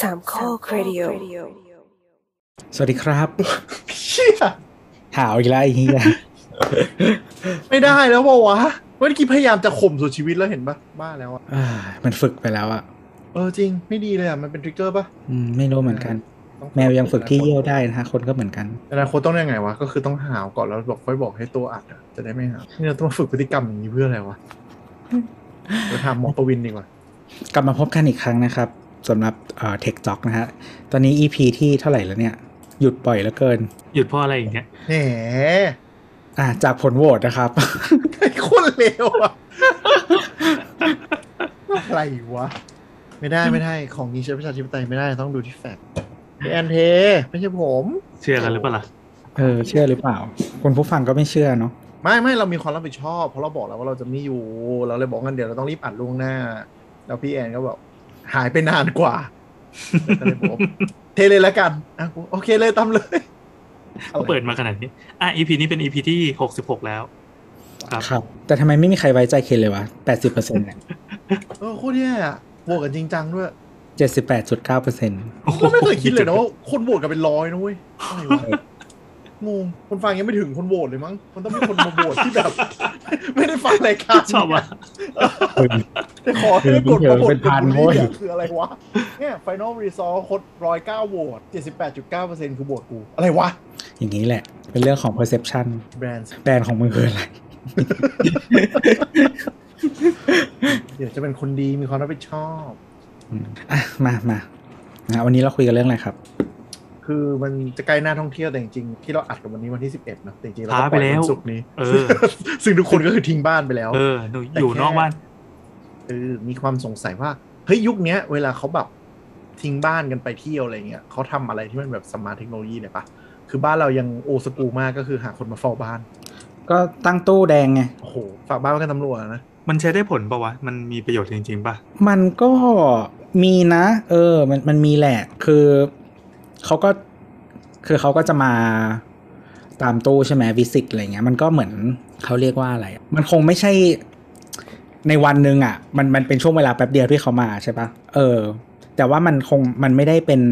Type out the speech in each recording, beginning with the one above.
สามข้อครดิโอสวัสดีครับเชี่ยหาวอีกแล้วไอ้เหี้ยไม่ได้แล้วบอกวะเมื่อกี้พยายามจะข่มสุดชีวิตแล้วเห็นปะบ้าแล้วอะอ่ามันฝึกไปแล้วอะเออจริงไม่ดีเลยอะมันเป็นทริกเกอร์ปะอืมไม่รู้เหมือนกันต้องแมวยังฝึกที่เยี่ยวได้นะฮะคนก็เหมือนกันอนาคตต้องยังไงวะก็คือต้องหาวก่อนแล้วบอกค่อยบอกให้ตัวอัดอะจะได้ไม่หาวนี่เราต้องมาฝึกพฤติกรรมอย่างนี้เพื่ออะไรวะไปถามหมอประวินดีกว่ากลับมาพบกันอีกครั้งนะครับ สำหรับเอ่อ Tech Talk นะฮะ ตอนนี้ EP ที่เท่าไหร่แล้วเนี่ย หยุดปล่อยแล้วเกิน หยุดเพราะอะไรอย่างเงี้ยแหมอ่าจากผลโหวตนะครับไอ้คนเลวอะอะไรวะ ไม่ได้ไม่ได้ ของนี้ใช้ประชาธิปไตยไม่ได้ต้องดูที่แฟกต์พี่แอนเท ไม่ใช่ผม เชื่อกันหรือเปล่าล่ะเออเชื่อหรือเปล่าคนผู้ฟังก็ไม่เชื่อเนาะไม่ไม่เรามีความรับผิดชอบเพราะเราบอกแล้วว่าเราจะไม่อยู่ เราเลยบอกกันเดี๋ยวเราต้องรีบอัดล่วงหน้า แล้วพี่แอนก็บอก หายไปนานกว่าก็เลยบอกเทเลยแล้วกันอะกูโอเคเลยตามเลยเขาเปิดมาขนาดนี้ อะ EP นี้เป็น EP ที่หกสิบหกแล้ว ครับครับ แต่ทำไมไม่มีใครไว้ใจเคนเลยวะแปดสิบเปอร์เซ็นต์เนี่ยเออโคตรแย่อะโหวตกันจริงจังด้วยเจ็ดสิบแปดจุดเก้าเปอร์เซ็นต์ก็ไม่เคยคิดเลยนะว่าคนโหวตกันเป็นร้อยนะเว้ยอะไรวะ งงคนฟังยังไม่ถึงคนโหวตเลยมั้งมันต้องมีคนมาโหวตที่แบบ ไม่ได้ฟังรายการชอบอะแต่ขอให้ได้กดมาโหวตเป็นพันโว้โว้ยยคืออะไรวะเนี่ย final result คดร้อยเก้าโหวตเจ็ดสิบแปดจุดเก้าเปอร์เซ็นต์คือโหวตกู อะไรวะ อย่างนี้แหละ เป็นเรื่องของ perception แบรนด์แบรนด์ของมึงคืออะไรเดี๋ยวจะเป็นคนดีมีความรับผิดชอบอืมอะมามานะวันนี้เราคุยกันเรื่องอะไรครับ คือมันจะใกล้หน้าท่องเที่ยวแต่จริงๆที่เราอัดกันวันนี้วันที่สิบเอ็ดนะแต่จริงๆเราก็ช้าปไปล่อยแล้ววันศุกร์นี้เออซึ่งทุกคนก็คือทิ้งบ้านไปแล้ว เออหนูอยู่นอกบ้านเออมีความสงสัยว่าเฮ้ยยุคเนี้ยเวลาเขาแบบทิ้งบ้านกันไปเที่ยวอะไรเงี้ยเขาทำอะไรที่มันแบบ smart technology เนี่ยปะคือบ้านเรายังโอสกูมากก็คือหาคนมาเฝ้าบ้าน ก็ตั้งตู้แดงไงโอ้โหฝากบ้านไว้กับตำรวจนะมันใช้ได้ผลปะวะ มันมีประโยชน์จริงๆป่ะมันก็มีนะ เออ มันมันมีแหละ คือเขาก็ คือเขาก็จะมาตามตู้ใช่ไหมวิสิตอะไรเงี้ยมันก็เหมือนเขาเรียกว่าอะไรอะมันคงไม่ใช่ในวันหนึ่งอะ มันมันเป็นช่วงเวลาแป๊บเดียวที่เขามาใช่ปะเออ แต่ว่ามันคงมันไม่ได้เป็น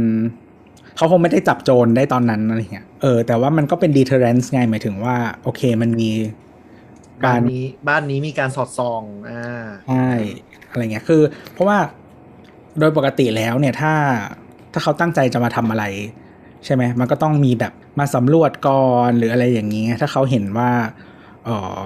เขาคงไม่ได้จับโจรได้ตอนนั้นอะไรเงี้ยเออแต่ว่ามันก็เป็น deterrence ไงหมายถึงว่า โอเคมันมีบ้าการนนี้บ้านนี้มีการสอดส่องอ่าใช่อะไรเงี้ยคือ เพราะว่าโดยปกติแล้วเนี่ยถ้าถ้าเขาตั้งใจจะมาทำอะไร ใช่ไหมมันก็ต้องมีแบบมาสำรวจก่อนหรืออะไรอย่างนี้ ถ้าเขาเห็นว่าเออ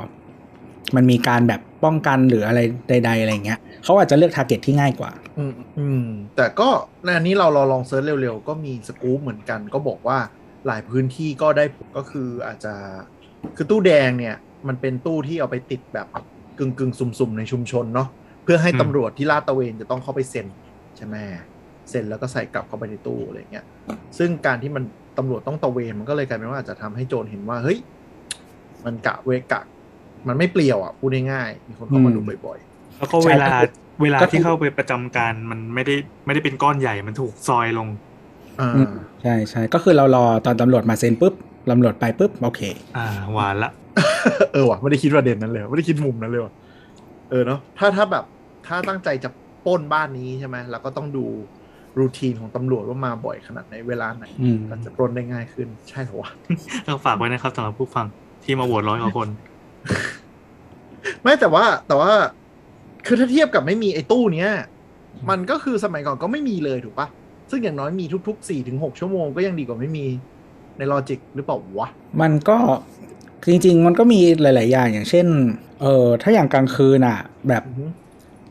มันมีการแบบป้องกันหรืออะไรใด ๆ อะไรเงี้ยเขาอาจจะเลือก target ที่ง่ายกว่า อืมอืมแต่ก็ในอันนี้เราเราลอง search เร็วๆ ก็มีสกู๊ปเหมือนกัน ก็บอกว่าหลายพื้นที่ก็ได้ผลก็คืออาจจะคือตู้แดงเนี่ย มันเป็นตู้ที่เอาไปติดแบบกึ่งกึ่งๆสุ่มๆ ในชุมชนเนาะเพื่อให้อืมตำรวจที่ลาดตระเวนจะต้องเข้าไปเซ็นใช่ไหม เซ็นแล้วก็ใส่กลับเข้าไปในตู้อะไรเงี้ยซึ่งการที่มันตำรวจต้องตระเวนมันก็เลยกลายเป็นว่าอาจจะทำให้โจรเห็นว่าเฮ้ยมันกะเวกะ มันไม่เปลี่ยวอะพูดง่ายๆมีคนเข้ามาดูบ่อยแล้วก็เวลาใช่ก็คือเวลาก็คือที่เข้าไปประจำการมันไม่ได้ไม่ได้เป็นก้อนใหญ่มันถูกซอยลงๆอ่าอืมใช่ใช่ก็คือเรารอตอนตำรวจมาเซ็นปุ๊บตำรวจไปปุ๊บโอเค อ่าหวานละ เออว่ะไม่ได้คิดประเด็นนั้นเลยว่ะไม่ได้คิดมุมนั้นเลยว่ะเออเนาะถ้าถ้าแบบถ้าตั้งใจจะปล้นบ้านนี้ใช่ไหมเราก็ต้องดู รูทีนของตำรวจว่ามาบ่อยขนาดไหนเวลาไหนอืมก็จะปล้นได้ง่ายขึ้น ใช่เหรอวะก็ฝากไว้นะครับสำหรับผู้ฟังที่มาโหวตร้อยกว่าคน ไม่แต่ว่าแต่ว่า คือถ้าเทียบกับไม่มีไอ้ตู้เนี้ย มันก็คือสมัยก่อนก็ไม่มีเลยถูกปะซึ่งอย่างน้อยมีทุกๆสี่ถึงหกชั่วโมงก็ยังดีกว่าไม่มีในลอจิกหรือเปล่าวะ มันก็จริง ๆ มันก็มีหลาย ๆ อย่างอย่างเช่น เออถ้าอย่างกลางคืนอะ แบบอือฮึ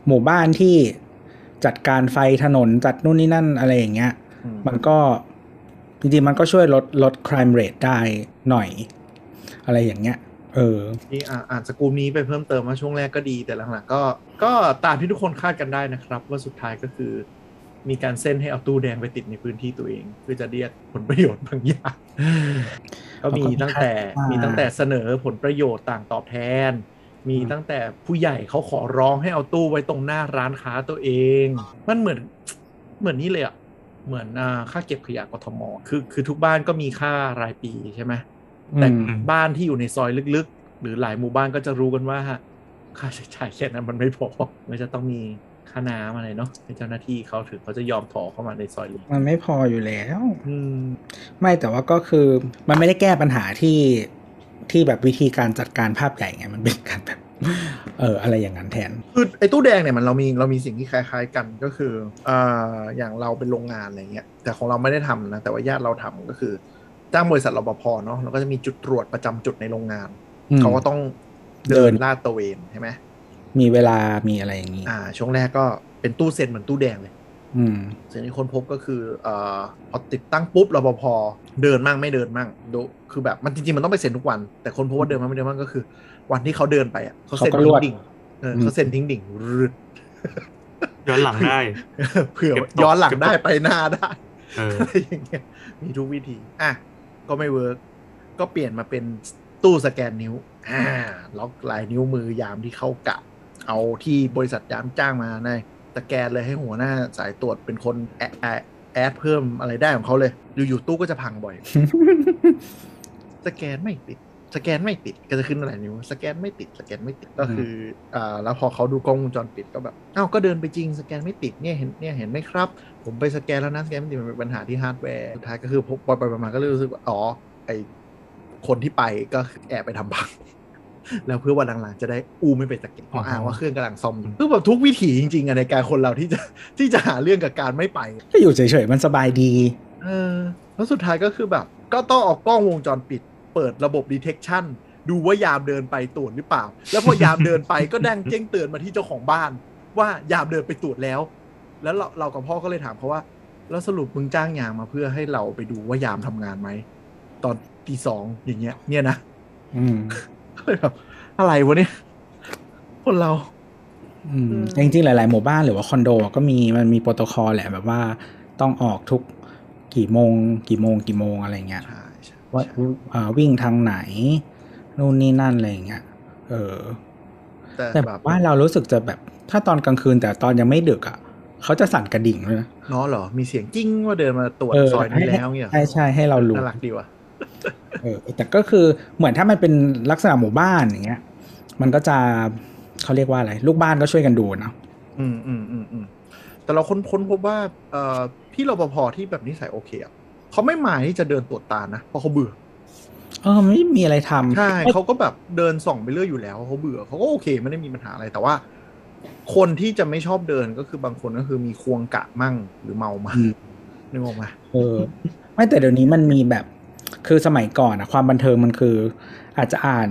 หมู่บ้านที่ จัดการไฟถนนจัดนู่นนี่นั่นอะไรอย่างเงี้ยอืมมันก็จริงๆมันก็ช่วยลดลด crime rate ได้หน่อย อะไรอย่างเงี้ย เออนี่อ่าอ่านสกูมนี้ไปเพิ่มเติมว่าช่วงแรกก็ดีแต่หลังๆ ก็ ก็ตามที่ทุกคนคาดกันได้นะครับ ว่าสุดท้ายก็คือ มีการเส้นให้เอาตู้แดงไปติดในพื้นที่ตัวเอง เพื่อจะเรียกผลประโยชน์บางอย่างก็มีตั้งแต่อ่ามีมีตั้งแต่เสนอผลประโยชน์ต่างตอบแทน มีตั้งแต่ผู้ใหญ่เขาขอร้องให้เอาตู้ไว้ตรงหน้าร้านค้าตัวเอง มันเหมือนเหมือนนี่เลยอะเหมือนอ่าค่าเก็บขยะกทมคือคือทุกบ้านก็มีค่ารายปีใช่ไหมแต่อืมบ้านที่อยู่ในซอยลึกๆ หรือหลายหมู่บ้านก็จะรู้กันว่า ค่าใช้จ่ายแค่นั้นมันไม่พอมันจะต้องมีค่าน้ำอะไรเนาะให้เจ้าหน้าที่เขาถึงเขาจะยอมถอเข้ามาในซอยลุงมันไม่พออยู่แล้ว อืม ไม่แต่ว่าก็คือมันไม่ได้แก้ปัญหาที่ ที่แบบวิธีการจัดการภาพใหญ่ไงมันเป็นการแบบเอออะไรอย่างนั้นแทนคือไอ้ตู้แดงเนี่ยมันเรามีเรามีสิ่งที่คล้าย ๆ กันก็คืออ่าอย่างเราเป็นโรงงานอะไรเงี้ยแต่ของเราไม่ได้ทำนะแต่ว่าญาติเราทำก็คือจ้างบริษัทรปภเนาะแล้วก็จะมีจุดตรวจประจำจุดในโรงงานอืมเขาก็ต้องเดิเดินนลาดตระเวนใช่ไหมมีเวลามีอะไรอย่างนี้อ่า ช่วงแรกก็เป็นตู้เซ็นเหมือนตู้แดงเลยอืม สิ่งที่คนพบก็คือเอ่อพอติดตั้งปุ๊บรปภเดินมั่งไม่เดินมั่งดูคือแบบมันจริงๆมันต้องไปเซ็นทุกวัน แต่คนพบว่าเดินมั่งไม่เดินมั่งก็คือ วันที่เขาเดินไปอะเขาเซ็นเขาก็รทิ้วงดดิ่งเออเขาเซ็นทิ้งดิ่งรึดย้อนหลังได้เผื่อเก็บตกย้อนหลังเก็บตกได้ไปหน้าได้เอออะไรอย่างเงี้ยมีทุกวิธี อะ ก็ไม่เวิร์กก็เปลี่ยนมาเป็นตู้สแกนนิ้ว อ่า ล็อกลายนิ้วมือยามที่เข้ากะ เอาที่บริษัทยามจ้างมาใน สแกนเลยให้หัวหน้าสายตรวจเป็นคน add add add เพิ่มอะไรได้ของเขาเลย อยู่ๆตู้ก็จะพังบ่อย สแกนไม่ติด สแกนไม่ติดก็จะขึ้นอะไรนิ้วสแกนไม่ติด สแกนไม่ติดก็คืออ่าแล้วพอเขาดูกล้องวงจรปิดก็แบบอ้าวก็เดินไปจริงสแกนไม่ติดเนี่ยเห็นเนี่ยเห็นไหมครับ ผมไปสแกนแล้วนะสแกนไม่ติดมันเป็นปัญหาที่ฮาร์ดแวร์สุดท้ายก็คือพอปล่อยไปมาก็เลยรู้สึกว่าอ๋อไอคนที่ไปก็แอบไปทำพัง แล้วเพื่อวันหลังๆจะได้อู้ไม่ไปสแกนเพราะอ้างว่าเครื่องกำลังซ่อมอยู่คือแบบทุกวิถีจริงๆอะในการคนเราที่จะที่จะหาเรื่องกับการไม่ไปก็อยู่เฉยๆมันสบายดี เออ แล้วสุดท้ายก็คือแบบ ก็ต้องเอากล้องวงจรปิด เปิดระบบ detection ดูว่ายามเดินไปตรวจหรือเปล่า แล้วพอยามเดินไปก็แดงแจ้งเตือนมาที่เจ้าของบ้าน ว่ายามเดินไปตรวจแล้ว แล้วเราเรากับพ่อก็เลยถามเขาว่า แล้วสรุปมึงจ้างยามมาเพื่อให้เราไปดูว่ายามทำงานไหมตอนตีสองอย่างเงี้ย เนี่ยนะอืม ก็เลยแบบอะไรวะเนี่ยคนเราอืมอืมจริงๆ หลาย ๆ หมู่บ้านหรือว่าคอนโด ก็มีมันมีโปรโตคอลแหละแบบว่าต้องออกทุกกี่โมง กี่โมง กี่โมงอะไรเงี้ยใช่ใช่ว่าใช่อ่าวิ่งทางไหน นู่นนี่นั่นอะไรเงี้ยเออแต่แต่แบบว่าเรารู้สึกจะแบบ ถ้าตอนกลางคืนแต่ตอนยังไม่ดึกอะเขาจะสั่นกระดิ่งด้วยนะเนาะเหรอ มีเสียงจิ้งว่าเดินมาตรวจเออซอยนี้แล้วเนี่ยใช่ใช่ให้เรารู้น่ารักดีว่ะ เออแต่ก็คือเหมือนถ้ามันเป็นลักษณะหมู่บ้านอย่างเงี้ย มันก็จะเขาเรียกว่าอะไร ลูกบ้านก็ช่วยกันดูเนาะอืมอืมอืมอืมแต่เราค้นค้นพบว่าเอ่อพี่รปภที่แบบนิสัยโอเคอะเขาไม่หมายที่จะเดินตรวจตานะเพราะเขาเบื่อเออไม่มีอะไรทำใช่เขาก็แบบเดินส่องไปเรื่อยอยู่แล้วเขาเบื่อเขาก็โอเคไม่ได้มีปัญหาอะไรแต่ว่า คนที่จะไม่ชอบเดินก็คือบางคนก็คือมีควงกะมั่งหรือเมามาอืมนึกออกไหมเออ ไม่แต่เดี๋ยวนี้มันมีแบบ คือสมัยก่อนอะความบันเทิงมันคือ อาจจะอ่าน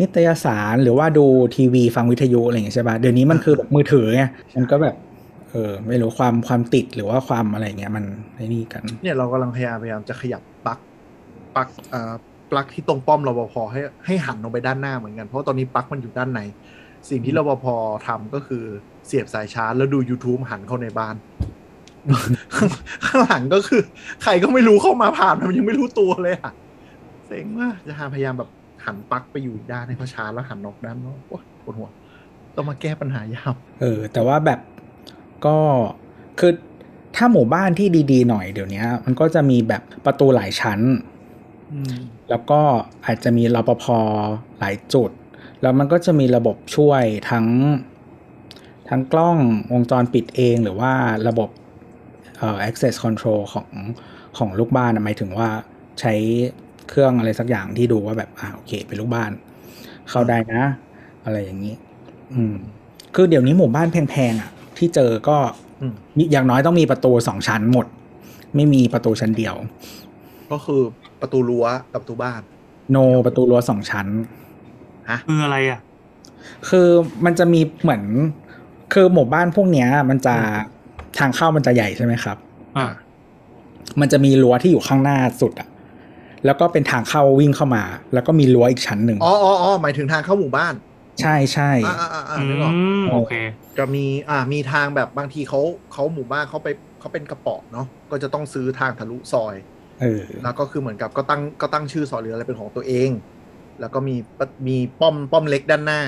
นิตยสารหรือว่าดูทีวีฟังวิทยุอะไรอย่างเงี้ยใช่ป่ะเดี๋ยวนี้มันคือแบบมือถือไงมันก็แบบเออไม่รู้ความความติดหรือว่าความอะไรเงี้ยมันไอ้นี่กัน เนี่ยเรากำลังพยายามพยายามจะขยับปลั๊กปลั๊กเอ่อปลั๊กที่ตรงป้อมรปภให้ให้หันลงไปด้านหน้าเหมือนกันเพราะตอนนี้ปลั๊กมันอยู่ด้านใน สิ่งที่รปภทำก็คือเสียบสายชาร์จแล้วดู YouTube หันเข้าในบ้าน ข้างข้างหลังก็คือ ใครก็ไม่รู้เข้ามาผ่านมันยังไม่รู้ตัวเลยอะเซ็งมากจะพยายามแบบหันปลั๊กไปอยู่อีกด้านให้เขาชาร์จแล้วหันออกด้านนอกโอ๊ยปวดหัวต้องมาแก้ปัญหายาวเออ แต่ว่าแบบก็คือถ้าหมู่บ้านที่ดีๆหน่อยเดี๋ยวนี้มันก็จะมีแบบประตูหลายชั้นอืมแล้วก็อาจจะมีรปภหลายจุด แล้วมันก็จะมีระบบช่วยทั้ง ทั้งกล้องวงจรปิดเองหรือว่าระบบ เอ่อ access control ของของลูกบ้านอะหมายถึงว่าใช้เครื่องอะไรสักอย่างที่ดูว่าแบบอ่าโอเค เป็นลูกบ้าน เข้าได้นะ อะไรอย่างนี้ อืม คือเดี๋ยวนี้หมู่บ้านแพงๆอะ ที่เจอก็อืมมีอย่างน้อยต้องมีประตูสองชั้นหมด ไม่มีประตูชั้นเดียว ก็คือประตูรั้วกับประตูบ้าน โน ประตูรั้วสองชั้นฮะคืออะไรอะ คือมันจะมีเหมือน คือหมู่บ้านพวกเนี้ย มันจะ ทางเข้ามันจะใหญ่ใช่ไหมครับ อ่า มันจะมีรั้วที่อยู่ข้างหน้าสุดอะแล้วก็เป็นทางเข้าวิ่งเข้ามา แล้วก็มีรั้วอีกชั้นหนึ่งอ๋ออ๋ออ๋อหมายถึงทางเข้าหมู่บ้าน ใช่ใช่อ่าอ่าอ่าอ่าอืนึกออกมโอเค จะมีอ่ามีทางแบบบางทีเขาเขาหมู่บ้านเขาไปเขาเป็นกระเป๋อเนาะก็จะต้องซื้อทางทะลุซอยเออแล้วก็คือเหมือนกับก็ตั้งก็ตั้งชื่อซอยหรืออะไรเป็นของตัวเอง แล้วก็มีปะมีป้อมป้อมเล็กด้านหน้า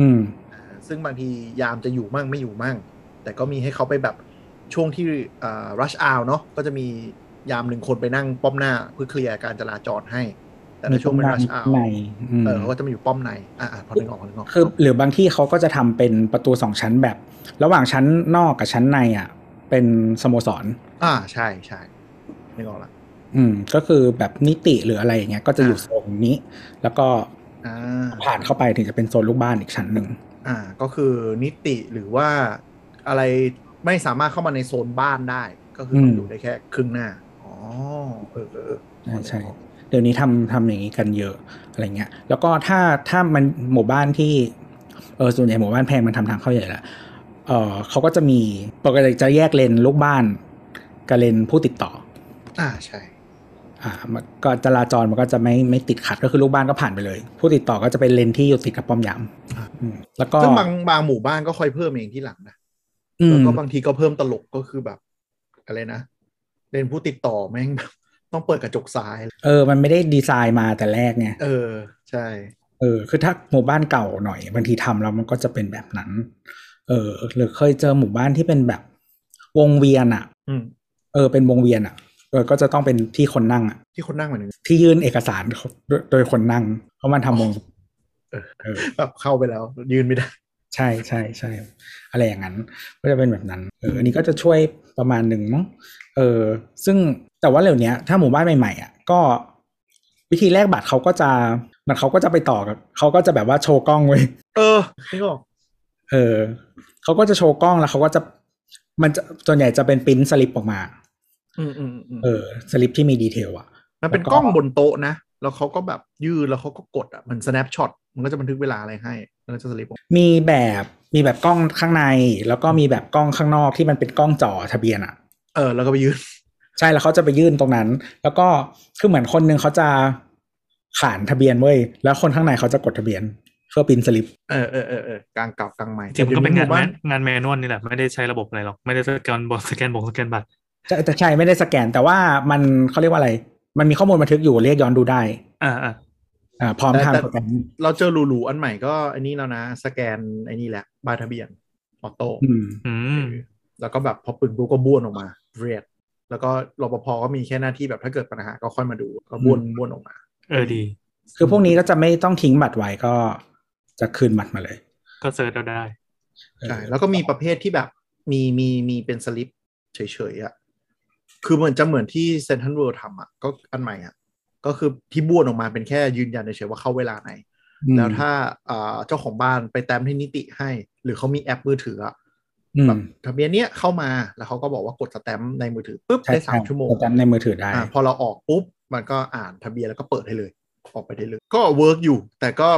อืมอ่าซึ่งบางทียามจะอยู่มั่งไม่อยู่มั่ง แต่ก็มีให้เขาไปแบบ ช่วงที่อ่า rush hour เนาะก็จะมียามหนึ่งคนไปนั่งป้อมหน้าเพื่อเคลียร์การจราจรให้ แต่ในช่วงเป็น rush ป้อ hour ในอืมเออเขาก็จะมาอยู่ป้อมในอ่าพอนึกออกพอนึกออกคือหรือบางที่เขาก็จะทำเป็นประตูสองชั้นแบบ ระหว่างชั้นนอกกับชั้นในอะ เป็นสโมสร อ่าใช่ใช่นึกออกละอืม ก็คือแบบนิติหรืออะไรอย่างเงี้ย ก็จะอยู่อ่าโซนนี้ แล้วก็อ่าผ่านเข้าไปถึงจะเป็นโซนลูกบ้านอีกชั้นหนึ่งอ่า ก็คือนิติหรือว่าอะไร ไม่สามารถเข้ามาในโซนบ้านได้ ก็คือต้องอยู่ได้แค่ครึ่งหน้าอ๋อเออเออเออใช่ใช่เดี๋ยวนี้ทำทำอย่างนี้กันเยอะอะไรเงี้ย แล้วก็ถ้าถ้ามันหมู่บ้านที่เออส่วนใหญ่หมู่บ้านแพงมันทำทางเข้าใหญ่แหละเออเขาก็จะมีปกติจะแยกเลนลูกบ้านกับเลนผู้ติดต่อ อ่าใช่อ่ามันก็จราจรมันก็จะไม่ไม่ติดขัดก็คือลูกบ้านก็ผ่านไปเลย ผู้ติดต่อก็จะเป็นเลนที่อยู่ติดกับป้อมยามอืมแล้วก็ซึ่งบางบางหมู่บ้านก็ค่อยเพิ่มเองที่หลังนะอื แล้วมก็บางทีก็เพิ่มตลกก็คือแบบ อะไรนะเลนผู้ติดต่อแม่งแบบต้องเปิดกระจกซ้าย เออ มันไม่ได้ดีไซน์มาแต่แรกไงเออ ใช่ เออ คือถ้าหมู่บ้านเก่าหน่อย บางทีทำแล้วมันก็จะเป็นแบบนั้น เออ หรือเคยเจอหมู่บ้านที่เป็นแบบ วงเวียนอะอืมเออ เป็นวงเวียนอะเออก็จะต้องเป็นที่คนนั่งอะ ที่คนนั่งเหมือนที่ยื่นเอกสารโดยโดยคนนั่ง เพราะมันทำวงเออเออแบบเข้าไปแล้ว ยืนไม่ได้ ใช่ใช่ใช่อะไรอย่างนั้น ก็จะเป็นแบบนั้นเอออันนี้ก็จะช่วยประมาณหนึ่งมั้งเออซึ่งแต่ว่าเร็วเนี้ยถ้าหมู่บ้านใหม่ๆอะก็วิธีแลกบัตรเขาก็จะมันเขาก็จะไปต่อกับเขาก็จะแบบว่าโชว์กล้องไว้ยเออนึกออกเออเขาก็จะโชว์กล้องแล้วเขาก็จะมันจะส่วนใหญ่จะเป็นปริ้นสลิปออกมาอืมอืมอืมเออสลิปที่มีดีเทลอะมันเป็นแล้วก็กล้องบนโต๊ะนะ แล้วเขาก็แบบยืนแล้วเขาก็กดอะมัน snapshot มันก็จะบันทึกเวลาอะไรให้ แล้วก็จะสลิปออกมีแบบมีแบบกล้องข้างใน แล้วก็มีแบบกล้องข้างนอกที่มันเป็นกล้องจ่อทะเบียนอะเออ แล้วก็ไปยืนใช่แล้วเขาจะไปยื่นตรงนั้น แล้วก็คือเหมือนคนหนึงเขาจะขานทะเบียนเว้ยแล้วคนข้างในเขาจะกดทะเบียนเพื่อปริ้นสลิปเออเออเออเออกลางเก่ากลางใหม่จริงๆมันก็เป็นงานแต่ดี๋ยวหมู่บ้แมนงานแมนนวลนี่แหละไม่ได้ใช้ระบบอะไรหรอกไม่ได้สแกนบอสแกนบงสแกนบัตรใช่แต่ใช่ไม่ได้สแกนแต่ว่ามันเขาเรียกว่าอะไร มันมีข้อมูลบันทึกอยู่เรียกย้อนดูได้ อ่า อ่าอ่าพร้อมแต่ทางแต่สแกนเราเจอหรูๆอันใหม่ก็อันนี้แล้วนะ สแกนไอ้นี่แหละใบทะเบียนออโต้อืมอืมแล้วก็แบบพอปึงปุ๊บก็บ้วนออกมาเรียดแล้วก็รปภก็มีแค่หน้าที่แบบถ้าเกิดปัญหาก็ค่อยมาดูก็บ้วนบ้วนออกมา เออดี คือพวกนี้ก็จะไม่ต้องทิ้งบัตรไว้ก็จะคืนบัตรมาเลย ก็ search เอาได้ใช่แล้วก็มีประเภทที่แบบมีมีมีเป็นสลิปเฉยๆอะคือเหมือนจะเหมือนที่เซ็นทรัลเวิลด์ทำอะก็อันใหม่อะ ก็คือที่บ้วนออกมาเป็นแค่ยืนยันเฉยๆว่าเข้าเวลาไหนอืมแล้วถ้าอ่าเจ้าของบ้านไปแต้มให้นิติให้ หรือเขามีแอปมือถืออะอืมแบบทะเบียนเนี้ยเข้ามาแล้วเขาก็บอกว่ากดสแตมป์ในมือถือปุ๊บใช่ได้สามใช่ชั่วโมงจำในมือถือได้อ่าพอเราออกปุ๊บมันก็อ่านทะเบียนแล้วก็เปิดให้เลย ออกไปได้เลย ก็เวิร์กอยู่ แต่ก็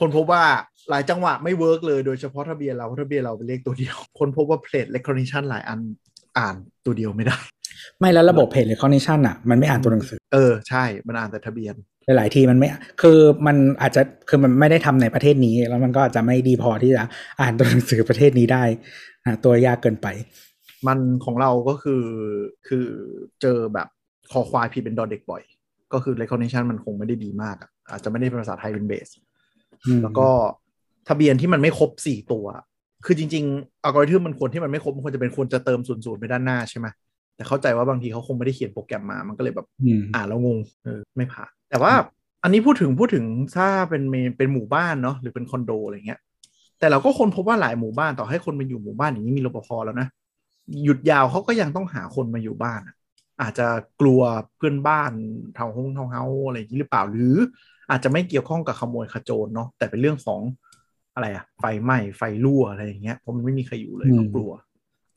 คนพบว่าหลายจังหวะไม่เวิร์กเลยโดยเฉพาะทะเบียนเราเพราะทะเบียนเราเป็นเลขตัวเดียว คนพบว่า plate recognition หลายอันอ่านตัวเดียวไม่ได้ ไม่แล้วระบบเพจ recognition อะมันไม่อ่านตัวหนังสือ เออใช่ มันอ่านแต่ทะเบียน หลายๆทีมันไม่ คือมันอาจจะ คือมันไม่ได้ทำในประเทศนี้ แล้วมันก็อาจจะไม่ดีพอที่จะอ่านตัวหนังสือประเทศนี้ได้อ่าตัวยากเกินไป มันของเราก็คือ คือเจอแบบคอควายผิดเป็นดอเด็กบ่อย ก็คือ recognition มันคงไม่ได้ดีมากอะอาจจะไม่ได้เป็นภาษาไทยเป็นเบสอืมแล้วก็ทะเบียนที่มันไม่ครบสี่ตัว คือจริงๆอัลกอริทึมมันควรที่มันไม่ครบมันควรจะเป็นควรจะเติมศูนย์ศูนย์ไปด้านหน้าใช่ไหม แต่เข้าใจว่าบางทีเขาคงไม่ได้เขียนโปรแกรมมา มันก็เลยแบบอืมอ่านแล้วงงเออไม่ผ่าน แต่ว่าอันนี้พูดถึงพูดถึงถ้าเป็นเมเป็นหมู่บ้านเนาะหรือเป็นคอนโดอะไรเงี้ย แต่เราก็คนพบว่าหลายหมู่บ้านต่อให้คนมาอยู่หมู่บ้านอย่างนี้มีรปภแล้วนะหยุดยาวเขาก็ยังต้องหาคนมาอยู่บ้านอะอาจจะกลัวเพื่อนบ้านเทาห้องเทาเฮาอะไรอย่างนี้หรือเปล่าหรือ อาจจะไม่เกี่ยวข้องกับขโมยขโจรเนาะแต่เป็นเรื่องของอะไรอะไฟไหม้ไฟรั่วอะไรอย่างเงี้ยเพราะมันไม่มีใครอยู่เลยอืมก็กลัวก็จะ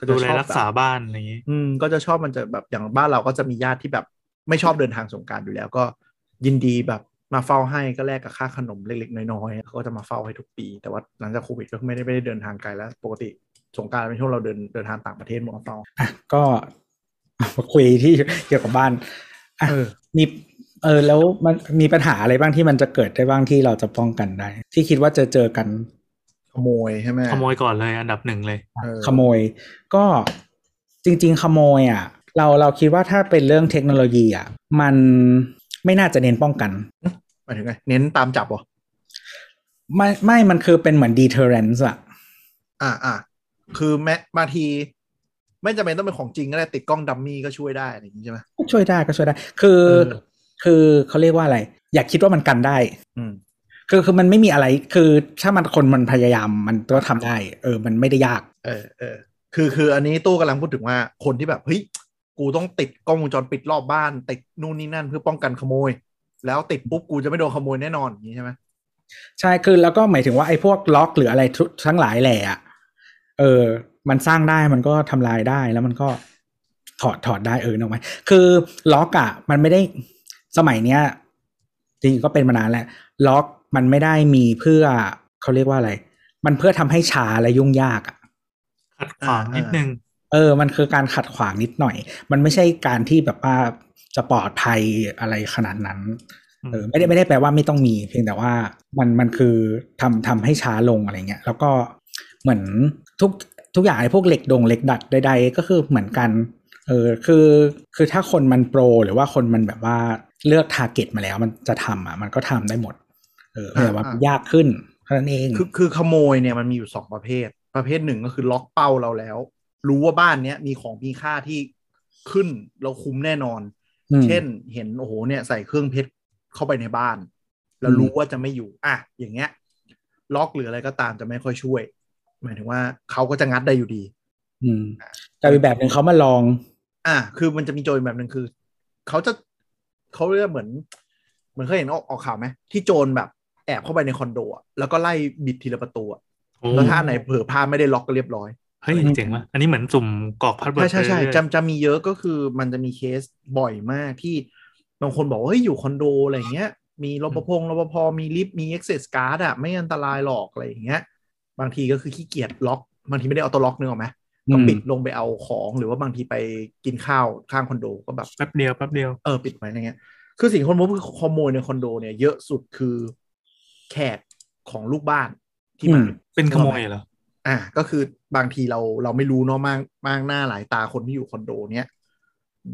ดูแลชอบรักแบบษาบ้านอะไรอย่างนี้ อืมก็จะชอบมันจะแบบอย่างบ้านเราก็จะมีญาติที่แบบไม่ชอบเดินทางสงกรารอยู่แล้วก็ยินดีแบบมาเฝ้าให้ก็แลกกับค่าขนมเล็กๆน้อยๆเขาก็จะมาเฝ้าให้ทุกปี แต่ว่าหลังจากโควิดก็ไม่ได้ไม่ได้เดินทางไกลแล้ว ปกติสงกรารเป็นช่วงเราเดินเดินทางต่างประเทศมาเฝ้าอะก็มาคุยที่เกี่ยวกับบ้านอะเออมีเออแล้วมันมีปัญหาอะไรบ้างที่มันจะเกิดได้บ้างที่เราจะป้องกันได้ ที่คิดว่าจะเจอกัน ขโมยใช่ไหมขโมยก่อนเลยอันดับหนึ่งเลยเออขโมย ก็จริง ๆ ขโมยอะ เราเราคิดว่าถ้าเป็นเรื่องเทคโนโลยีอะ มันไม่น่าจะเน้นป้องกันหมายถึงไงเน้นตามจับเหรอไม่ไม่มันคือเป็นเหมือน deterrence อะอ่าอ่าคือแม้บางที ไม่จำเป็นต้องเป็นของจริงก็ได้ติดกล้องดัมมี่ก็ช่วยได้อะไรอย่างนี้ใช่ไหมก็ช่วยได้ก็ช่วยได้ คือเออคือเขาเรียกว่าอะไร อย่าคิดว่ามันกันได้ อืม คือคือมันไม่มีอะไร คือถ้ามันคนมันพยายามมันก็ทำได้ เออ มันไม่ได้ยาก เออเออคือคืออันนี้ตู้กำลังพูดถึงว่าคนที่แบบเฮ้ยกูต้องติดกล้องวงจรปิดรอบบ้าน ติดนู่นนี่นั่นเพื่อป้องกันขโมย แล้วติดปุ๊บกูจะไม่โดนขโมยแน่นอนอย่างนี้ใช่ไหมใช่คือแล้วก็หมายถึงว่าไอ้พวกล็อกหรืออะไรทุทั้งหลายแหละอะเออ มันสร้างได้มันก็ทำลายได้แล้วมันก็ถอดถอดได้เออนึกไหมคือล็อกอะมันไม่ได้สมัยเนี้ยจริงๆก็เป็นมานานแล้วล็อก มันไม่ได้มีเพื่อเขาเรียกว่าอะไร มันเพื่อทำให้ช้าและยุ่งยากอะขัดขวางนิดนึง เออ มันคือการขัดขวางนิดหน่อย มันไม่ใช่การที่แบบว่าจะปลอดภัยอะไรขนาดนั้นเออไม่ได้ไม่ได้แปลว่าไม่ต้องมี เพียงแต่ว่ามันมันคือทำทำให้ช้าลงอะไรเงี้ยแล้วก็เหมือนทุกทุกอย่างไอ้พวกเหล็กดงเหล็กดัดใดๆก็คือเหมือนกันเออคือคือถ้าคนมันโปร หรือว่าคนมันแบบว่าเลือกทาร์เก็ตมาแล้ว มันจะทำอะมันก็ทำได้หมด เออแต่ว่ามันยากขึ้นเท่านั้นเองคือคือขโมยเนี่ยมันมีอยู่สองประเภท ประเภทหนึ่งก็คือล็อกเป้าเราแล้ว รู้ว่าบ้านเนี้ยมีของมีค่าที่ขึ้นเราคุ้มแน่นอนอืมเช่นเห็นโอ้โหเนี่ยใส่เครื่องเพชรเข้าไปในบ้าน แล้วอืมรู้ว่าจะไม่อยู่ อะ อย่างเงี้ย ล็อกหรืออะไรก็ตามจะไม่ค่อยช่วย หมายถึงว่าเขาก็จะงัดได้อยู่ดี อืมแต่อีกแบบหนึ่งเขามาลอง อะคือมันจะมีโจรแบบหนึ่งคือเขาจะเขาเรียกเหมือน เหมือนเคยเห็นออกออกข่าวไหมที่โจรแบบ แอบเข้าไปในคอนโดอะแล้วก็ไล่บิดทีละประตูอะโอ้แล้วถ้าอันไหนเผลอพลาดไม่ได้ล็อกก็เรียบร้อยเฮ้ยเจ๋งว่ะอันนี้เหมือนสุ่มกรอก password ใช่ใช่ไปเรื่อยๆจำจะมีเยอะก็คือมันจะมีเคสบ่อยมากที่บางคนบอกว่าเฮ้ยอยู่คอนโดอะไรเงี้ยมีรปภรปภมีลิฟต์มี access card อะไม่อันตรายหรอกอะไรอย่างเงี้ย บางทีก็คือขี้เกียจล็อกบางทีไม่ได้เอาตัวล็อกนึกออกไหมก็อืมปิดลงไปเอาของหรือว่าบางทีไปกินข้าวข้างคอนโดก็แบบแป๊บเดียวแป๊บเดียวเออปิดไว้อะไรเงี้ยคือสิ่งที่คนพบคือขโมยในคอนโดเนี่ยเยอะสุดคือ แขกของลูกบ้านที่มาอืมเป็นขโมยเหรออ่า ก็คือบางทีเราเราไม่รู้เนาะมากมากหน้าหลายตาคนที่อยู่คอนโดเนี้ย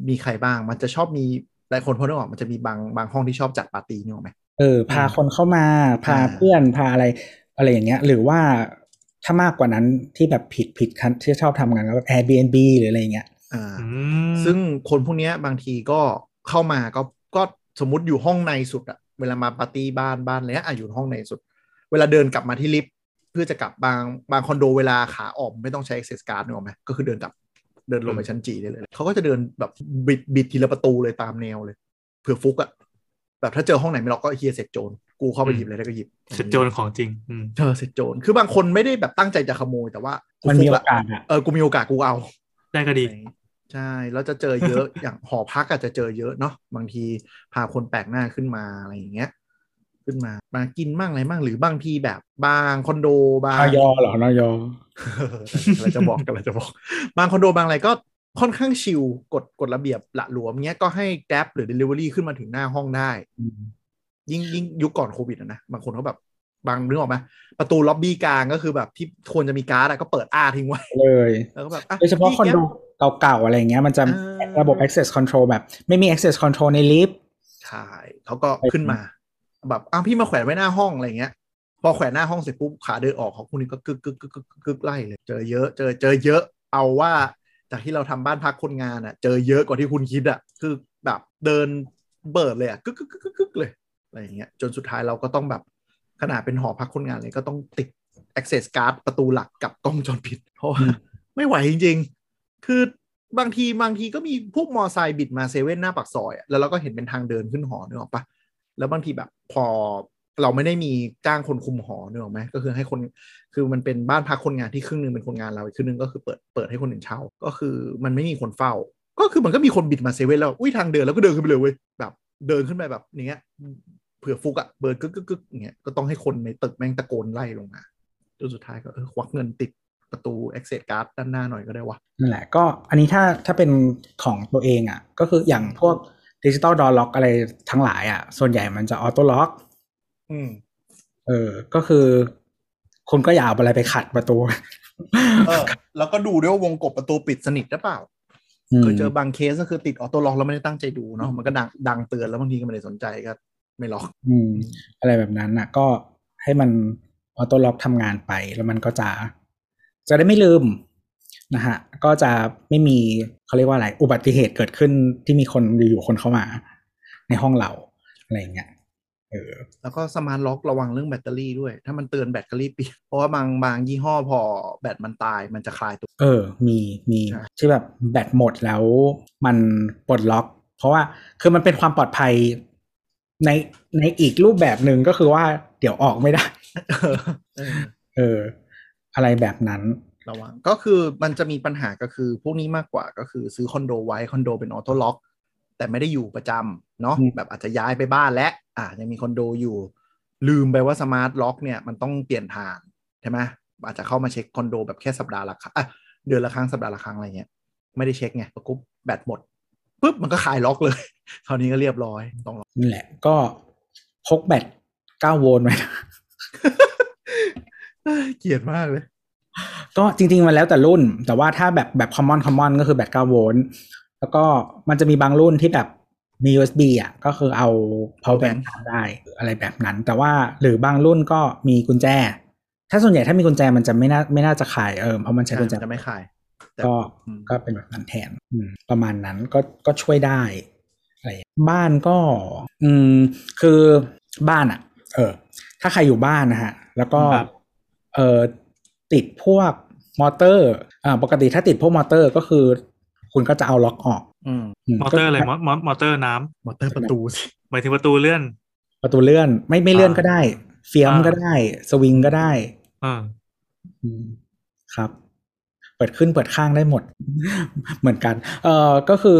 มีใครบ้างมันจะชอบมีหลายคนพอนึกออกมันจะมีบางบางห้องที่ชอบจัดปาร์ตี้นึกออกไหมเออพาคนเข้ามาพาอ่าเพื่อนพาอะไร อะไรอย่างเงี้ย หรือว่าถ้ามากกว่านั้นที่แบบผิดผิดคันที่ชอบทำกันก็ Airbnb หรืออะไรอย่างเงี้ยอ่าอืมซึ่งคนพวกเนี้ยบางทีก็เข้ามาก็ก็สมมติอยู่ห้องในสุดอะ เวลามาปาร์ตี้บ้านบ้านอะไรเงี้ยอะอยู่ห้องในสุด เวลาเดินกลับมาที่ลิฟต์เพื่อจะกลับบางบางคอนโดเวลาขาออกไม่ต้องใช้ access card นึกออกไหมก็คือเดินกลับเดินลงไปชั้นจีได้เลยเขาก็จะเดินแบบบิดบิดทีละประตูเลยตามแนวเลยเผื่อฟุกอะแบบถ้าเจอห้องไหนไม่ล็อกก็เฮียเสร็จโจรกูเข้าไปหยิบเลยแล้วก็หยิบเสร็จโจรของจริงอืมเจอเสร็จโจรคือบางคนไม่ได้แบบตั้งใจจะขโมยแต่ว่ากูมันมีฟุโอละกาสอะเออกูมีโอกาสกูเอาได้ก็ดี ใช่แล้วจะเจอเยอะอย่างหอพักอาจจะเจอเยอะเนาะบางทีพาคนแปลกหน้าขึ้นมาอะไรอย่างเงี้ย ขึ้นมามากินมั่งอะไรมั่งหรือบางทีแบบบางคอนโดบางนอยอเหรอนอยอกำลังจะบอกกำลังจะบอก บางคอนโดบางอะไรก็ค่อนข้างชิลกฎกฎระเบียบละหลวมเงี้ยก็ให้ Grab หรือ Delivery ขึ้นมาถึงหน้าห้องได้ ยิ่งยิ่งยุคก่อนโควิดอะนะบางคนเขาแบบบางนึกออกไหมประตูล็อบบี้กลางก็คือแบบที่ควรจะมีการ์ดอะก็เปิดอ้าทิ้งไว้เลยแล้วก็แบบอ่โดยเฉพาะพี่คอนโดแก๊ป เก่าๆอะไรเงี้ย มันจะอ่าระบบ access control แบบ ไม่มี access control ในลิฟต์ใช่เขาก็ขึ้นมา แบบอ้าวพี่มาแขวนไว้หน้าห้องอะไรเงี้ย พอแขวนหน้าห้องเสร็จปุ๊บขาเดินออกเขาคุณนี่ก็กึกกึกกึกกึกกึกกึกไล่เลย เจอเยอะเจอเจอเยอะเอาว่าจากที่เราทำบ้านพักคนงานอะ เจอเยอะกว่าที่คุณคิดอะ คือแบบเดินเบิดเลยอะกึกกึกกึกกึกกึกเลยอะไรอย่างเงี้ยจนสุดท้ายเราก็ต้องแบบขนาดเป็นหอพักคนงานเลยก็ต้องติด access card ประตูหลักกับกล้องวงจรปิด เพราะว่าไม่ไหวจริงๆ คือบางทีบางทีก็มีพวกมอไซค์บิดมาเซเว่นหน้าปากซอยอะแล้วเราก็เห็นเป็นทางเดินขึ้นหอนึกออกปะแล้วบางทีแบบพอเราไม่ได้มีจ้างคนคุมหอนึกออกไหมก็คือให้คนคือมันเป็นบ้านพักคนงานที่ครึ่งหนึ่งเป็นคนงานเราอีกครึ่งหนึ่งก็คือเปิดเปิดให้คนอื่นเช่าก็คือมันไม่มีคนเฝ้า ก็คือมันก็มีคนบิดมาเซเว่นแล้วอุ้ยทางเดินแล้วก็เดินขึ้นไปเลยเว้ยแบบเดินขึ้นไปแบบอย่างเงี้ยเผื่อฟุกอะเบิร์ดกึกกึกกึกอย่างเงี้ยก็ต้องให้คนในตึกแม่งตะโกนไล่ลงมาจนสุดท้ายก็เออควักเงินติด ประตู access card ด้านหน้าหน่อยก็ได้วะนั่นแหละก็อันนี้ถ้าถ้าเป็นของตัวเองอะ ก็คืออย่างพวก digital door lock อะไรทั้งหลายอะ ส่วนใหญ่มันจะ auto lock อืม เออ ก็คือคุณก็อย่าเอาอะไรไปขัดประตู เออ แล้วก็ดูด้วยว่าวงกบประตูปิดสนิทหรือเปล่าเคยเจอบางเคสก็คือติด auto lock แล้วไม่ได้ตั้งใจดูเนาะมันก็ดังดังเตือนแล้วบางทีก็ไม่ได้สนใจก็ไม่ล็อก อืม อะไรแบบนั้นน่ะก็ให้มัน auto lock ทำงานไปแล้วมันก็จะ จะได้ไม่ลืมนะฮะก็จะไม่มีเขาเรียกว่าอะไรอุบัติเหตุเกิดขึ้นที่มีคนอยู่ๆคนเข้ามา ในห้องเราอะไรอย่างเงี้ยเออแล้วก็ smart lock ระวังเรื่องแบตเตอรี่ด้วย ถ้ามันเตือนแบตเตอรี่เปลี่ยนเพราะว่าบางบางยี่ห้อพอแบตมันตายมันจะคลายตัว เออ มีมีใช่ที่แบบแบตหมดแล้วมันปลดล็อก เพราะว่าคือมันเป็นความปลอดภัยในในอีกรูปแบบหนึ่งก็คือว่าเดี๋ยวออกไม่ได้ เออเออเอออะไรแบบนั้นระวังก็คือมันจะมีปัญหาก็คือพวกนี้มากกว่าก็คือซื้อคอนโดไว้คอนโดเป็น auto lock แต่ไม่ได้อยู่ประจำเนาะอืมแบบอาจจะย้ายไปบ้านและอะยังมีคอนโดอยู่ ลืมไปว่า smart lock เนี่ยมันต้องเปลี่ยนถ่านใช่ไหมอาจจะเข้ามาเช็คคอนโดแบบแค่สัปดาห์ละครั้งอะเดือนละครั้งสัปดาห์ละครั้งอะไรเงี้ยไม่ได้เช็คไงประกุบแบตหมดปุ๊บมันก็ขายล็อกเลยคราวนี้ก็เรียบร้อยต้องล็อกนั่นแหละก็พกแบต9โวลต์ไว้นะ เอ้ยเกลียดมากเลย ก็จริง ๆ มันแล้วแต่รุ่น แต่ว่าถ้าแบบแบบ common common ก็คือแบต9โวลต์แล้วก็มันจะมีบางรุ่นที่แบบมี USB อะก็คือเอา power bank ชาร์จได้อะไรแบบนั้น แต่ว่าหรือบางรุ่นก็มีกุญแจ ถ้าส่วนใหญ่ถ้ามีกุญแจมันจะไม่น่าไม่น่าจะคลายเออเพราะมันใช้กุญแจจะไม่คลายแต่ก็อืมก็เป็นแบบนั้นแทนอืมประมาณนั้นก็ก็ช่วยได้อะไรอย่างเงี้ยบ้านก็ อืมคือบ้านอะ เออ ถ้าใครอยู่บ้านนะฮะ แล้วก็ครับ เออติดพวกมอเตอร์ อ่า ปกติถ้าติดพวกมอเตอร์ก็คือ คุณก็จะเอาล็อกออกอืมมมอเตอร์อะไรมอมอมอเตอร์น้ำมอเตอร์ประตูสิหมายถึงประตูเลื่อน ประตูเลื่อนไม่ไม่เลื่อนก็ได้ เฟียมอ่าก็ได้ สวิงก็ได้อ่าอืมครับ เปิดขึ้นเปิดข้างได้หมด เหมือนกัน เอ่อก็คือ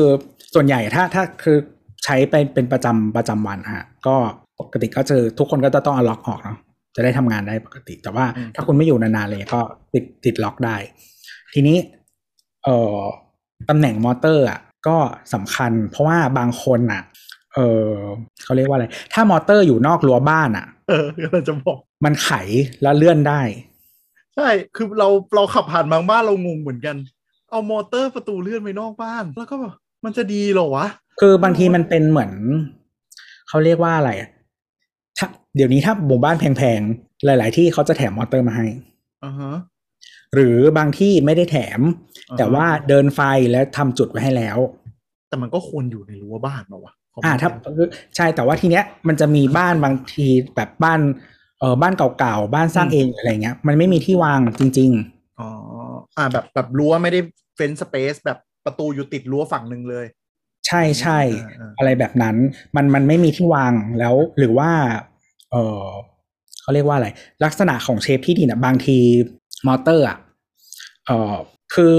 ส่วนใหญ่ถ้าถ้าคือใช้ไปเป็นประจำประจำวันฮะ ก็ปกติก็จะทุกคนก็จะต้องเอาล็อกออกเนาะ จะได้ทำงานได้ปกติ แต่ว่าถ้าคุณไม่อยู่นานๆเลยก็ติดติดล็อกได้ ทีนี้เอ่อตำแหน่งมอเตอร์อะก็สำคัญ เพราะว่าบางคนอะ เออเขาเรียกว่าอะไร ถ้ามอเตอร์อยู่นอกรั้วบ้านอะ เออก็เลยจะบอก มันไขแล้วเลื่อนได้ ใช่ คือเราเราขับผ่านบางบ้านเรางงเหมือนกัน เอามอเตอร์ประตูเลื่อนไปนอกบ้าน แล้วก็แบบมันจะดีเหรอวะ คือบางทีมันเป็นเหมือน เขาเรียกว่าอะไรอะถ้า เดี๋ยวนี้ถ้าหมู่บ้านแพงๆ หลาย ๆ ที่เขาจะแถมมอเตอร์มาให้อ่าฮะหรือบางที่ไม่ได้แถมอ่าฮะแต่ว่าเดินไฟแล้วทำจุดไว้ให้แล้ว แต่มันก็ควรอยู่ในรั้วบ้านเปล่าวะเขอ่าไม่ถ้าใช่แต่ว่าทีเนี้ยมันจะมีบ้านบางทีแบบบ้านเออบ้านเก่าๆ บ้านสร้างเองอะไรเงี้ย มันไม่มีที่วางจริงอ๋ออ่าแบบแบบรั้วไม่ได้เฟนสเปซแบบประตูอยู่ติดรั้วฝั่งหนึ่งเลยๆใช่ใช่อ่าอ่าอะไรแบบนั้น มันมันไม่มีที่วางแล้ว หรือว่า เออเขาเรียกว่าอะไร ลักษณะของเชฟที่ดีนะบางทีมอเตอร์อะเออคือ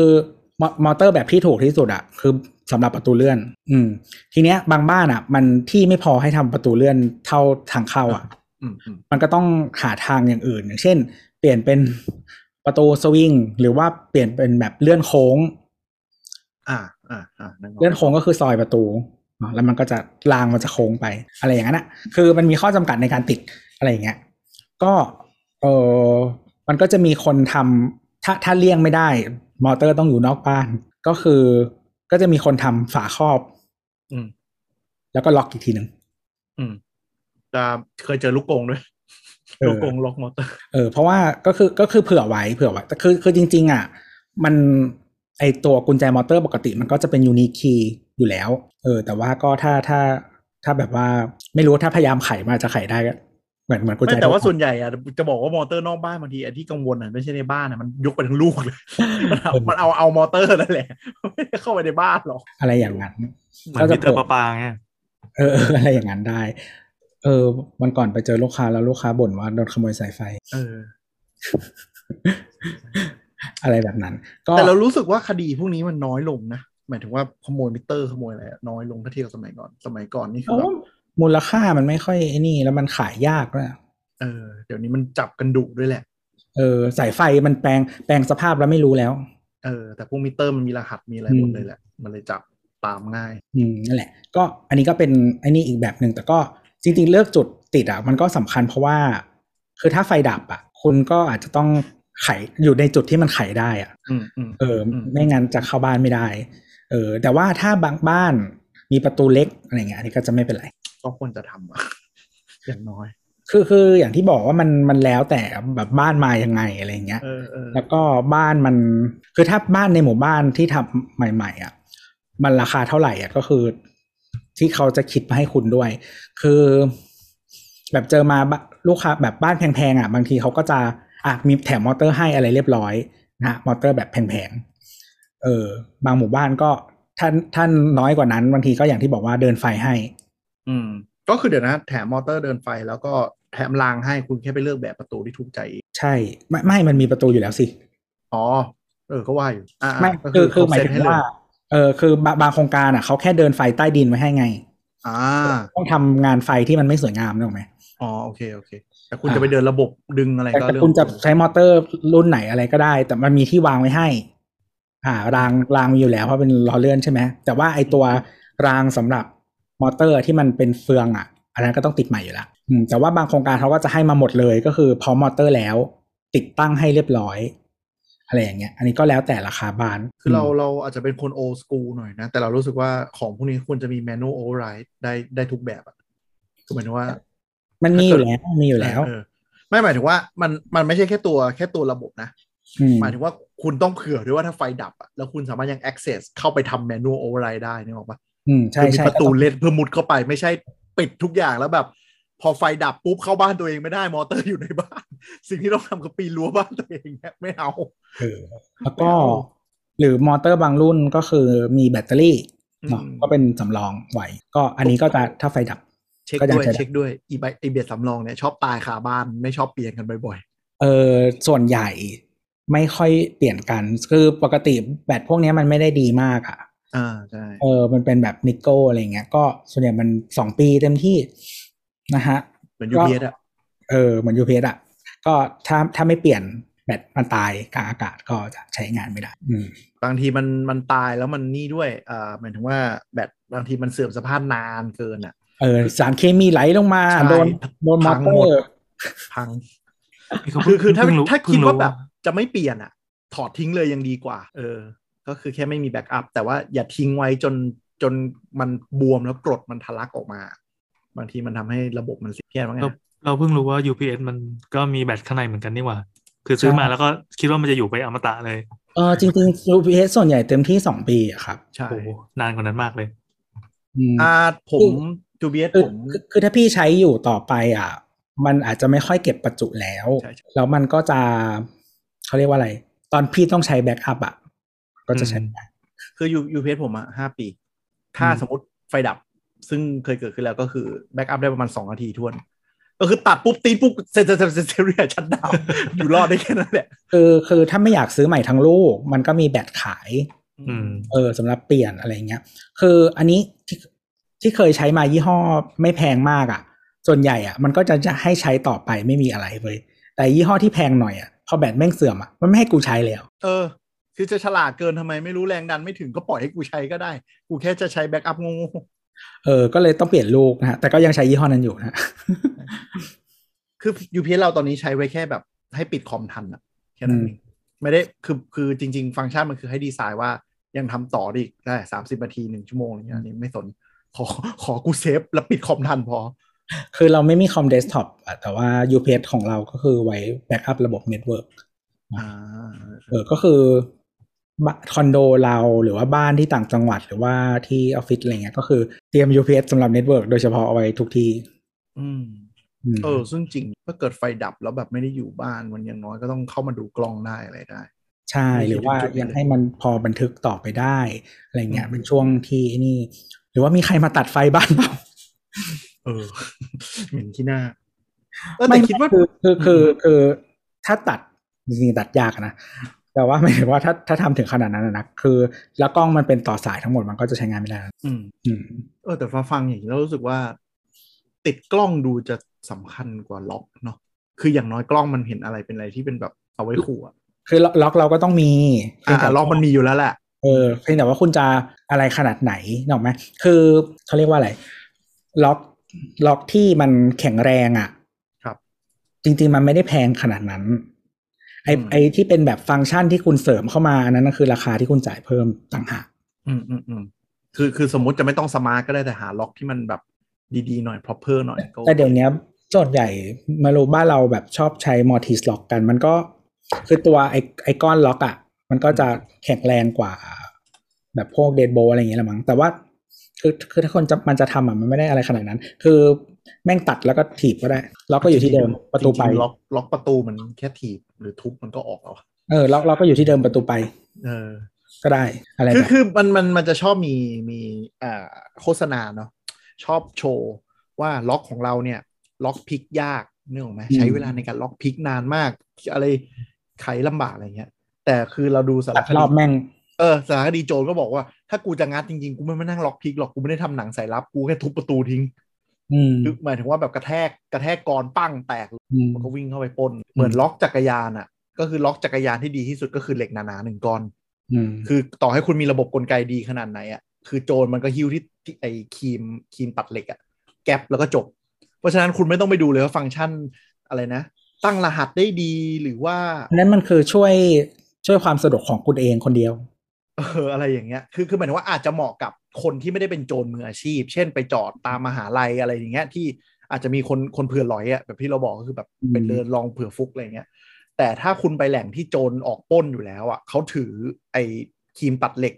มอมอเตอร์แบบที่ถูกที่สุดอะคือสำหรับประตูเลื่อน อืม ทีเนี้ยบางบ้านอะมันที่ไม่พอให้ทำประตูเลื่อนเท่าทางเข้าอะอืมอืมมันก็ต้องหาทางอย่างอื่น อย่างเช่น เปลี่ยนเป็นประตูสวิงหรือว่าเปลี่ยนเป็นแบบเลื่อนโค้ง อ่าอ่าอ่านึกกเลื่อนโค้งก็คือซอยประตูเนอะ แล้วมันก็จะรางมันจะโค้งไปอะไรอย่างนั้นอะคือมันมีข้อจำกัดในการติดอะไรอย่างเงี้ย ก็เออมันก็จะมีคนทำถ้าถ้าเลี่ยงไม่ได้ มอเตอร์ต้องอยู่นอกบ้าน ก็คือก็จะมีคนทำฝาครอบ อืม แล้วก็ล็อกอีกทีหนึ่งอืมจะเคยเจอลูกโป่งด้วยเออลูกโป่งล็อกมอเตอร์ เออเพราะว่าก็คือก็คือเผื่อไว้เผื่อไว้แต่คือคือจริง ๆ อะ มันไอตัวกุญแจมอเตอร์ปกติมันก็จะเป็น unique key อยู่แล้ว เออ แต่ว่าก็ถ้าถ้าถ้าแบบว่าไม่รู้ถ้าพยายามไขมาจะไขได้ก็เหมือนเหมือนกุญแจไม่แต่ว่าทั่ไปส่วนใหญ่อะจะบอกว่ามอเตอร์นอกบ้านบางทีไอ้ที่กังวลอะไม่ใช่ในบ้านอะมันยกไปทั้งลูกเลยมันเอามันเอาเอามอเตอร์นั่นแหละไม่ได้เข้าไปในบ้านหรอกอะไรอย่างนั้นเหมือนมิเตอร์ประปาไงเออเอออะไรอย่างนั้นได้ เออวันก่อนไปเจอลูกค้าแล้วลูกค้าบ่นว่าโดนขโมยสายไฟ เออ อะไรแบบนั้น ก็แต่เรารู้สึกว่าคดีพวกนี้มันน้อยลงนะ หมายถึงว่าขโมยมิเตอร์ขโมยอะไรอะน้อยลงถ้าเทียบกับสมัยก่อนสมัยก่อนนี่คือเพราะแบบว่ามูลค่ามันไม่ค่อยไอ้นี่ แล้วมันขายยากด้วยเออ เดี๋ยวนี้มันจับกันดุด้วยแหละ เออสายไฟมันแปลงแปลงสภาพแล้วไม่รู้แล้ว เออ แต่พวกมิเตอร์มันมีรหัสมีอะไรหมดเลยแหละ มันเลยจับตามง่าย อืมนั่นแหละ ก็อันนี้ก็เป็นไอ้นี่อีกแบบหนึ่งแต่ก็จริงๆ เลือกจุดติดอะมันก็สำคัญเพราะว่า คือถ้าไฟดับอะ คุณก็อาจจะต้องไขอยู่ในจุดที่มันไขได้อะอืมอืมเอออมไม่งั้นจะเข้าบ้านไม่ได้ เออแต่ว่าถ้าบางบ้านมีประตูเล็กอะไรเงี้ยอันนี้ก็จะไม่เป็นไร ก็ควรจะทำอะอย่างน้อย คือคืออย่างที่บอกว่ามันมันแล้วแต่แบบบ้านมายังไงอะไรเงี้ย เออเออแล้วก็บ้านมันคือถ้าบ้านในหมู่บ้านที่ทำใหม่ ๆ อะ มันราคาเท่าไหร่อะก็คือ ที่เขาจะคิดมาให้คุณด้วย คือ แบบเจอมาบะลูกค้าแบบบ้านแพงๆอะ บางทีเขาก็จะอะมีแถมมอเตอร์ให้อะไรเรียบร้อยนะฮะมอเตอร์แบบแพงๆ เออบางหมู่บ้านก็ท่านท่านน้อยกว่านั้นบางทีก็อย่างที่บอกว่าเดินไฟให้ อืม ก็คือเดี๋ยวนะแถมมอเตอร์เดินไฟแล้วก็แถมรางให้คุณแค่ไปเลือกแบบประตูที่ถูกใจเองใช่ ไม่ไม่มันมีประตูอยู่แล้วสิ อ๋อ เออก็ว่าอยู่อ่าไม่ก็คือคือเขหมายเซ็ถึตให้งเลว่าเออคือบางบางโครงการอะเขาแค่เดินไฟใต้ดินไว้ให้ไง อ่า ต้องทำงานไฟที่มันไม่สวยงามนึกออกไหมอ๋อโอเคโอเคแต่คุณจะไปเดินระบบดึงอะไรแต่ก็แต่เรื่องคุณจะของใช้มอเตอร์รุ่นไหนอะไรก็ได้ แต่มันมีที่วางไว้ให้ อ่ารางรางมีอยู่แล้วเพราะเป็นล้อเลื่อนใช่ไหมแต่ว่าไอตัวรางสำหรับมอเตอร์ที่มันเป็นเฟืองอะ อันนั้นก็ต้องติดใหม่อยู่แล้วอืมแต่ว่าบางโครงการเขาก็จะให้มาหมดเลยก็คือพร้อมมอเตอร์แล้ว ติดตั้งให้เรียบร้อยอะไรอย่างเงี้ย อันนี้ก็แล้วแต่ราคาบ้าน คือเราเราอาจจะเป็นคนโอ s ส o ู l หน่อยนะ แต่เรารู้สึกว่าของพวกนี้ควรจะมี manual override ได้ได้ทุกแบบอะคือหมายถึงว่า มันมีอยู่แล้วมีอยู่แล้วเออไม่หมายถึงว่ามันมันไม่ใช่แค่ตัวแค่ตัวระบบนะอืมหมายถึงว่า คุณต้องเผื่อด้วยว่าถ้าไฟดับอะแล้วคุณสามารถยัง access เข้าไปทำ manual override ได้นี่หรอกปะอืมใช่คือมีใช่ประตูเล็ดเพื่อมุดเข้าไปไม่ใช่ปิดทุกอย่างแล้วแบบ พอไฟดับปุ๊บเข้าบ้านตัวเองไม่ได้มอเตอร์อยู่ในบ้าน สิ่งที่ต้องทำคือปีนรั้วบ้านตัวเองเนี่ยไม่เอาเออแล้วก็หรือมอเตอร์บางรุ่นก็คือมีแบตเตอรี่เนาะอืมก็เป็นสำรองไหว ก็อันนี้ก็จะถ้าไฟดับเช็คก็ยังด้วยใช้ได้เช็คด้วยอีไบไอเบียดสำรองเนี่ยชอบตายคาบ้านไม่ชอบเปลี่ยนกันบ่อยเออส่วนใหญ่ ไม่ค่อยเปลี่ยนกัน คือปกติแบตพวกเนี้ยมันไม่ได้ดีมากอะๆอ่าใช่เออ มันเป็นแบบนิกเกิลอะไรเงี้ย ก็ส่วนใหญ่มันสองปีเต็มที่นะฮะเหมือนก็ยูพีเอสอะเออเหมือนยูเพสอะ ก็ถ้าถ้าไม่เปลี่ยนแบตมันตายกลางอากาศก็จะใช้งานไม่ได้ อืมบางทีมันมันตายแล้วมันนี่ด้วยอ่าหมายถึงว่าแบตบางทีมันเสื่อมสภาพนานเกินอะ เออ สารเคมีไหลลงมาใช่โดนโดนมอพังเตอหมดร์พังนี่เขาคือคือถ้าเพิ่งรู้ถ้าเพิ่คิดงว่ารู้แบบ จะไม่เปลี่ยนอะถอดทิ้งเลยยังดีกว่า เออ ก็คือแค่ไม่มีแบ็กอัพแต่ว่าอย่าทิ้งไว้จนจนมันบวมแล้วกรดมันทะลักออกมา บางทีมันทำให้ระบบมันเสียพี่แอนว่าไงเราเราเพิ่งรู้ว่า UPS มันก็มีแบตข้างในเหมือนกันนี่หว่า คือซื้อมาแล้วก็คิดว่ามันจะอยู่ไปอมตะเลยเออจริงๆ UPS ส่วนใหญ่เต็มที่สองปีอะครับใช่โอ้โหนานกว่านั้นมากเลยอืมอ่าผมจูเบียสคือผมคือคือถ้าพี่ใช้อยู่ต่อไปอะ มันอาจจะไม่ค่อยเก็บประจุแล้วใช่ใช่แล้วมันก็จะ เขาเรียกว่าอะไร ตอนพี่ต้องใช้แบ็กอัพอะ ก็จะใช้ไม่ได้คือยูยูพีเอสผมอะห้าปี ถ้าอืมสมมติไฟดับ ซึ่งเคยเกิดขึ้นแล้วก็คือแบ็กอัพได้ประมาณสองนาทีทวน ก็คือตัดปุ๊บตีนปุ๊บเซนเซอร์เซนเซอร์เซอร์ชัดดาวอยู่รอดได้แค่นั้นแหละคือคือถ้าไม่อยากซื้อใหม่ทั้งลูก มันก็มีแบตขายอืมเออสำหรับเปลี่ยนอะไรเงี้ย คืออันนี้ที่ที่เคยใช้มายี่ห้อไม่แพงมากอะ่ะ ส่วนใหญ่อะ่ะ มันก็จะจะให้ใช้ต่อไปไม่มีอะไรเลย แต่ยี่ห้อที่แพงหน่อยอะ่ะ พอแบตแม่งเสื่อมอะ่ะมันไม่ให้กูใช้แล้ว เออ คือจะฉลาดเกินทำไมไม่รู้แรงดันไม่ถึงก็ปล่อยให้กูใช้ก็ได้ กูแค่จะใช้ backup งงเออ ก็เลยต้องเปลี่ยนลูกนะฮะ แต่ก็ยังใช้ยี่ห้อนั้นอยู่นะๆคือ UPS เราตอนนี้ใช้ไว้แค่แบบให้ปิดคอมทันอะแค่นั้นเองไม่ได้คือคือจริง ๆ ฟังก์ชันมันคือให้ดีไซน์ว่ายังทำต่อได้อีกได้สามสิบนาทีหนึ่งชั่วโมงอะไรเงี้ยอันนี้ไม่สน ขอขอกู save แล้วปิดคอมทันพอ คือเราไม่มีคอมเดสก์ท็อปอะแต่ว่า UPS ของเราก็คือไว้ backup ระบบ network อ่าเออก็คือบ้านคอนโดเราหรือว่าบ้านที่ต่างจังหวัดหรือว่าที่ออฟฟิศอะไรเงี้ยก็คือเตรียม UPS สำหรับ network โดยเฉพาะเอาไว้ทุกที่ อืมอืมเออ ซึ่งจริง ถ้าเกิดไฟดับแล้วแบบไม่ได้อยู่บ้านมันอย่างน้อยก็ต้องเข้ามาดูกล้องได้อะไรได้ ใช่หรือว่าไม่คิดถึงจุดนี้ยังเลยให้มันพอบันทึกต่อไปได้อะไรเงี้ยอืมเป็นช่วงที่ไอ้นี่ หรือว่ามีใครมาตัดไฟบ้านเรา เออเหม็นที่หน้าเออแต่คิดว่าคือคือคือคือถ้าตัดจริงๆตัดยากอะนะแต่ว่าหมายถึงว่าถ้าถ้าทำถึงขนาดนั้นอะนะคือ แล้วกล้องมันเป็นต่อสายทั้งหมดมันก็จะใช้งานไม่ได้นะอืมอืมเออแต่ฟังฟังอย่างนี้แล้วรู้สึกว่า ติดกล้องดูจะสำคัญกว่าล็อกเนาะคืออย่างน้อยกล้องมันเห็นอะไรเป็นอะไรที่เป็นแบบเอาไว้ขู่อะคือล็อกล็อกเราก็ต้องมีเพียงแต่อ่าล็อกมันมีอยู่แล้วแหละเออเพียงแต่ว่าคุณจะอะไรขนาดไหนนึกออกไหมคือเขาเรียกว่าอะไร ล็อก ล็อกที่มันแข็งแรงอะ ครับ จริง ๆ มันไม่ได้แพงขนาดนั้น ไออืมไอที่เป็นแบบฟังก์ชันที่คุณเสริมเข้ามาอันนั้นนะคือราคาที่คุณจ่ายเพิ่มต่างหากอืมอืมอืมคือคือสมมุติจะไม่ต้อง smart ก็ได้แต่หาล็อกที่มันแบบดีๆหน่อย proper หน่อยก็แต่เดี๋ยวนี้ส่วนใหญ่มารู้บ้านเราแบบชอบใช้ mortise lock กัน มันก็คือตัวไอไอก้อนล็อกอะ มันก็จะแข็งแรงกว่า แบบพวกเดดโบอะไรอย่างเงี้ยละมั้งแต่ว่า คือคือถ้าคนจะมันจะทำอะมันไม่ได้อะไรขนาดนั้น คือแม่งตัดแล้วก็ถีบก็ได้ล็อกก็อยู่ที่เดิมประตูไปจงๆล็อกล็อกประตูมันแค่ถีบหรือทุบมันก็ออกแล้วอะเออล็อกล็อกก็อยู่ที่เดิมประตูไป เออ ก็ได้อะไรคือแบบคือมันมันมันจะชอบมีมีอ่าโฆษณาเนาะชอบโชว์ว่าล็อกของเราเนี่ย ล็อกพิกยากนึกออกไหมใช้เวลาในการล็อกพิกนานมาก อะไรไขลำบากอะไรเงี้ยแต่คือเราดูสารตัดครดีอบแม่ง เออสารคดีโจรก็บอกว่าถ้ากูจะงัดจริงๆ กูไม่มานั่งล็อกพิกหรอกกูไม่ได้ทำหนังใส่ลับกูแค่ทุบประตูทิ้งอืมคือหมายถึงว่าแบบกระแทกกระแทกกรปั้งแตกอืมมันก็วิ่งเข้าไปปล้นเหมือนล็อกจักรยานอะ ก็คือล็อกจักรยานที่ดีที่สุดก็คือเหล็กหนาๆหนึ่งก้อนอืมคือต่อให้คุณมีระบบกลไกดีขนาดไหนอะคือโจรมันก็ฮิ้วที่ที่ไอ้ครีมครีมตัดเหล็กอะแก๊ปแล้วก็จบ เพราะฉะนั้นคุณไม่ต้องไปดูเลยว่าฟังก์ชันอะไรนะ ตั้งรหัสได้ดีหรือว่าอันนั้นมันคือช่วยช่วยความสะดวกของคุณเองคนเดียว เอออะไรอย่างเงี้ยคือคือหมายถึงว่าอาจจะเหมาะกับคนที่ไม่ได้เป็นโจรมืออาชีพ เช่นไปจอดตามมหาลัยอะไรอย่างเงี้ยที่อาจจะมีคนคนเผื่อหลอยอะแบบที่เราบอกก็คือแบบอืมเป็นเดินลองเผื่อฟุกอะไรเงี้ยแต่ถ้าคุณไปแหล่งที่โจรออกปล้นอยู่แล้วอะเขาถือไอ้ครีมตัดเหล็ก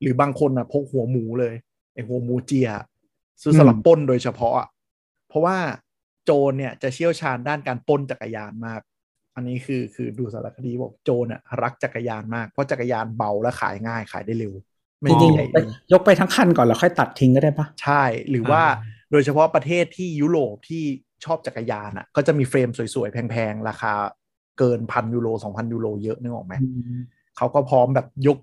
หรือบางคนอะพกหัวหมูเลยไอ้หัวหมูเจียซื้อสำหรับปล้นโดยเฉพาะอะเพราะว่าโจรเนี่ยจะเชี่ยวชาญด้านการปล้นจักรยานมาก อันนี้คือคือดูสารคดีบอกโจรอะรักจักรยานมาก เพราะจักรยานเบาและขายง่ายขายได้เร็วไม่จริงใหญ่ๆไปยกไปทั้งคันก่อนแล้วค่อยตัดทิ้งก็ได้ปะใช่ หรือว่าโดยเฉพาะประเทศที่ยุโรปที่ชอบจักรยานอะก็จะมีเฟรมสวยๆ แพงๆ ราคาเกินพันยูโรสองพันยูโรเยอะนึกออกไหมอืมเขาก็พร้อมแบบยก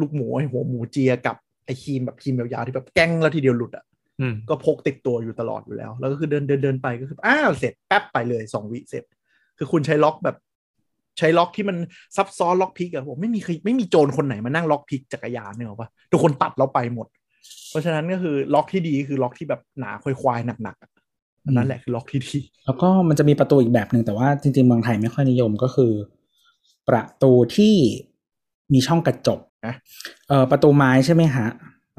ลูกหมูไอ้หัวหมูเจียกับไอ้ครีมแบบครีมยาวๆที่แบบแกล้งแล้วทีเดียวหลุดอะอืมก็พกติดตัวอยู่ตลอดอยู่แล้ว แล้วก็คือเดินเดินเดินไปก็คืออ้าวเสร็จแป๊บไปเลยสองวิเสร็จ คือคุณใช้ล็อกแบบใช้ล็อกที่มันซับซ้อน lock pick อะผมไม่มีใครไม่มีโจรคนไหนมานั่ง lock pick จักรยานเนี่ยหรอปะทุกคนตัดแล้วไปหมด เพราะฉะนั้นก็คือล็อกที่ดีคือล็อกที่แบบหนาควายๆหนักๆอะอันนั่นแหละคือล็อกที่ดีแล้วก็มันจะมีประตูอีกแบบหนึ่งแต่ว่าจริงๆเมืองไทยไม่ค่อยนิยมก็คือ ประตูที่มีช่องกระจกนะเออประตูไม้ใช่ไหมฮะ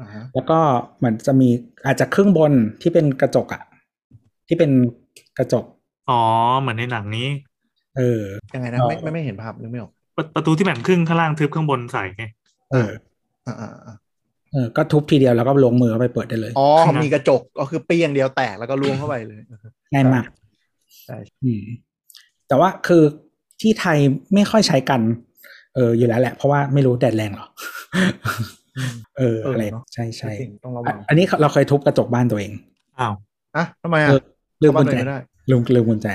อ่าฮะแล้วก็เหมือนจะมีอาจจะครึ่งบนที่เป็นกระจกอะที่เป็นกระจก อ๋อเหมือนในหนังนี้ เออยังไงนะอ๋อไม่ไม่ไม่เห็นภาพนึกไม่ออกประประตูที่แบ่งครึ่งข้างล่างทึบข้างบนใสไงเอออ่าอ่าอ่าเออก็ทุบทีเดียวแล้วก็ลงมือเข้าไปเปิดได้เลย อ๋อครับมีกระจกก็คือเปี้ยงเดียวแตกแล้วก็ล่วงเข้าไปเลยง่ายมากใช่อืมแต่ว่าคือที่ไทยไม่ค่อยใช้กัน เอออยู่แล้วแหละ เพราะว่าไม่รู้แดดแรงเหรออืมเออเอออะไรเนอะใช่ใช่จริงต้องระอะวังอันนี้เราเคยทุบกระจกบ้านตัวเอง อ้าวอะทำไมเออะอลืมเข้ากุบ้านญตัวแจเองไม่ได้ลืมลืมกุญแจ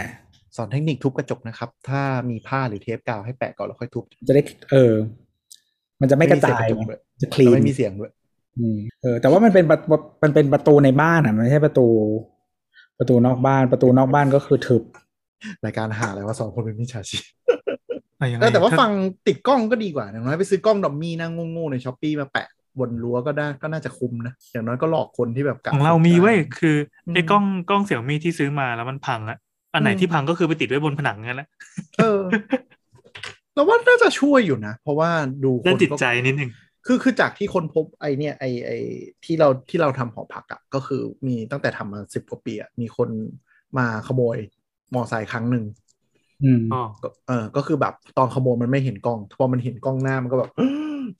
สอนเทคนิคทุบกระจกนะครับ ถ้ามีผ้าหรือเทปกาวให้แปะก่อนแล้วค่อยทุบ จะได้เออ มันจะไม่กระจายไม่มีเสียงกระจกด้วยจะคลีแล้วนไม่มีเสียงด้วยอืมเออ แต่ว่ามันเป็นประมันเป็นประตูในบ้านอะมันไม่ใช่ประตู ประตูนอกบ้าน ประตูนอกบ้านก็คือทึบรายการหาอะไรว่าสอนคนเป็นมิจฉาชีพอะยังไงเออแต่ว่าถ้ฟังติดกล้องก็ดีกว่าอย่างน้อยไปซื้อกล้องดอมมี่นั่งโง่ๆในช้อปปี้มาแปะบนรั้วก็ได้ก็น่าจะคุ้มนะ อย่างน้อยก็หลอกคนที่แบบกะของเรามีเว้ยคืออืมไอ้กล้องกล้องเสี่ยมี่ที่ซื้อมาแล้วมันพังอะ อันไหนอืมที่พังก็คือไปติดไว้บนผนังงั้นแหละเออเราว่าน่าจะช่วยอยู่นะ เพราะว่าดูคด้านนจิตก็ใจนิดนึงคือคือจากที่คนพบไอเนี่ยไอไอที่เราที่เราทำหอพักอะ่ะก็คือมีตั้งแต่ทำมาสิบกว่าปีอะ่ะมีคนมาขโมยมอไซค์ครั้งหนึ่งอืมอ๋อก็เออ ก็คือแบบตอนขโมยมันไม่เห็นกล้องพอมันเห็นกล้องหน้ามันก็แบบ